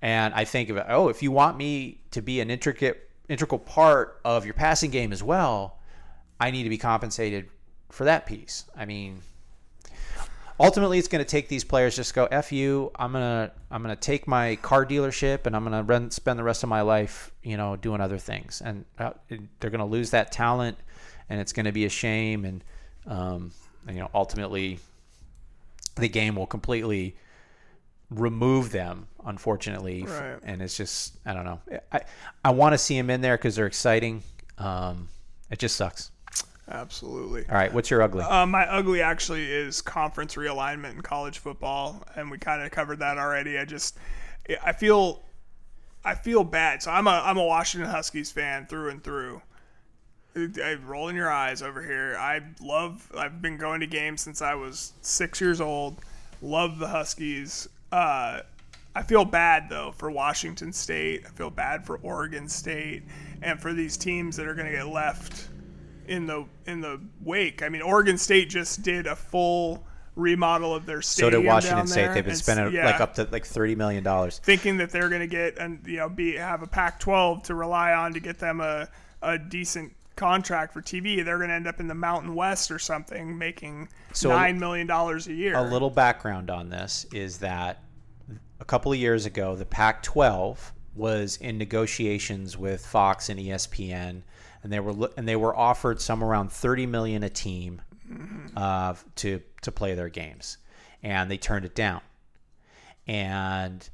And I think of it, oh, if you want me to be an intricate, integral part of your passing game as well, I need to be compensated for that piece. I mean, ultimately, it's going to take these players just go f you. I'm gonna I'm gonna take my car dealership and I'm gonna run, spend the rest of my life, you know, doing other things. And uh, they're going to lose that talent, and it's going to be a shame. And um, and, you know, ultimately, the game will completely remove them unfortunately Right. and it's just i don't know i i want to see them in there because they're exciting um it just sucks Absolutely. all right what's your ugly Uh, my ugly actually is conference realignment in college football, and we kind of covered that already. I just, I feel, I feel bad. So I'm a I'm a Washington Huskies fan through and through. I, rolling your eyes over here. I love. I've been going to games since I was six years old. Love the Huskies. Uh, I feel bad though for Washington State. I feel bad for Oregon State, and for these teams that are going to get left in the in the wake. I mean, Oregon State just did a full remodel of their stadium. so did washington state they've been spending yeah, like up to like 30 million dollars thinking that they're going to get and you know be have a Pac-12 to rely on to get them a a decent contract for TV. They're going to end up in the Mountain West or something, making So- nine million dollars a year. a little background on this is that a couple of years ago, the Pac 12 was in negotiations with Fox and ESPN, and they were and they were offered some around 30 million a team uh, to to play their games, and they turned it down. And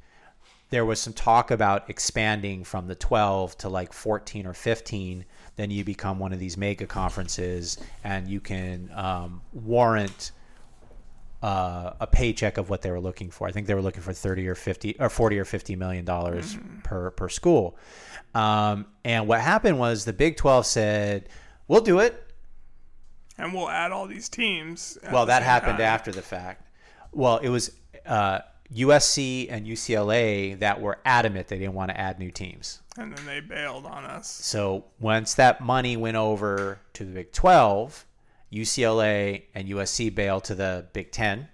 there was some talk about expanding from the 12 to like 14 or 15 then you become one of these mega conferences and you can um, warrant uh, a paycheck of what they were looking for. I think they were looking for 30 or 50 or 40 or 50 million dollars per per school. Um, and what happened was the Big 12 said, "We'll do it." and we'll add all these teams. Well, that happened time. after the fact. Well, it was uh, USC and UCLA that were adamant they didn't want to add new teams. and then they bailed on us. So once that money went over to the Big 12, UCLA and USC bailed to the Big 10.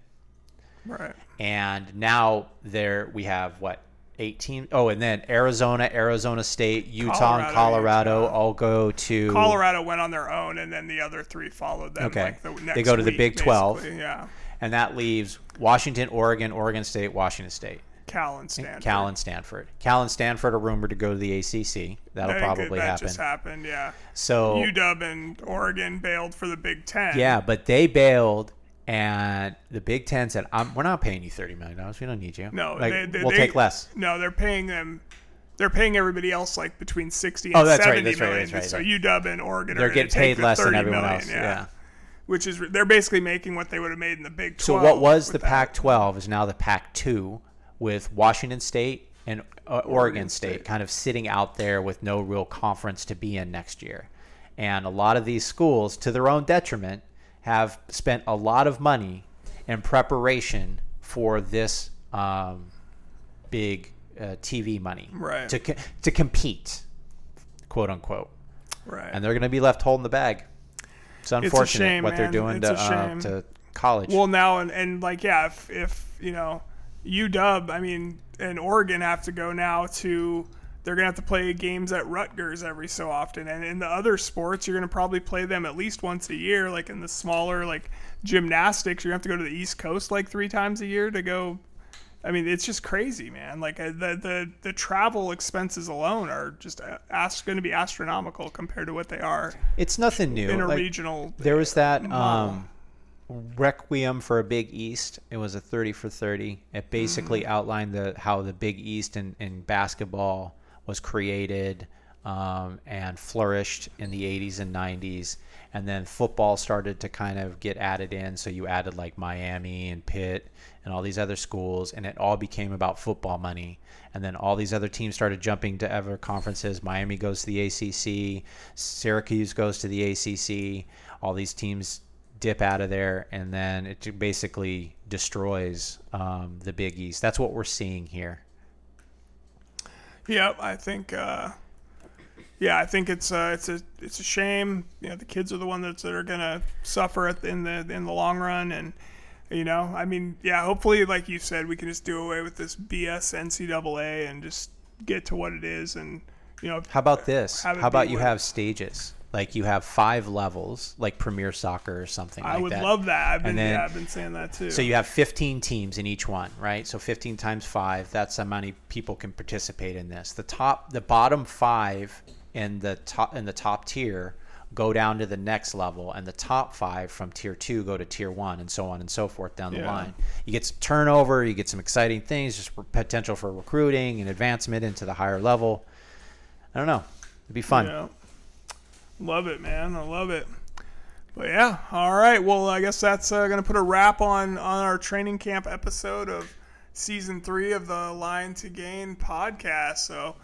Right. And now there we have what 18 oh and then Arizona, Arizona State, Utah and Colorado, Colorado all go to Colorado went on their own, and then the other three followed them. Okay. Like the next They go to the Big 12. basically, Yeah. and that leaves Washington, Oregon, Oregon State, Washington State. Cal and Stanford. Cal and Stanford. Cal and Stanford are rumored to go to the ACC. That'll probably that happen. just happened. Yeah. So UW and Oregon bailed for the Big Ten. yeah, but they bailed, and the Big Ten said, I'm, "We're not paying you thirty million dollars. We don't need you. No, like, they, they, we'll they- take less." No, they're paying them. They're paying everybody else like between sixty and Oh, that's right, seventy that's right, million. that's right, So UW and Oregon They're are getting paid less than everyone million, else. Yeah. Which is they're basically making what they would have made in the Big 12. So what was the with that. Pac-12 is now the Pac-2 with Washington State and uh, Oregon, Oregon State, State. kind of sitting out there with no real conference to be in next year. And a lot of these schools, to their own detriment, have spent a lot of money in preparation for this um, big uh, TV money Right. to co- to compete, quote unquote. Right. And they're going to be left holding the bag. It's unfortunate shame, what they're doing to uh, to college. Well, now and, and like yeah, if if you know UW, I mean, and Oregon have to go now to they're gonna have to play games at Rutgers every so often, and in the other sports, you're gonna probably play them at least once a year. Like in the smaller like gymnastics, you're gonna have to go to the East Coast like three times a year to go. I mean, it's just crazy, man. Like uh, the the the travel expenses alone are just uh, ast- going to be astronomical compared to what they are it's nothing new. in a Like, regional. There was that um, Requiem for a Big East. It was a 30 for 30. It basically Mm. outlined the how the Big East in, in basketball was created um, and flourished in the 80s and 90s. And then football started to kind of get added in. So you added like Miami and Pitt and all these other schools, and it all became about football money. And then all these other teams started jumping to other conferences. Miami goes to the ACC, Syracuse goes to the ACC. All these teams dip out of there, and then it basically destroys um, the Big East. That's what we're seeing here. Yep, I think. Uh, yeah, I think it's uh, it's a it's a shame. You know, the kids are the ones that, that are gonna suffer in the in the long run, and you know, I mean, yeah. Hopefully, like you said, we can just do away with this BS NCAA and just get to what it is, and you know, How about this? How about you have stages? Like you have five levels, like Premier Soccer or something I like would that. love that. I've been then- yeah, I've been saying that too. So you have 15 teams in each one, right? So 15 times five, that's how many people can participate in this. The top, the bottom five in the top in the top tier go down to the next level, and the top five from tier two go to tier one, and so on and so forth down the Yeah. line. You get some turnover, you get some exciting things, just potential for recruiting and advancement into the higher level. I don't know. It'd be fun. Yeah. Love it, man. I love it. But yeah, all right. Well, I guess that's uh, going to put a wrap on on our training camp episode of season three of the Line to Gain podcast. So,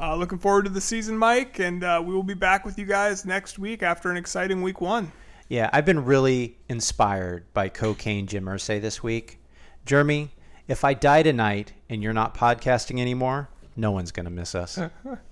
uh, looking forward to the season, Mike, and uh, we will be back with you guys next week after an exciting week one. Yeah, I've been really inspired by Cocaine Jim Irsay this week. Jerimie, if I die tonight and you're not podcasting anymore, no one's going to miss us.